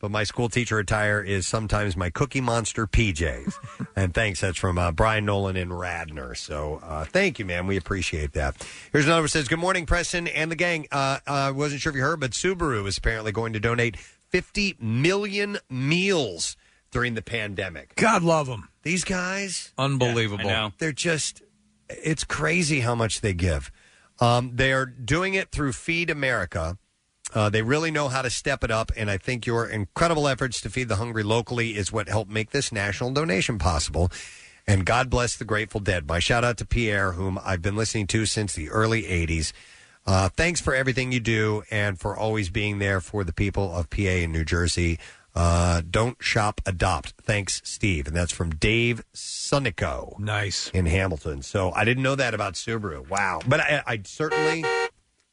But my school teacher attire is sometimes my Cookie Monster PJs. and thanks. That's from uh, Brian Nolan in Radnor. So uh, thank you, man. We appreciate that. Here's another one that says, Good morning, Preston and the gang. Uh, I wasn't sure if you heard, but Subaru is apparently going to donate 50 million meals during the pandemic. God love them. These guys, Unbelievable. I know. they're just, it's crazy how much they give. Um, they are doing it through Feed America. Uh, they really know how to step it up, and I think your incredible efforts to feed the hungry locally is what helped make this national donation possible. And God bless the Grateful Dead. My shout out to Pierre, whom I've been listening to since the early 80s. Uh, thanks for everything you do and for always being there for the people of PA and New Jersey. Uh, don't shop, adopt. Thanks, Steve. And that's from Dave Sunico. Nice. In Hamilton. So I didn't know that about Subaru. Wow. But I, I certainly.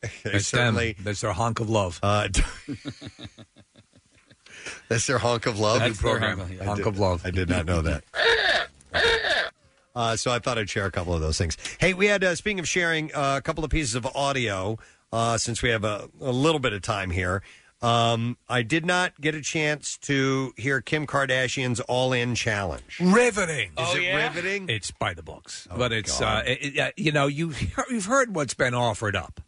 I It's certainly. them. That's their honk of love. Uh, that's their honk of love. That's their honk- I honk did- of love. I did not know that. Uh, so I thought I'd share a couple of those things. Hey, we had uh, speaking of sharing uh, a couple of pieces of audio. Uh, since we have a, a little bit of time here, Um, I did not get a chance to hear Kim Kardashian's All In challenge. Riveting. Is it riveting? It's by the books, Oh, but it's God. uh, it, it- uh, you know you you've heard what's been offered up.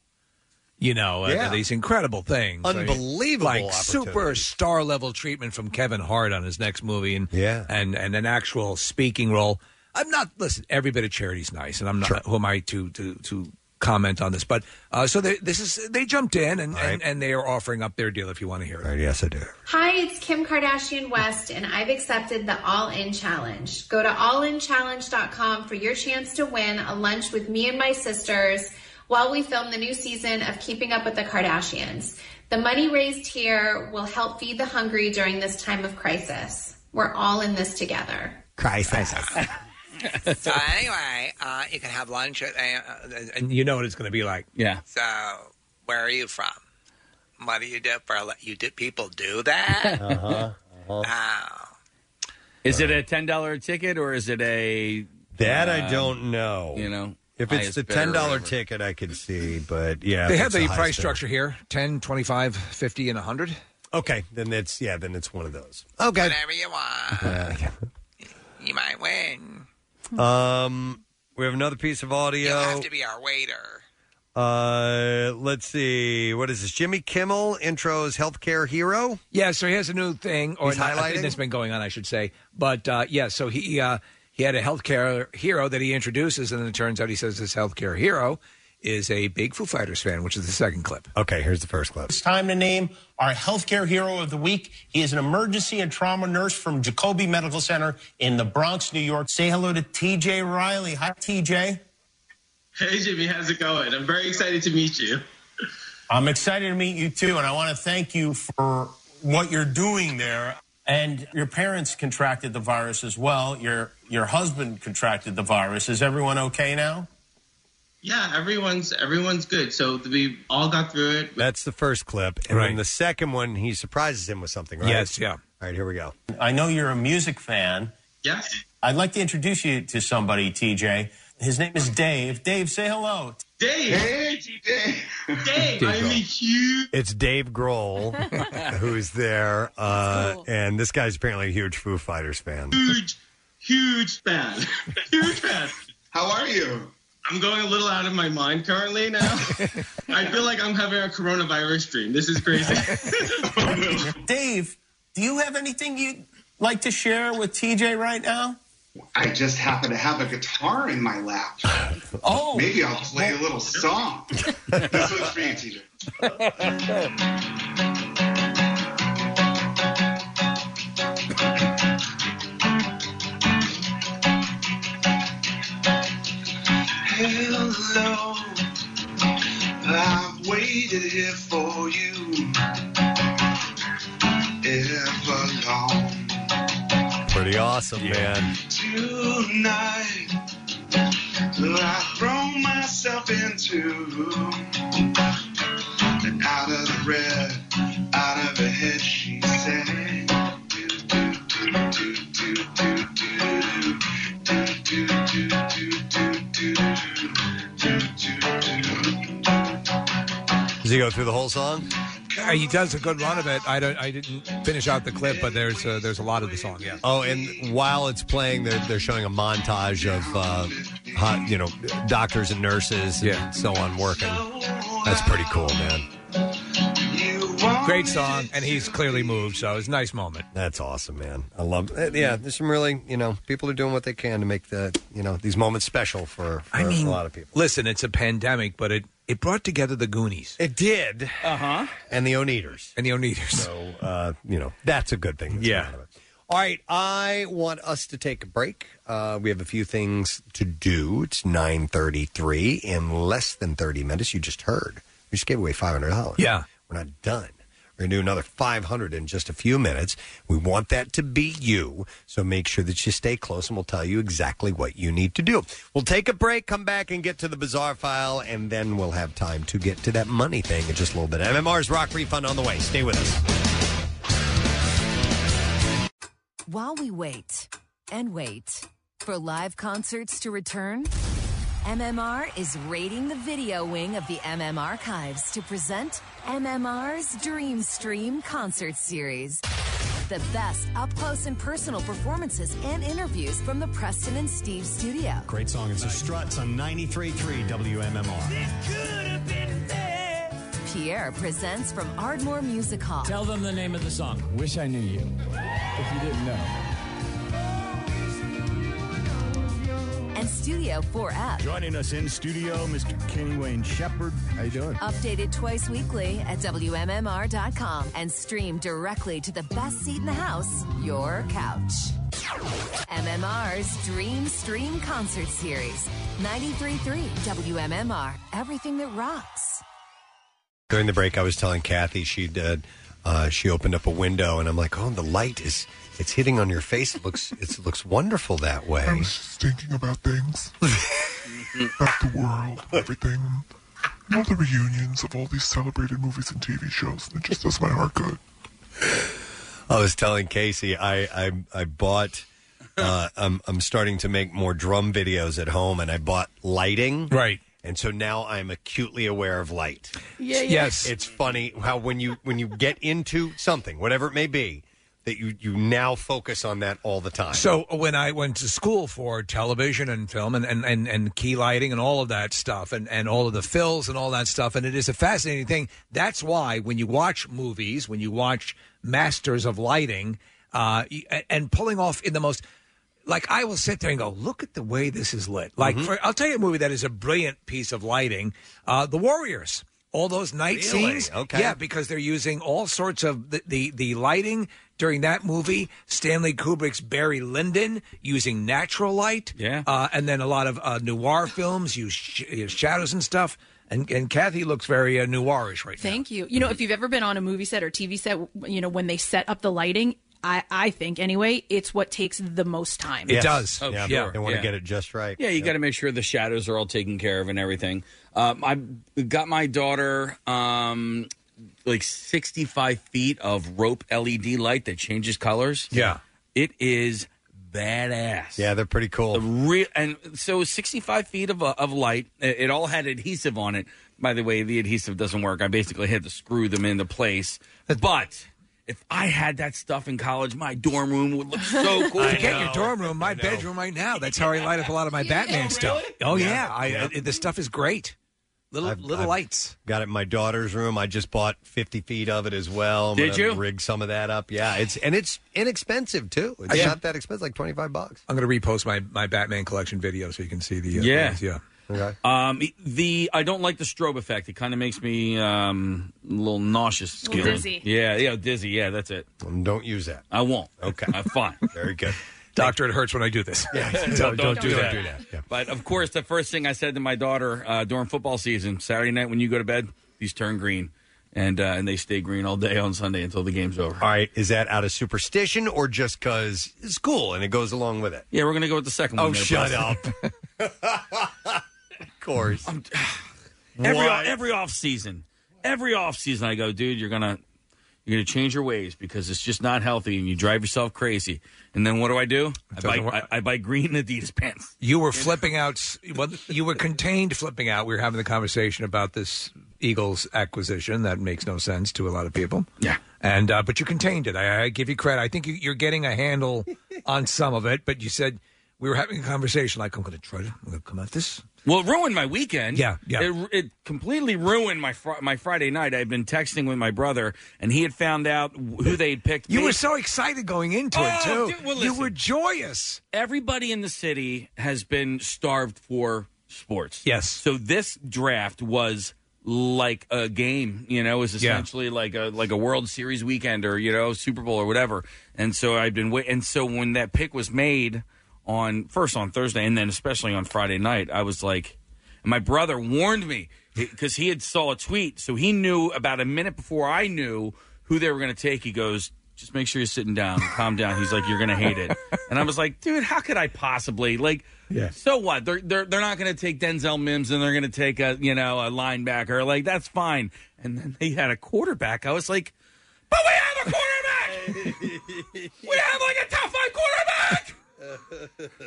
You know uh, Yeah. these incredible things, Unbelievable like opportunities. superstar level treatment from Kevin Hart on his next movie, and Yeah. and and an actual speaking role. I'm not listen. Every bit of charity's nice, and I'm not who am I to to to comment on this, but uh, so they, this is they jumped in and, and and they are offering up their deal if you want to hear it. yes, I do. Hi, it's Kim Kardashian West, and I've accepted the All In Challenge. Go to allinchallenge.com for your chance to win a lunch with me and my sisters while we film the new season of Keeping Up with the Kardashians. The money raised here will help feed the hungry during this time of crisis. We're all in this together. Crisis. so anyway, uh, you can have lunch, at, uh, and you know what it's going to be like. Yeah. So where are you from? What do you do for? You do people do that? Uh-huh. Is it a ten dollar ticket or is it a That I um, don't know. You know, If it's the ten dollar ticket, I could see, but yeah, they if have it's the highest price bidder- structure here 10 25 50 and 100 Okay, then it's yeah, then it's one of those. Okay, whatever you want you might win Um, we have another piece of audio. you have to be our waiter Uh, let's see. What is this? Jimmy Kimmel intros healthcare hero. yeah so he has a new thing or He's not, I highlighting? think that's been going on i should say but uh, yeah so he uh, he had a healthcare hero that he introduces and then it turns out he says this healthcare hero is a big foo fighters fan which is the second clip Okay, here's the first clip. It's time to name our healthcare hero of the week. He is an emergency and trauma nurse from Jacobi Medical Center in the Bronx, New York. Say hello to TJ Riley. Hi, TJ. Hey, Jimmy, how's it going? I'm very excited to meet you. I'm excited to meet you too, and I want to thank you for what you're doing there. And your parents contracted the virus as well. Your your husband contracted the virus. Is everyone okay now? Yeah, everyone's everyone's good. So we all got through it. That's the first clip, and then the second one, he surprises him with something. Right? Yes, yeah. All right, here we go. I know you're a music fan. Yes. I'd like to introduce you to somebody, TJ. His name is Dave. Dave, say hello. Dave. Hey, TJ. Dave, I'm a huge. It's Dave Grohl who's there, uh, and this guy's apparently a huge Foo Fighters fan. huge, huge fan. huge fan. How are you? I'm going a little out of my mind currently now. I feel like I'm having a coronavirus dream. This is crazy. Dave, do you have anything you'd like to share with TJ right now? I just happen to have a guitar in my lap. Oh. Maybe I'll play a little song. this one's for you, TJ. Hello, I've waited here for you ever long. Pretty awesome, man. Tonight, I throw myself into and out of the red, out of her head, she sang. Does he go through the whole song? He does a good run of it. I don't. I didn't finish out the clip, but there's uh, there's a lot of the song. Yeah. Oh, and while it's playing, they're, they're showing a montage of, uh, hot, you know, doctors and nurses and so on working. That's pretty cool, man. Great song, and he's clearly moved. So it's a nice moment. That's awesome, man. I love. uh, Yeah, there's some really, you know, people are doing what they can to make the, you know, these moments special for, for I mean, a lot of people. Listen, it's a pandemic, but it it brought together the Goonies. It did. Uh huh. And the Oneders. And the Oneders. So, uh, you know, that's a good thing. that's Yeah. come out of it. All right, I want us to take a break. Uh, we have a few things to do. It's nine thirty-three. In less than thirty minutes, you just heard we just gave away five hundred dollars. Yeah. we're not done. We're gonna do another five hundred in just a few minutes. We want that to be you, so make sure that you stay close, and we'll tell you exactly what you need to do. We'll take a break, come back, and get to the bizarre file, and then we'll have time to get to that money thing in just a little bit. MMR's rock refund on the way. Stay with us. While we wait and wait for live concerts to return, MMR is raiding the video wing of the MM archives to present MMR's Dream Stream concert series. The best up close and personal performances and interviews from the Preston and Steve studio. Great song. It's the Struts on 93.3 WMMR. Pierre presents from Ardmore Music Hall. Tell them the name of the song. Wish I knew you. If you didn't know. And Studio 4F. Joining us in studio, Mr. Kenny Wayne Shepherd. How you doing? Updated twice weekly at WMMR.com and streamed directly to the best seat in the house, your couch. MMR's Dream Stream Concert Series. 93.3 WMMR. Everything that rocks. During the break, I was telling Kathy she did. uh, she opened up a window, and I'm like, "Oh, the light is it's hitting on your face. It looks it looks wonderful that way." I was just thinking about things, about the world, everything, and all the reunions of all these celebrated movies and TV shows. And it just does my heart good. I was telling Casey I I, I bought. Uh, I'm I'm starting to make more drum videos at home, and I bought lighting. Right. And so now I'm acutely aware of light. Yeah, yeah. Yes. It's funny how when you when you get into something, whatever it may be, that you you now focus on that all the time. So when I went to school for television and film and, and, and, and key lighting and all of that stuff and, and all of the fills and all that stuff, and it is a fascinating thing. That's why when you watch movies, when you watch masters of lighting, uh, and pulling off in the most like I will sit there and go, look at the way this is lit. Like Mm-hmm. for, I'll tell you a movie that is a brilliant piece of lighting, uh, The Warriors. All those night Really? scenes, Okay. yeah, because they're using all sorts of the, the the lighting during that movie. Stanley Kubrick's Barry Lyndon using natural light, Yeah. uh, and then a lot of uh, noir films use, sh- use shadows and stuff. And and Kathy looks very uh, noirish right now. Thank you. You know, if you've ever been on a movie set or TV set, you know, when they set up the lighting, I, I think anyway, it's what takes the most time. Yes. Oh, yeah, sure. They want to get it just right. Yeah, you got to make sure the shadows are all taken care of and everything. Um, I got my daughter um, like 65 feet of rope LED light that changes colors. Yeah. It is badass. Yeah, they're pretty cool. The real and so 65 feet of, uh, of light. It, it all had adhesive on it. By the way, the adhesive doesn't work. I basically had to screw them into place. But if I had that stuff in college, my dorm room would look so cool. Forget your dorm room, my bedroom right now. That's how I light up a lot of my Batman stuff. Oh yeah, I, Yeah. I, the stuff is great. Little I've- little I've lights. Got it in my daughter's room. I just bought 50 feet of it as well. I'm Did gonna you? rig some of that up? Yeah, it's and it's inexpensive too. It's Yeah. not that expensive, like 25 bucks. I'm going to repost my, my Batman collection video so you can see the uh, Yeah. things, yeah. Okay. Um, the I don't like the strobe effect. It kind of makes me um, a little nauseous. A little Scared. dizzy. Yeah, yeah, dizzy. Yeah, that's it. don't use that. I won't. Okay, I'm fine. Very good. Doctor, it hurts when I do this. Yeah, don't, don't, do, that. do that. Yeah. But of course, the first thing I said to my daughter uh, during football season, Saturday night when you go to bed, these turn green, and uh, and they stay green all day on Sunday until the game's over. All right, is that out of superstition or just because it's cool and it goes along with it? Yeah, we're gonna go with the second Oh, one. there, shut Preston. up. of course. every What? every off season, every off season, I go, dude, you're gonna you're gonna change your ways because it's just not healthy, and you drive yourself crazy. And then what do I do? I buy. I, I buy green Adidas pants. You were flipping out. Well, you were contained flipping out. We were having the conversation about this Eagles acquisition that makes no sense to a lot of people. Yeah. And uh, but you contained it. I, I give you credit. I think you, you're getting a handle on some of it. But you said we were having a conversation like I'm going to try to I'm going to come at this. Well, it ruined my weekend. Yeah, yeah. It, it completely ruined my fr- my Friday night. I'd been texting with my brother, and he had found out who they had picked. You were so excited going into it Oh, too. dude, well, you listen. were joyous. Everybody in the city has been starved for sports. Yes. So this draft was like a game, you know, it was Yeah. essentially like a like a World Series weekend or you know Super Bowl or whatever. And so I'd been wait- and so when that pick was made on first on Thursday and then especially on Friday night, I was like, and my brother warned me because he had saw a tweet, so he knew about a minute before I knew who they were going to take. He goes. Just make sure you're sitting down, calm down. He's like, you're gonna hate it, and I was like, dude, how could I possibly like? Yeah. So what? They're they're they're not going to take Denzel Mims and they're going to take a you know a linebacker. Like that's fine. And then they had a quarterback. I was like, but we have a quarterback. we have like a top five quarterback.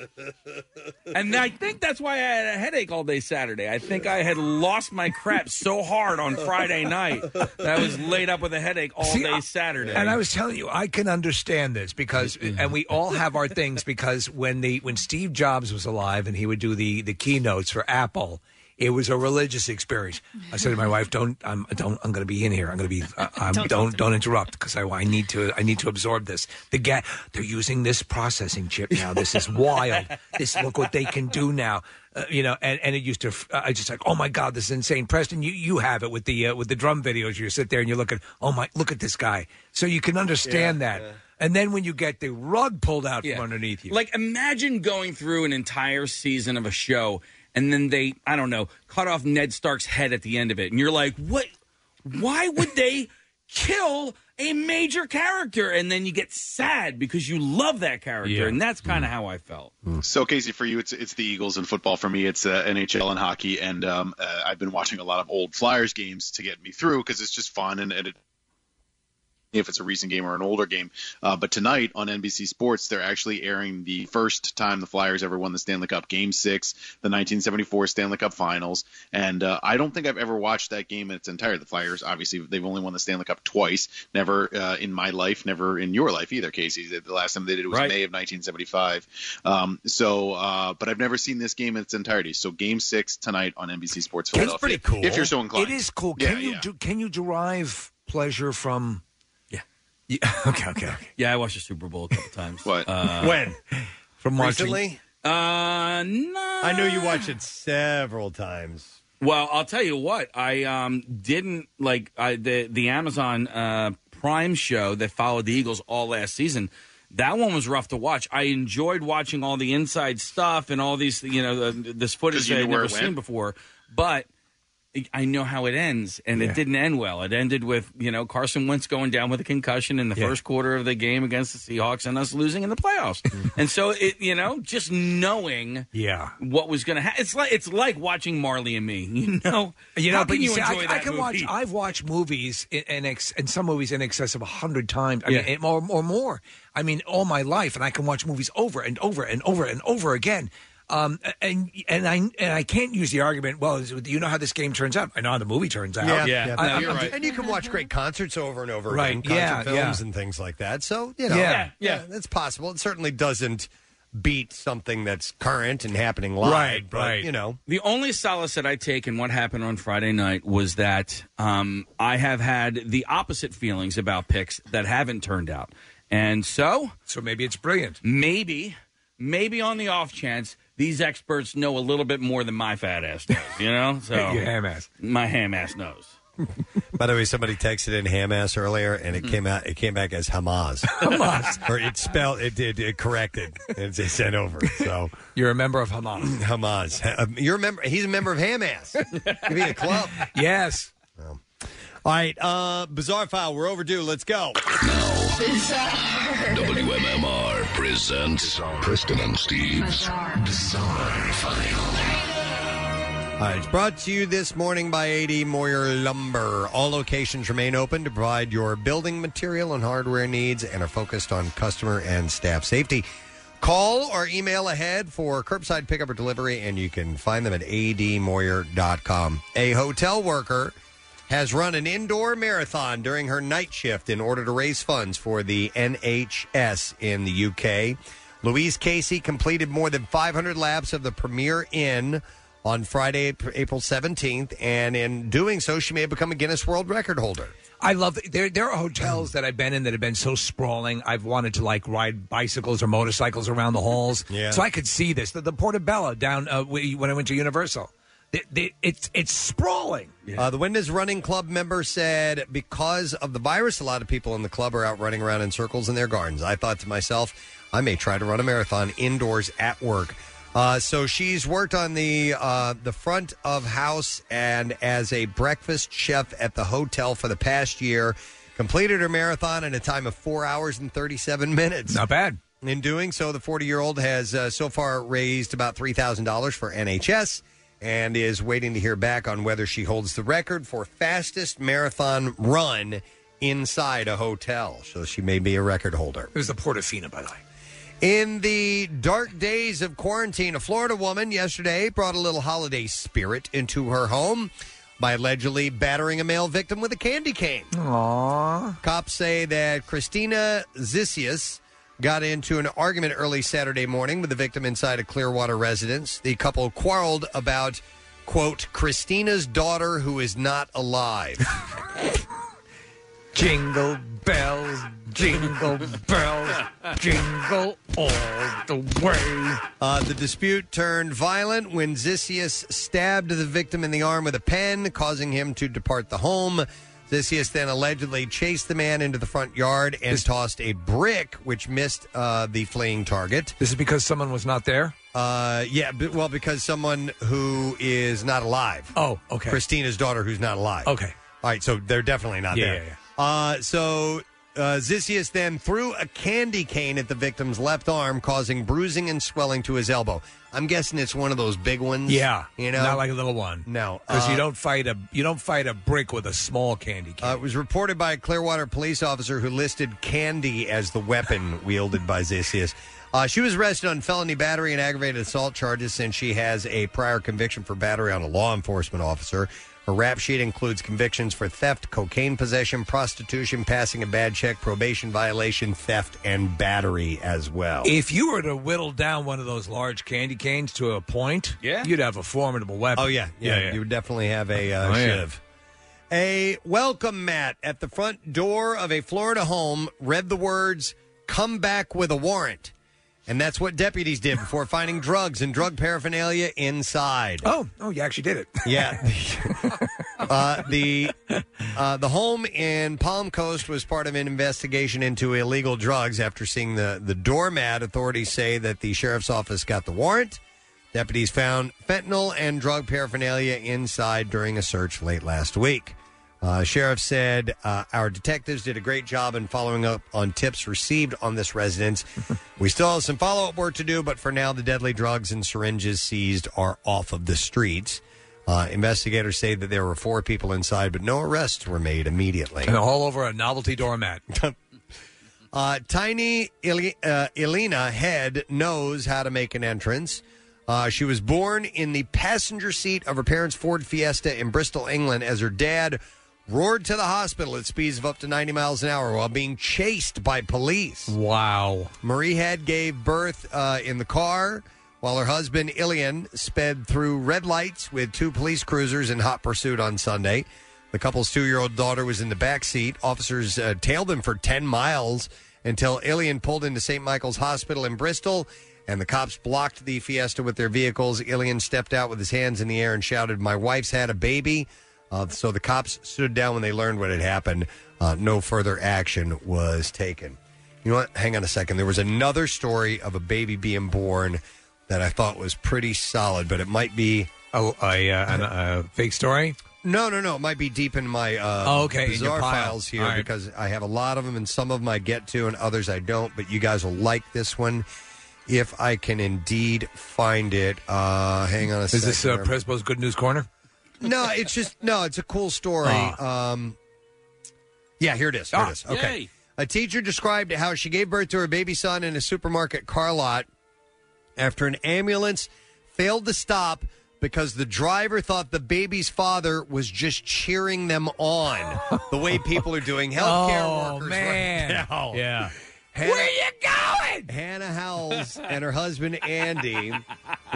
and I think that's why I had a headache all day Saturday. I think I had lost my crap so hard on Friday night that I was laid up with a headache all See, day Saturday. And I was telling you, I can understand this because, Mm-hmm. and we all have our things because when the when Steve Jobs was alive and he would do the the keynotes for Apple, it was a religious experience. I said to my wife, "Don't, I'm, don't, I'm going to be in here. I'm going to be, uh, I'm, don't, don't, interrupt because I, I need to, I need to absorb this. The ga- they're using this processing chip now. This is wild. this, look what they can do now." Uh, you know, and, and it used to. I just like, oh my god, this is insane. Preston, you, you have it with the uh, with the drum videos. You sit there and you're looking, oh my, look at this guy. So you can understand Yeah, that. And then when you get the rug pulled out Yeah. from underneath you, Like, imagine going through an entire season of a show and then they, I don't know, cut off Ned Stark's head at the end of it. And you're like, what? Why would they kill a major character? And then you get sad because you love that character. Yeah. And that's kind of how I felt. So Casey, for you, it's it's the Eagles and football. For me, it's uh, NHL and hockey. And um, uh, I've been watching a lot of old Flyers games to get me through because it's just fun and, and it, if it's a recent game or an older game. Uh, but tonight on NBC Sports, they're actually airing the first time the Flyers ever won the Stanley Cup, Game Six, the 1974 Stanley Cup Finals. And uh, I don't think I've ever watched that game in its entirety. The Flyers, obviously, they've only won the Stanley Cup twice. Never uh, in my life, never in your life either, Casey. The- last time they did it was Right. May of 1975. Um, so, uh, but I've never seen this game in its entirety. So, Game Six tonight on NBC Sports Philadelphia. If you're so inclined, It is cool. Yeah, Can you yeah. do, can you derive pleasure from? Yeah. okay. Okay. Okay. Yeah, I watched the Super Bowl a couple times. what? Uh, when? From watching- Recently? Uh, no. I know you watched it several times. Well, I'll tell you what. I um didn't like I, the the Amazon uh, Prime show that followed the Eagles all last season. That one was rough to watch. I enjoyed watching all the inside stuff and all these, you know, the, this footage you that knew I'd never seen before. But I know how it ends, and Yeah. it didn't end well. It ended with you know Carson Wentz going down with a concussion in the Yeah. first quarter of the game against the Seahawks, and us losing in the playoffs. Mm-hmm. and so it, you know, just knowing Yeah. what was going to happen. It's like it's like watching Marley and Me. You know, You know, How but can you see, enjoy I, I can movie? watch. I've watched movies in, in, ex, in some movies in excess of a hundred times. I Yeah. mean, or, or more. I mean, all my life, and I can watch movies over and over and over and over again. Um, and and I and I can't use the argument. Well, is- you know how this game turns out. I know how the movie turns out. Yeah, I- I'm- And you can watch great concerts over and over Right, again, concert yeah, films yeah. and things like that. So, you know, Yeah. yeah, that's possible. It certainly doesn't beat something that's current and happening live. Right, but, right. You know, The only solace that I take in what happened on Friday night was that um, I have had the opposite feelings about picks that haven't turned out. And so. So maybe it's brilliant. Maybe, maybe on the off chance, these experts know a little bit more than my fat ass knows, you know? So Your ham ass. My ham ass knows. By the way, somebody texted in Hamas earlier, and Mm-hmm. it came out. It came back as Hamas. Hamas. or it spelled. It did. It corrected and it sent over. So you're a member of Hamas. Hamas. Ha- um, You're a member. He's a member of Hamas. Give me a club. Yes. All right. Uh, bizarre file. We're overdue. Let's go. WMMR presents Preston and Steve's Bizarre, File. All right, it's brought to you this morning by AD Moyer Lumber. All locations remain open to provide your building material and hardware needs and are focused on customer and staff safety. Call or email ahead for curbside pickup or delivery, and you can find them at admoyer.com. A hotel worker has run an indoor marathon during her night shift in order to raise funds for the NHS in the UK. Louise Casey completed more than 500 laps of the Premier Inn on Friday, Ap- April 17th, and in doing so, she may have become a Guinness World Record holder. I love there. There are hotels that I've been in that have been so sprawling. I've wanted to like ride bicycles or motorcycles around the halls, Yeah. so I could see this. The, the Portobello down uh, we- when I went to Universal, They- they- it's it's sprawling. Uh, the Windows Running Club member said because of the virus, a lot of people in the club are out running around in circles in their gardens. I thought to myself, I may try to run a marathon indoors at work. Uh, so she's worked on the uh, the front of house and as a breakfast chef at the hotel for the past year. Completed her marathon in a time of four hours and thirty seven minutes. Not bad. In doing so, the 40 year old has uh, so far raised about $3,000 for NHS and is waiting to hear back on whether she holds the record for fastest marathon run inside a hotel. So she may be a record holder. It was the Portofino, by the way. In the dark days of quarantine, a Florida woman yesterday brought a little holiday spirit into her home by allegedly battering a male victim with a candy cane. Aww. Cops say that Christina Zisius got into an argument early Saturday morning with the victim inside a Clearwater residence. The couple quarreled about, quote, Christina's daughter who is not alive. Jingle bells, jingle bells, jingle all the way. Uh, the dispute turned violent when Zisius stabbed the victim in the arm with a pen, causing him to depart the home. Zisius then allegedly chased the man into the front yard and tossed a brick, which missed uh, the fleeing target. This is because someone was not there? Uh, yeah, well, because someone who is not alive. Oh, okay. Christina's daughter, who's not alive. Okay. All right, so they're definitely not Yeah, there. yeah, Uh, so uh, Zisius then threw a candy cane at the victim's left arm, causing bruising and swelling to his elbow. I'm guessing it's one of those big ones. Yeah, you know, not like a little one. No, because Uh, you don't fight a you don't fight a brick with a small candy cane. Uh, it was reported by a Clearwater police officer who listed candy as the weapon wielded by Zisius. Uh, she was arrested on felony battery and aggravated assault charges since she has a prior conviction for battery on a law enforcement officer. Her rap sheet includes convictions for theft, cocaine possession, prostitution, passing a bad check, probation violation, theft, and battery as well. If you were to whittle down one of those large candy canes to a point, Yeah. you'd have a formidable weapon. Oh yeah, yeah, you would definitely have a uh, Oh, yeah. shiv. A welcome mat at the front door of a Florida home read the words "Come back with a warrant," and that's what deputies did before finding drugs and drug paraphernalia inside. Oh, oh, you actually did it. Yeah. uh, the uh, the home in Palm Coast was part of an investigation into illegal drugs. After seeing the the doormat, authorities say that the sheriff's office got the warrant. Deputies found fentanyl and drug paraphernalia inside during a search late last week. Uh, sheriff said uh, our detectives did a great job in following up on tips received on this residence. we still have some follow up work to do, but for now, the deadly drugs and syringes seized are off of the streets. Uh, investigators say that there were four people inside, but no arrests were made immediately. And all over a novelty doormat. Uh, tiny uh, Elena Head knows how to make an entrance. Uh, she was born in the passenger seat of her parents' Ford Fiesta in Bristol, England, as her dad roared to the hospital at speeds of up to 90 miles an hour while being chased by police. Wow. Marie Head gave birth uh, in the car while her husband, Ilian, sped through red lights with two police cruisers in hot pursuit on Sunday. The couple's two year old daughter was in the back seat. Officers uh, tailed them for 10 miles until Ilian pulled into St. Michael's Hospital in Bristol, and the cops blocked the Fiesta with their vehicles. Ilian stepped out with his hands in the air and shouted, My wife's had a baby. Uh, so the cops stood down when they learned what had happened. Uh, no further action was taken. You know what? Hang on a second. There was another story of a baby being born that I thought was pretty solid, but it might be oh a, uh, an, a fake story. No, no, no. It might be deep in my uh, Oh, okay, in your bizarre pile. files here All right. because I have a lot of them, and some of them I get to, and others I don't. But you guys will like this one if I can indeed find it. Uh, hang on a Is second. this uh, here. Presbo's Good News Corner? No, it's just no. It's a cool story. Um, yeah, here it is. Here Ah, it is. Okay. yay. A teacher described how she gave birth to her baby son in a supermarket car lot after an ambulance failed to stop because the driver thought the baby's father was just cheering them on the way people are doing healthcare Oh, workers man. right now. Yeah. Where are you going? Hannah Howells and her husband Andy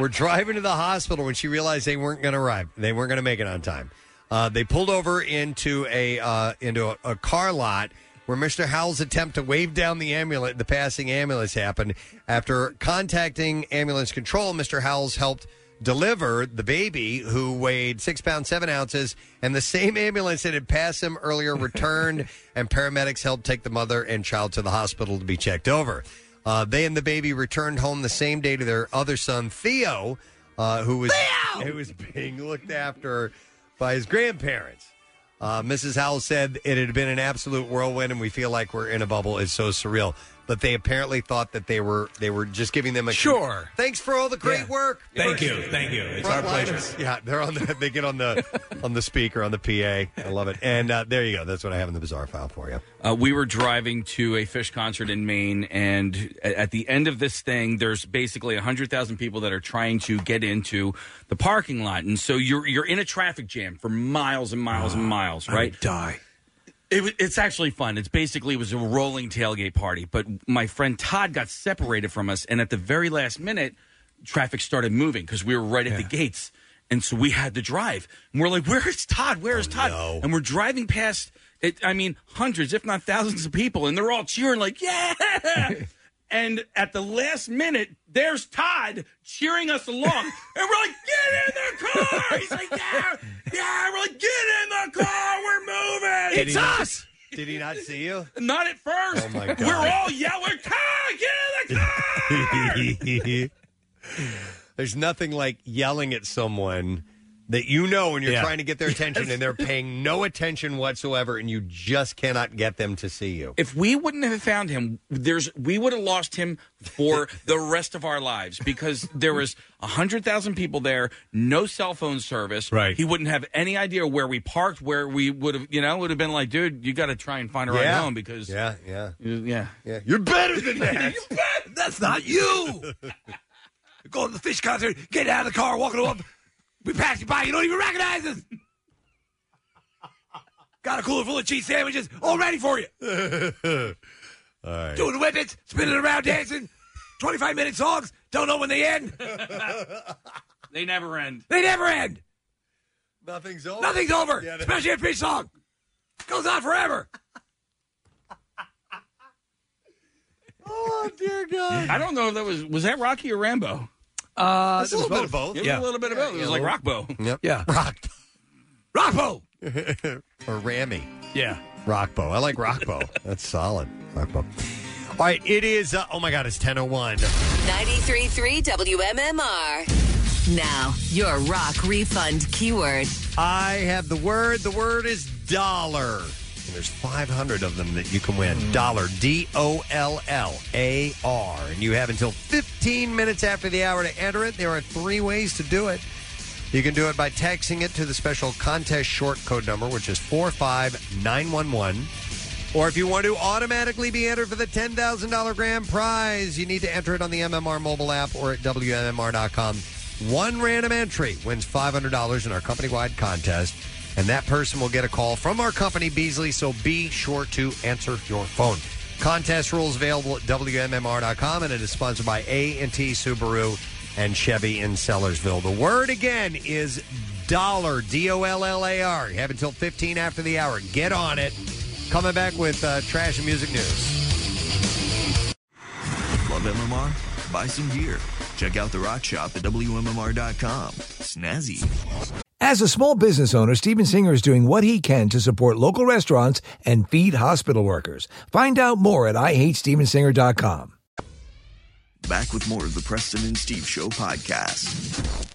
were driving to the hospital when she realized they weren't going to arrive. They weren't going to make it on time. Uh, they pulled over into a uh, into a, a car lot where Mr. Howell's attempt to wave down the ambulance, the passing ambulance, happened. After contacting ambulance control, Mr. Howells helped deliver the baby, who weighed six pounds seven ounces, and the same ambulance that had passed him earlier returned, and paramedics helped take the mother and child to the hospital to be checked over. Uh, they and the baby returned home the same day to their other son, Theo, uh, who was who was being looked after by his grandparents. Uh, Mrs. Howell said it had been an absolute whirlwind, and we feel like we're in a bubble. It's so surreal. But they apparently thought that they were they were just giving them a Sure. Thanks for all the great work. Thank you. Thank you. It's our pleasure. Frontliners. Yeah, they're on the they get on the on the speaker on the PA. I love it. And uh, there you go. That's what I have in the bizarre file for you. Uh, we were driving to a Phish concert in Maine, and a- at the end of this thing, there's basically 100,000 people that are trying to get into the parking lot. And so you're, you're in a traffic jam for miles and miles and miles, right? die. It, it's actually fun. It's basically it was a rolling tailgate party. But my friend Todd got separated from us, and at the very last minute, traffic started moving because we were right at the gates, and so we had to drive. And we're like, "Where is Todd? Where is oh, Todd?" And we're driving past. It, I mean, hundreds, if not thousands, of people, and they're all cheering like, "Yeah!" and at the last minute, there's Todd cheering us along, and we're like, "Get in the car!" He's like, "Yeah, yeah." We're like, "Get in the car! We're moving!" Did he not- Did he not see you? Not at first. Oh my God. We're all yelling, "Car! Get in the car!" There's nothing like yelling at someone that you know when you're Yeah. trying to get their attention and they're paying no attention whatsoever and you just cannot get them to see you. If we wouldn't have found him, there's we would have lost him for the rest of our lives because there was a hundred thousand people there, no cell phone service. Right. He wouldn't have any idea where we parked, where we would have, you know, would have been like, dude, you got to try and find a ride home because yeah, yeah, yeah, yeah. You're better than that. That's not you. Go to the Phish concert, get out of the car, walking up. We pass you by, you don't even recognize us. Got a cooler full of cheese sandwiches all ready for you. All right. Doing the whippets, spinning around, dancing. 25 minute songs, don't know when they end. they never end. They never end. Nothing's over. Nothing's over, Yeah, they- especially a Phish song. Goes on forever. Oh dear God! I don't know if that was was that Rocky or Rambo. Uh, It's a little bit of both. It Yeah. a little bit of both. It was like Rockbo. Yep. Yeah. Rock Rockbo. or Rammy. Yeah. Rockbo. I like Rockbo. That's solid. Rockbo. All right, it is. Uh, oh my God, it's ten oh one. 93.3 WMMR. Now, your rock refund keyword. I have the word. The word is dollar. There's 500 of them that you can win. Hmm. Dollar. D O L L A R. And you have until 15 minutes after the hour to enter it. There are three ways to do it. You can do it by texting it to the special contest short code number, which is 45911. Or if you want to automatically be entered for the $10,000 grand prize, you need to enter it on the MMR mobile app or at WMMR.com. One random entry wins $500 in our company wide contest, and that person will get a call from our company, Beasley, so be sure to answer your phone. Contest rules available at WMMR.com, and it is sponsored by A&T Subaru and Chevy in Sellersville. The word again is dollar, D O L L A R. You have until 15 after the hour. Get on it. Coming back with uh, trash and music news. Love MMR? Buy some gear. Check out the rock shop at WMMR.com. Snazzy. As a small business owner, Steven Singer is doing what he can to support local restaurants and feed hospital workers. Find out more at IHateStevenSinger.com. Back with more of the Preston and Steve Show podcast.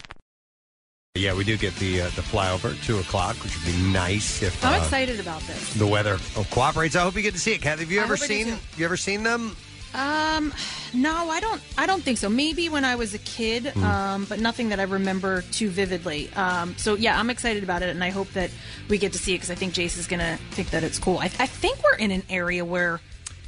Yeah, we do get the uh, the flyover at 2 o'clock, which would be nice if I'm uh, excited about this. the weather oh, cooperates. I hope you get to see it. Kathy, have you I ever hope I do seen you ever seen them? Um, no, I don't. I don't think so. Maybe when I was a kid, Hmm. um, but nothing that I remember too vividly. Um, so yeah, I'm excited about it, and I hope that we get to see it because I think Jace is gonna think that it's cool. I, I think we're in an area where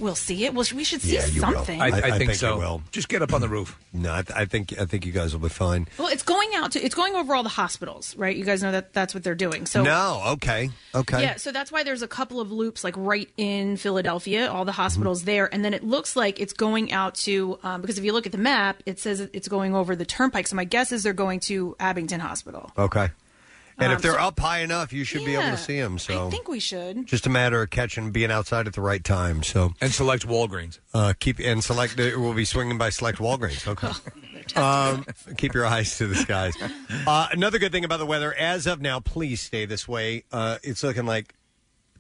we'll see it. Well, we should see something. I, I, think, you so. will. Just get up on the roof. No, I, th- I think I think you guys will be fine. well, it's going out to. It's going over all the hospitals, right? You guys know that that's what they're doing. So no, okay, okay. Yeah, so that's why there's a couple of loops like right in Philadelphia, all the hospitals Mm-hmm. there, and then it looks like it's going out to um, because if you look at the map, it says it's going over the turnpike. So my guess is they're going to Abington Hospital. Okay. And Um, if they're so- up high enough, you should be able Yeah, to see them. So I think we should. just a matter of catching, being outside at the right time. So and select Walgreens. Uh, keep and select. We'll be swinging by select Walgreens. Okay. Um, keep your eyes to the skies. Uh, another good thing about the weather, as of now, please stay this way. Uh, it's looking like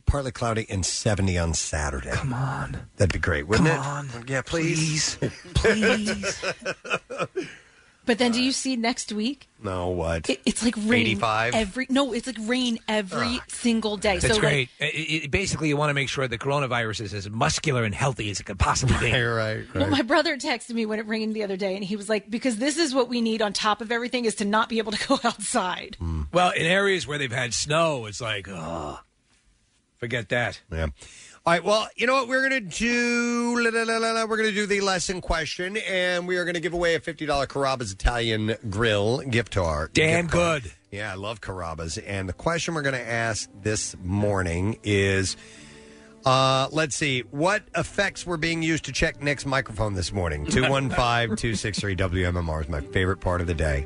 partly cloudy and 70 on Saturday. Come on. That'd be great, wouldn't Come it? on. Yeah, please. Please. But then, do you see next week? No, what? It, it's like rain 85? every. No, it's like rain every single day. That's so great. Like, It- it- basically, you want to make sure the coronavirus is as muscular and healthy as it could possibly be. right, Well, my brother texted me when it rained the other day, and he was like, "Because this is what we need on top of everything is to not be able to go outside." Hmm. Well, in areas where they've had snow, it's like, oh, forget that. Yeah. All right. Well, you know what we're gonna do? La, la, la, la, la. We're gonna do the lesson question, and we are gonna give away a fifty dollar Carrabba's Italian Grill gift card. Damn gift card. good. Yeah, I love Carrabba's. And the question we're gonna ask this morning is. Uh, let's see. What effects were being used to check Nick's microphone this morning? 215 263 WMMR is my favorite part of the day.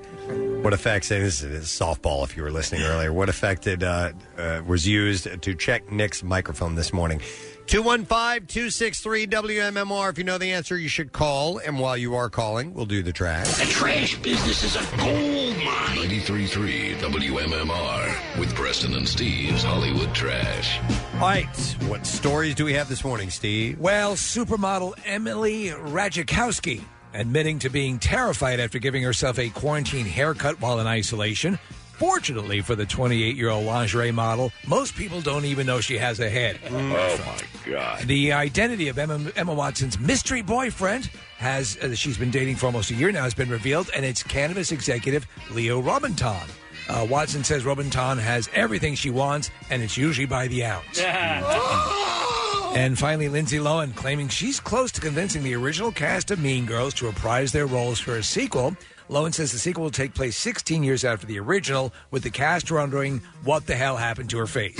What effects, and this is softball if you were listening earlier, what affected uh, uh, was used to check Nick's microphone this morning? 215 263 WMMR. If you know the answer, you should call. And while you are calling, we'll do the trash. The trash business is a gold mine. 93.3 WMMR with Preston and Steve's Hollywood Trash. All right. What stories do we have this morning, Steve? Well, supermodel Emily Ratajkowski admitting to being terrified after giving herself a quarantine haircut while in isolation. Fortunately for the 28 year old lingerie model, most people don't even know she has a head. Oh, my God. The identity of Emma, Emma Watson's mystery boyfriend has uh, she's been dating for almost a year now has been revealed, and it's cannabis executive Leo Robinton. Uh, Watson says Robinton has everything she wants, and it's usually by the ounce. And finally, Lindsay Lohan claiming she's close to convincing the original cast of Mean Girls to reprise their roles for a sequel. Lohan says the sequel will take place 16 years after the original, with the cast wondering what the hell happened to her face.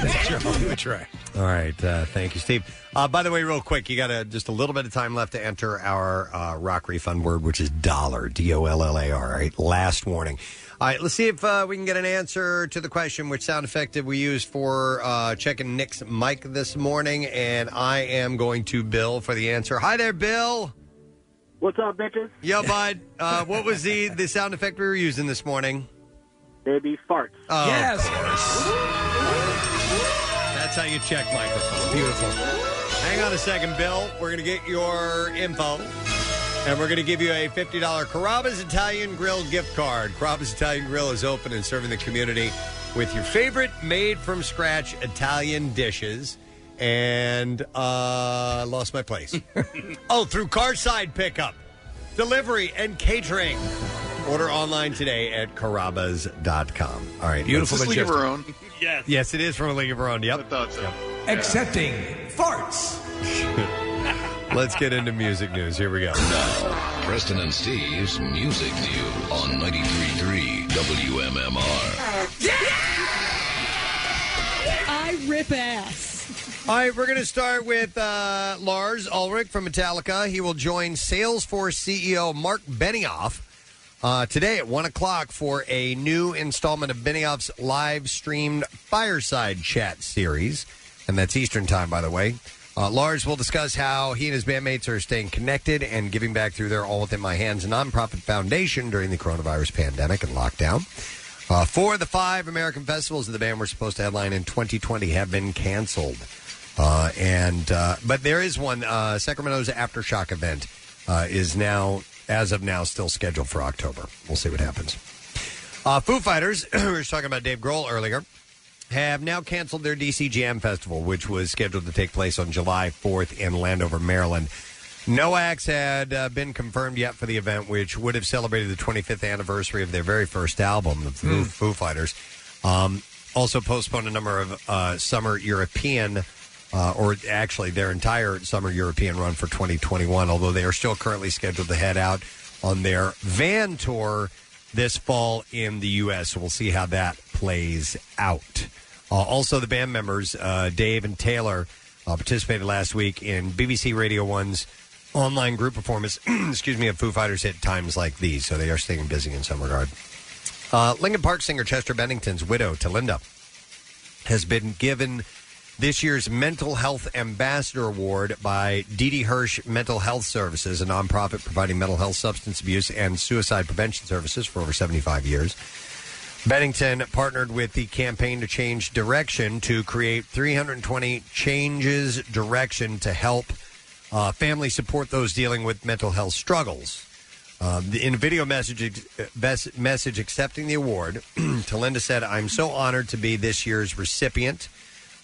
That's your Hollywood trash. All right. Uh, thank you, Steve. Uh, by the way, real quick, you got a, just a little bit of time left to enter our uh, rock refund word, which is dollar, D O L L A R. All right. Last warning. All right. Let's see if uh, we can get an answer to the question which sound effect did we use for uh, checking Nick's mic this morning. And I am going to Bill for the answer. Hi there, Bill. What's up, bitches? Yo, bud. Uh, what was the, the sound effect we were using this morning? Baby farts. Oh, Yes. of course. That's how you check microphones. Beautiful. Hang on a second, Bill. We're going to get your info. And we're going to give you a $50 Carrabba's Italian Grill gift card. Carrabba's Italian Grill is open and serving the community with your favorite made from scratch Italian dishes. And uh lost my place. oh, through Carside Pickup, delivery, and catering. Order online today at carrabbas.com. All right. Beautiful let's- Is this League of Our Own? Yes. Yes, it is from a League of Our Own. Yep. I thought so. Accepting farts. Let's get into music news. Here we go. Now, Preston and Steve's Music News on 93.3 WMMR. I rip ass. All right, we're going to start with uh, Lars Ulrich from Metallica. He will join Salesforce CEO Marc Benioff uh, today at 1 o'clock for a new installment of Benioff's live streamed Fireside Chat series. And that's Eastern Time, by the way. Uh, Lars will discuss how he and his bandmates are staying connected and giving back through their All Within My Hands nonprofit foundation during the coronavirus pandemic and lockdown. Uh, four of the five American festivals that the band were supposed to headline in 2020 have been canceled. Uh, and uh, but there is one uh, Sacramento's aftershock event uh, is now as of now still scheduled for October. We'll see what happens. Uh, Foo Fighters, we were talking about Dave Grohl earlier, have now canceled their DC Jam Festival, which was scheduled to take place on July 4th in Landover, Maryland. No acts had uh, been confirmed yet for the event, which would have celebrated the 25th anniversary of their very first album, the Foo, Foo Fighters. Um, also postponed a number of uh, summer European, uh, or actually their entire summer European run for 2021, although they are still currently scheduled to head out on their van tour this fall in the U.S. So we'll see how that plays out. Uh, also, the band members, uh, Dave and Taylor, uh, participated last week in BBC Radio 1's online group performance, excuse me, of Foo Fighters hit Times Like These. So they are staying busy in some regard. Uh, Linkin Park singer Chester Bennington's widow, Talinda, has been given this year's Mental Health Ambassador Award by Didi Hirsch Mental Health Services, a nonprofit providing mental health, substance abuse, and suicide prevention services for over 75 years. Bennington partnered with the Campaign to Change Direction to create 320 Changes Direction to help uh, families support those dealing with mental health struggles. Uh, in a video message, message accepting the award, Talinda said, I'm so honored to be this year's recipient.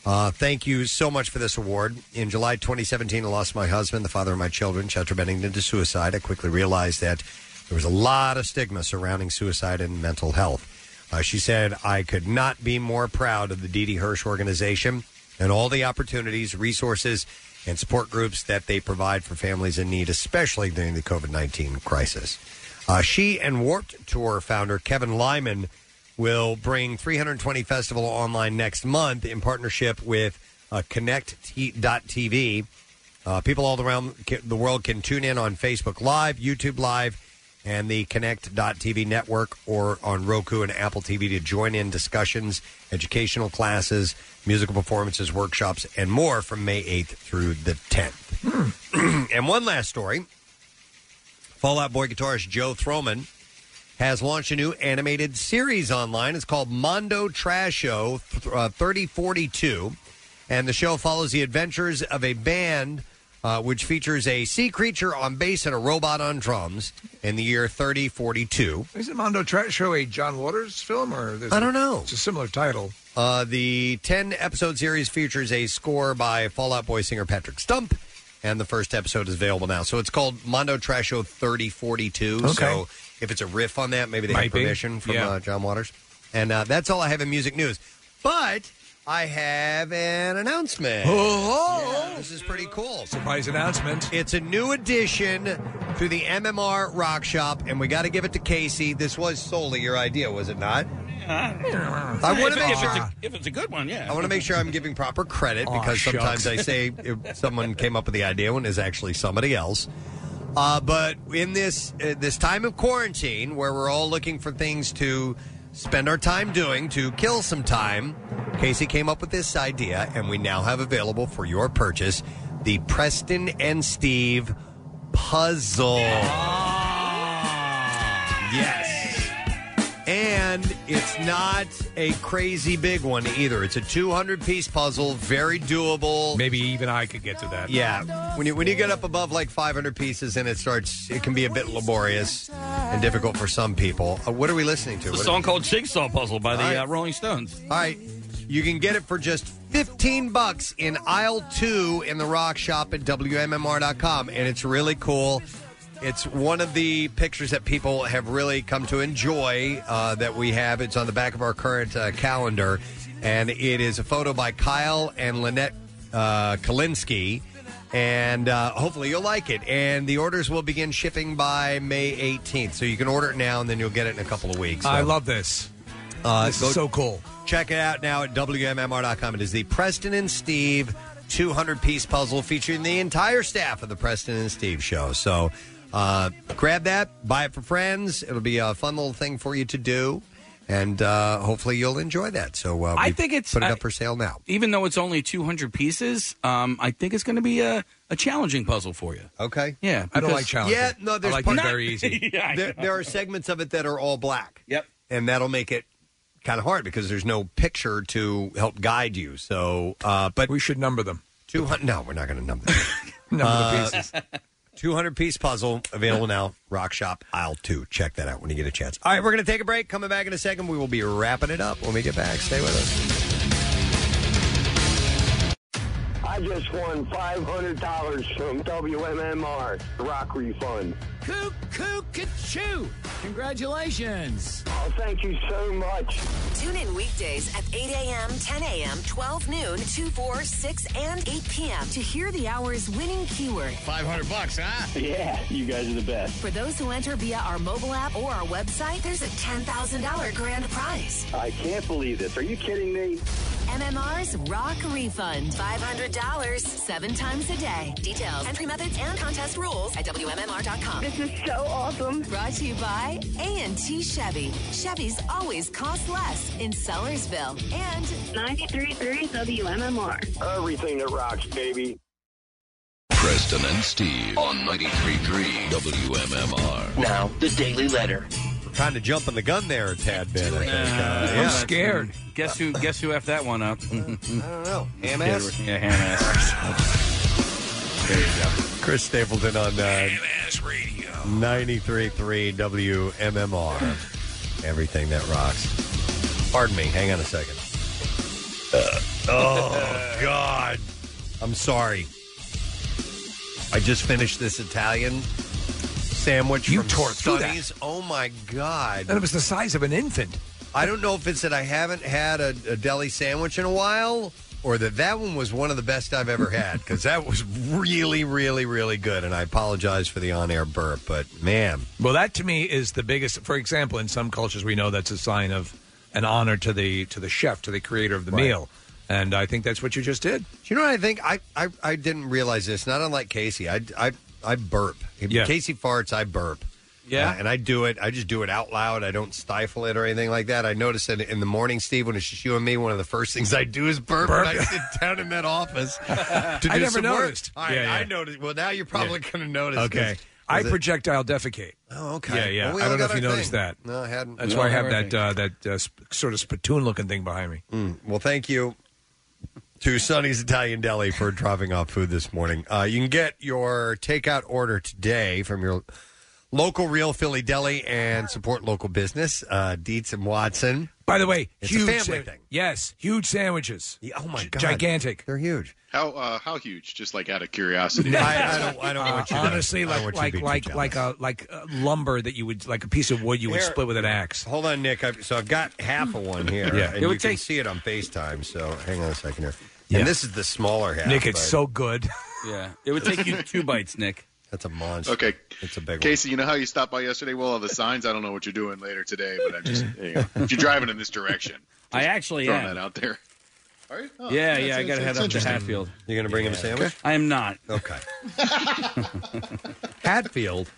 Uh, thank you so much for this award. In July 2017, I lost my husband, the father of my children, Chester Bennington, to suicide. I quickly realized that there was a lot of stigma surrounding suicide and mental health. Uh, she said, I could not be more proud of the Dee Hirsch organization and all the opportunities, resources, and support groups that they provide for families in need, especially during the COVID 19 crisis. Uh, she and Warped Tour founder Kevin Lyman will bring 320 Festival online next month in partnership with uh, Connect.tv. Uh, people all around the world can tune in on Facebook Live, YouTube Live, and the Connect.tv network or on Roku and Apple TV to join in discussions, educational classes, musical performances, workshops, and more from May 8th through the 10th. and one last story Fall Out Boy guitarist Joe Trohman has launched a new animated series online. It's called Mondo Trash Show th- uh, 3042. And the show follows the adventures of a band uh, which features a sea creature on bass and a robot on drums in the year 3042. Is it Mondo Trash Show a John Waters film or? there's I don't know. It's a similar title. Uh, the 10 episode series features a score by Fall Out Boy singer Patrick Stump, and the first episode is available now. So it's called Mondo Trash Show 3042. Okay. So if it's a riff on that, maybe they Might have be. permission from Yeah. uh, John Waters. And uh, that's all I have in music news. But I have an announcement. Oh, this is pretty cool. Surprise announcement. It's a new addition to the MMR Rock Shop, and we got to give it to Casey. This was solely your idea, was it not? I want If- to make if sure. It's a, if it's a good one, yeah. I want to make sure I'm giving proper credit Aw, because sometimes shucks. I say if someone came up with the idea when it's actually somebody else. Uh, but in this uh, this time of quarantine, where we're all looking for things to spend our time doing to kill some time, Casey came up with this idea, and we now have available for your purchase the Preston and Steve puzzle. Yes. And it's not a crazy big one either. It's a 200 piece puzzle, very doable. Maybe even I could get to that. Yeah. When you when you get up above like 500 pieces and it starts it can be a bit laborious and difficult for some people. Uh, what are we listening to? It's a What- song called Jigsaw Puzzle by the All right. uh, Rolling Stones. All right. You can get it for just 15 bucks in aisle 2 in the rock shop at WMMR.com and it's really cool. It's one of the pictures that people have really come to enjoy uh, that we have. It's on the back of our current uh, calendar, and it is a photo by Kyle and Lynette uh, Kalinsky. And uh, hopefully you'll like it. And the orders will begin shipping by May 18th. So you can order it now, and then you'll get it in a couple of weeks. I So- love this. uh, This is so cool. Check it out now at WMMR.com. It is the Preston and Steve 200 piece puzzle featuring the entire staff of the Preston and Steve show. So uh, grab that, buy it for friends. It'll be a fun little thing for you to do. And uh, hopefully you'll enjoy that. So uh, I we think it's- put it I- up for sale now. Even though it's only 200 pieces, um, I think it's going to be a, a challenging puzzle for you. Okay. Yeah. I don't like challenging. Yeah, no, there's I like part- it very easy. Yeah, I there, know. there are segments of it that are all black. Yep. And that'll make it kind of hard because there's no picture to help guide you. So, uh, but we should number them. 200. No, we're not going to number them. Number Uh, the pieces. 200 piece puzzle available now. Rock Shop aisle two. Check that out when you get a chance. All right, we're going to take a break. Coming back in a second, we will be wrapping it up when we get back. Stay with us. I just won $500 from WMMR Rock Refund. Coop, coop, ka-choo! Congratulations! Oh, thank you so much. Tune in weekdays at 8 a.m., 10 a.m., 12 noon, 2, 4, 6, and 8 p.m. to hear the hour's winning keyword. 500 bucks, huh? Yeah, you guys are the best. For those who enter via our mobile app or our website, there's a $10,000 grand prize. I can't believe this. Are you kidding me? MMR's Rock Refund. $500, seven times a day. Details, entry methods, and contest rules at WMMR.com. This is so awesome. Brought to you by A&T Chevy. Chevys always cost less in Sellersville. And 93.3 WMMR. Everything that rocks, baby. Preston and Steve on 93.3 WMMR. Now, the Daily Letter. We're kind of jumping the gun there a tad bit. I think. Uh, I'm yeah. scared. Guess who? Guess who effed that one up? I don't know. Ham ass? Yeah, ham ass. There you go. Chris Stapleton on uh, Ass Radio. 93.3 WMMR. Everything that rocks. Pardon me. Hang on a second. Uh, oh, God. I'm sorry. I just finished this Italian sandwich You tore through that. Sonny's. Oh, my God. And it was the size of an infant. I don't know if it's that I haven't had a, a deli sandwich in a while or that that one was one of the best I've ever had because that was really, really, really good. And I apologize for the on air burp, but man. Well, that to me is the biggest. For example, in some cultures, we know that's a sign of an honor to the to the chef, to the creator of the Right. meal, and I think that's what you just did. Do you know what I think? I, I, I didn't realize this. Not unlike Casey, I, I, I burp. If Yeah. Casey farts, I burp. Yeah. Uh, and I do it. I just do it out loud. I don't stifle it or anything like that. I notice that in the morning, Steve, when it's just you and me, one of the first things I do is burp, Burp. when I sit down in that office. to do I never some work. noticed. All right, Yeah, yeah. I noticed. Well, now you're probably going to notice. Okay. 'cause- I 'cause it- projectile defecate. Oh, okay. Yeah, yeah. Well, we I all don't know got if you our noticed thing. that. No, I hadn't. That's We why I have have that uh, that uh, sp- sort of spittoon looking thing behind me. Mm, well, thank you to Sonny's Italian Deli for dropping off food this morning. Uh, you can get your takeout order today from your local real Philly deli and support local business. Uh, Dietz and Watson. By the way, it's huge a family sa- thing. Yes, huge sandwiches. oh my God, gigantic. They're huge. How uh, how huge? Just like out of curiosity. I, I don't. I don't want you. to- Honestly, I don't like want you to like be too like like a like a lumber that you would like a piece of wood you would Here- split with an axe. Hold on, Nick. I've, so I've got half of one here. Yeah. and It you would can take- see it on FaceTime. So hang on a second here. Yeah. And this is the smaller half. Nick, it's but so good. Yeah, it would take you two bites, Nick. That's a monster. Okay. It's a big one. Casey, you know how you stopped by yesterday? Well, all the signs. I don't know what you're doing later today, but I'm just you go. if you're driving in this direction. I actually throwing am. that out there. Are you? Oh, yeah, yeah, I got to head it's up to. Hatfield. You're going to bring him a sandwich? I am not. Okay. Hatfield.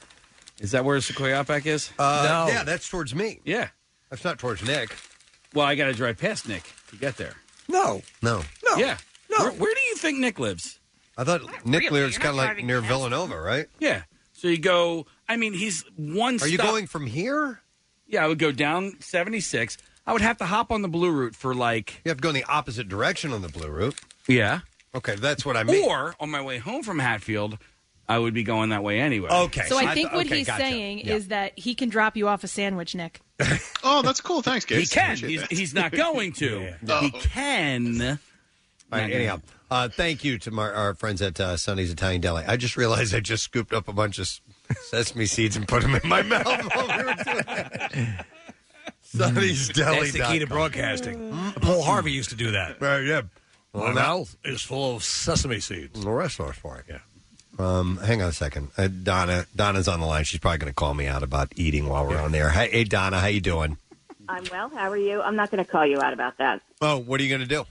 Is that where Sequoia Outback is? Uh, Yeah, that's towards me. Yeah. That's not towards Nick. Well, I got to drive past Nick to get there. No. No. No. Yeah. No. Where, where do you think Nick lives? I thought Nick lives kind of like near Villanova, right? Yeah. So you go. I mean, he's one. Are you stop- going from here? Yeah, I would go down 76. I would have to hop on the blue route for like. You have to go in the opposite direction on the blue route. Yeah. Okay, that's what I mean. Or on my way home from Hatfield, I would be going that way anyway. Okay. So I think what he's saying is that he can drop you off a sandwich, Nick. Oh, that's cool. Thanks, he can. He's, that. he's not going to. He can. All right, anyhow, uh, thank you to my, our friends at uh, Sonny's Italian Deli. I just realized I just scooped up a bunch of sesame seeds and put them in my mouth while we were doing that. Sonny's Deli. That's the key to broadcasting. Paul Harvey used to do that. Right, yeah. My Well, mouth is full of sesame seeds. The rest are for it. Yeah. Um, hang on a second. Uh, Donna, Donna's on the line. She's probably going to call me out about eating while we're on there. Hey, hey, Donna, how you doing? I'm well. How are you? I'm not going to call you out about that. Oh, what are you going to do?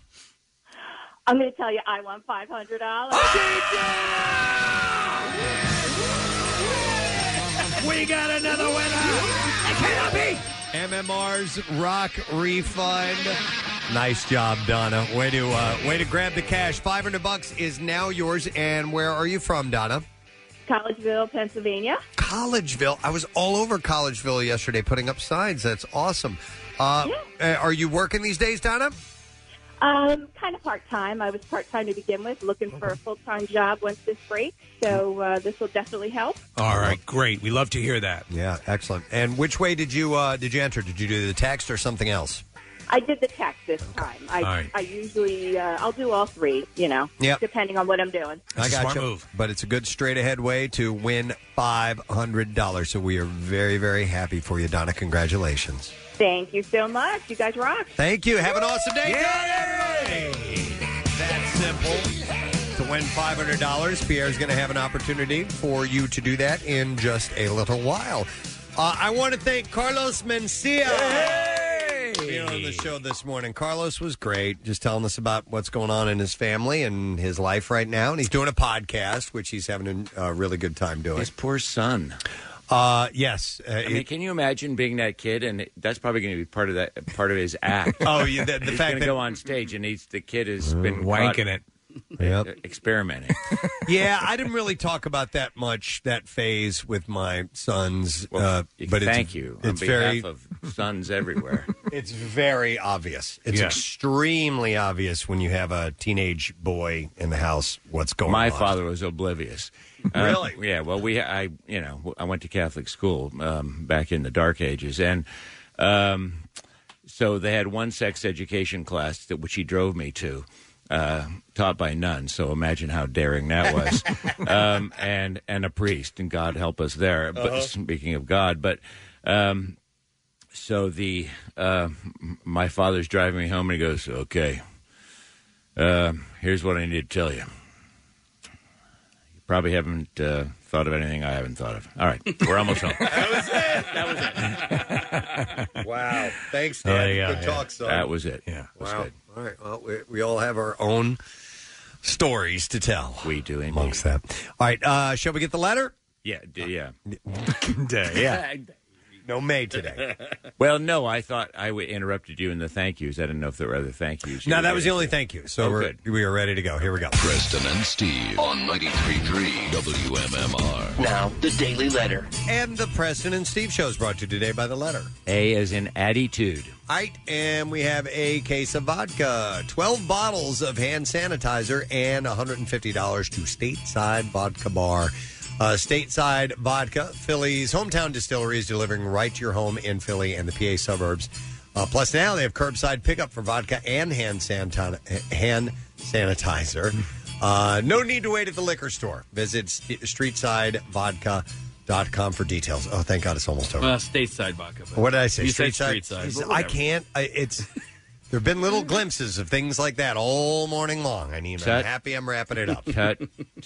I'm going to tell you I won five hundred dollars. We got another winner. It cannot be. MMR's Rock Refund. Nice job, Donna. Way to uh, way to grab the cash. Five hundred bucks is now yours. And where are you from, Donna? Collegeville, Pennsylvania. Collegeville. I was all over Collegeville yesterday putting up signs. That's awesome. Uh, uh, are you working these days, Donna? Um, kind of part time. I was part time to begin with, looking for a full time job once this breaks. So uh, this will definitely help. All right, great. We love to hear that. Yeah, excellent. And which way did you uh, did you enter? Did you do the text or something else? I did the text this time. I, All right. I usually uh, I'll do all three. You know, Yep. depending on what I'm doing. I got you. But it's a good straight ahead way to win five hundred dollars. So we are very very happy for you, Donna. Congratulations. Thank you so much. You guys rock. Thank you. Have an awesome day, everybody. That's simple. To win five hundred dollars, Pierre's going to have an opportunity for you to do that in just a little while. Uh, I want to thank Carlos Mencia. Being on the show this morning. Carlos was great, just telling us about what's going on in his family and his life right now. And he's doing a podcast, which he's having a uh, really good time doing. His poor son. Uh, yes. Uh, I mean, can you imagine being that kid, and that's probably going to be part of that part of his act. Oh, yeah, the- the he's fact going that- to go on stage, and he's the kid has been wanking it. Yep. experimenting. yeah, I didn't really talk about that much that phase with my sons, uh, but it's, Thank you on It's behalf very, of sons everywhere. it's very obvious. It's Yeah. extremely obvious when you have a teenage boy in the house. What's going My on? father was oblivious. Uh, Really? Yeah. Well, we I you know I went to Catholic school um, back in the Dark Ages, and um, so they had one sex education class that which he drove me to. Uh, taught by nuns, so imagine how daring that was, um, and and a priest, and God help us there. But Uh-huh. speaking of God, but um, so the uh, my father's driving me home, and he goes, "Okay, uh, here's what I need to tell you. You probably haven't uh, thought of anything I haven't thought of. All right, we're almost home. that was it. That was it. wow. Thanks, Oh, Dan. yeah, Good yeah. talk, son. That was it. Yeah. Wow. All right. Well, we, we all have our own stories to tell. We do amongst that. All right. Uh, shall we get the letter? Yeah, d- yeah, yeah. No May today. Well, no, I thought I w- interrupted you in the thank yous. I didn't know if there were other thank yous. you No, that was the only to. thank you. So Oh, we're, good. we are ready to go. Here we go. Preston and Steve on 93.3 WMMR. Now, the Daily Letter. And the Preston and Steve show is brought to you today by the letter. A as in attitude. All right, and we have a case of vodka, 12 bottles of hand sanitizer, and $150 to Stateside Vodka Bar. Uh, Stateside Vodka, Philly's hometown distillery, is delivering right to your home in Philly and the PA suburbs. Uh, plus, now they have curbside pickup for vodka and hand, sanita- hand sanitizer. Uh, no need to wait at the liquor store. Visit st- streetsidevodka.com for details. Oh, thank God it's almost over. Well, stateside vodka. but- What did I say? You said Street street side. side. but I can't. I, it's there have been little glimpses of things like that all morning long. I mean, I'm Tut. happy I'm wrapping it up. Tut,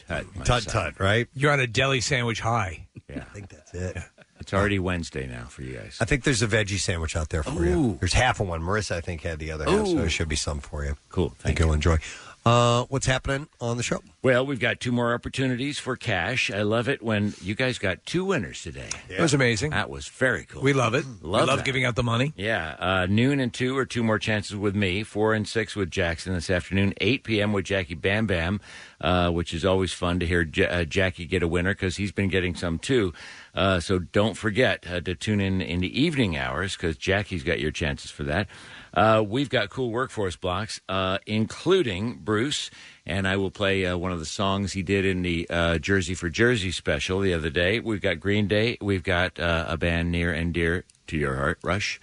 tut, tut, tut. Right? You're on a deli sandwich high. Yeah, I think that's it. It's already Wednesday now for you guys. I think there's a veggie sandwich out there for you. There's half of one. Marissa, I think, had the other half, so Ooh. there should be some for you. Cool. I think you'll enjoy. Uh, what's happening on the show? Well, we've got two more opportunities for cash. I love it when you guys got two winners today. It was amazing. That was very cool. We love it. Love we love that. giving out the money. Yeah, uh, noon and two are two more chances with me. Four and six with Jackson this afternoon. Eight p.m. with Jackie Bam Bam, uh, which is always fun to hear J- uh, Jackie get a winner because he's been getting some too. Uh, so don't forget uh, to tune in in the evening hours because Jackie's got your chances for that. Uh, we've got cool workforce blocks, uh, including Bruce, and I will play uh, one of the songs he did in the uh, Jersey for Jersey special the other day. We've got Green Day. We've got uh, a band near and dear to your heart, Rush,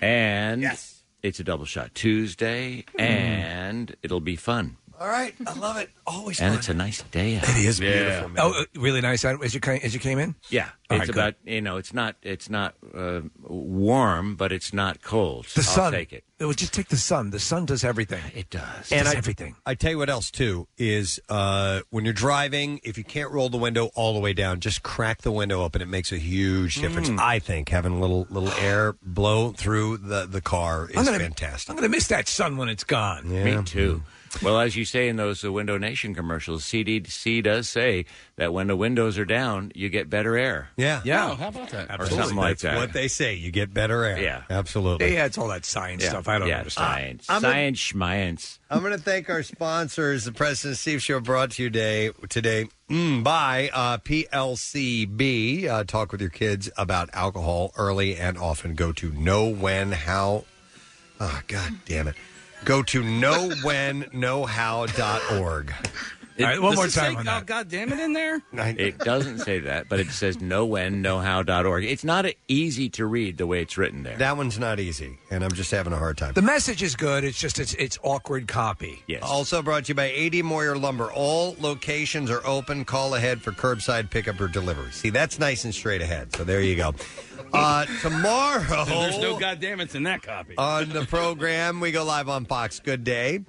and yes. it's a double shot Tuesday, and it'll be fun. All right, I love it. Always and fun. it's a nice day. Out. It is beautiful. Man. Oh, uh, really nice out as you came, as you came in. Yeah, All it's right, good. about you know it's not it's not uh, warm, but it's not cold. The I'll sun. take it. It would just take the sun. The sun does everything. It does. and does I, everything. I tell you what else too is uh, when you're driving, if you can't roll the window all the way down, just crack the window open. And it makes a huge difference. Mm. I think having a little little air blow through the the car is I'm gonna, fantastic. I'm going to miss that sun when it's gone. Me too. Well, as you say in those uh, Window Nation commercials, CDC does say that when the windows are down, you get better air. Yeah, Yeah. Oh, how about that? or something like That's that. what they say. You get better air. Yeah. absolutely. Yeah, it's all that science yeah. stuff. I don't yeah, understand. Science, I'm a- science, schmience. I'm going to thank our sponsors, the Preston and Steve Show, brought to you today, today mm, by uh, PLCB. Uh, talk with your kids about alcohol early and often. Go to know when how. Oh, God damn it. Go to knowwhenknowhow.org. All right, one Does more it say, time on Oh, that. God damn it in there? It doesn't say that, but it says know when, know how.org. It's not a, easy to read the way it's written there. That one's not easy, and I'm just having a hard time. The message is good. It's just it's it's awkward copy. Yes. Also brought to you by AD Moyer Lumber. All locations are open. Call ahead for curbside pickup or delivery. See, that's nice and straight ahead. So there you go. Uh, tomorrow, There's no goddamn it's in that copy. on the program, we go live on Fox. Good day.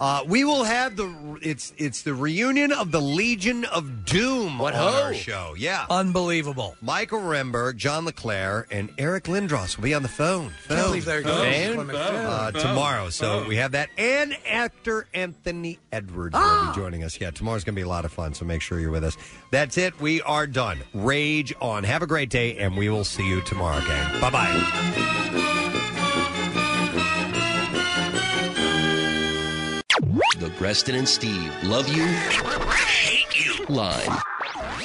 Uh, we will have the it's it's the reunion of the Legion of Doom What on ho? our show. Yeah, Unbelievable. Mikael Renberg, John LeClair, and Eric Lindros will be on the phone. Can't Phone. believe they're Phone? uh, tomorrow. So we have that. And actor Anthony Edwards will be joining us. Yeah, tomorrow's going to be a lot of fun, so make sure you're with us. That's it. We are done. Rage on. Have a great day, and we will see you tomorrow, gang. Bye bye. Preston and Steve love you, hate you line.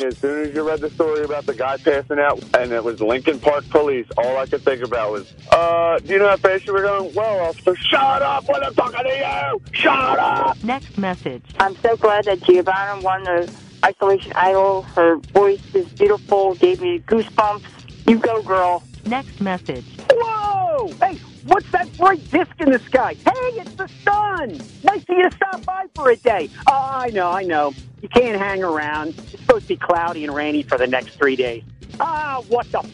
As soon as you read the story about the guy passing out and it was Lincoln Park Police, all I could think about was, uh, do you know how fast you were going? Well, officer, shut up when I'm talking to you! Shut up! Next message. I'm so glad that Giovanna won the Isolation Idol. Her voice is beautiful. Gave me goosebumps. You go, girl. Next message. Whoa! Hey, what's that bright disc in the sky? Hey, it's the sun! Nice of you to stop by for a day. Oh, I know, I know. You can't hang around. It's supposed to be cloudy and rainy for the next three days. Ah, what the f-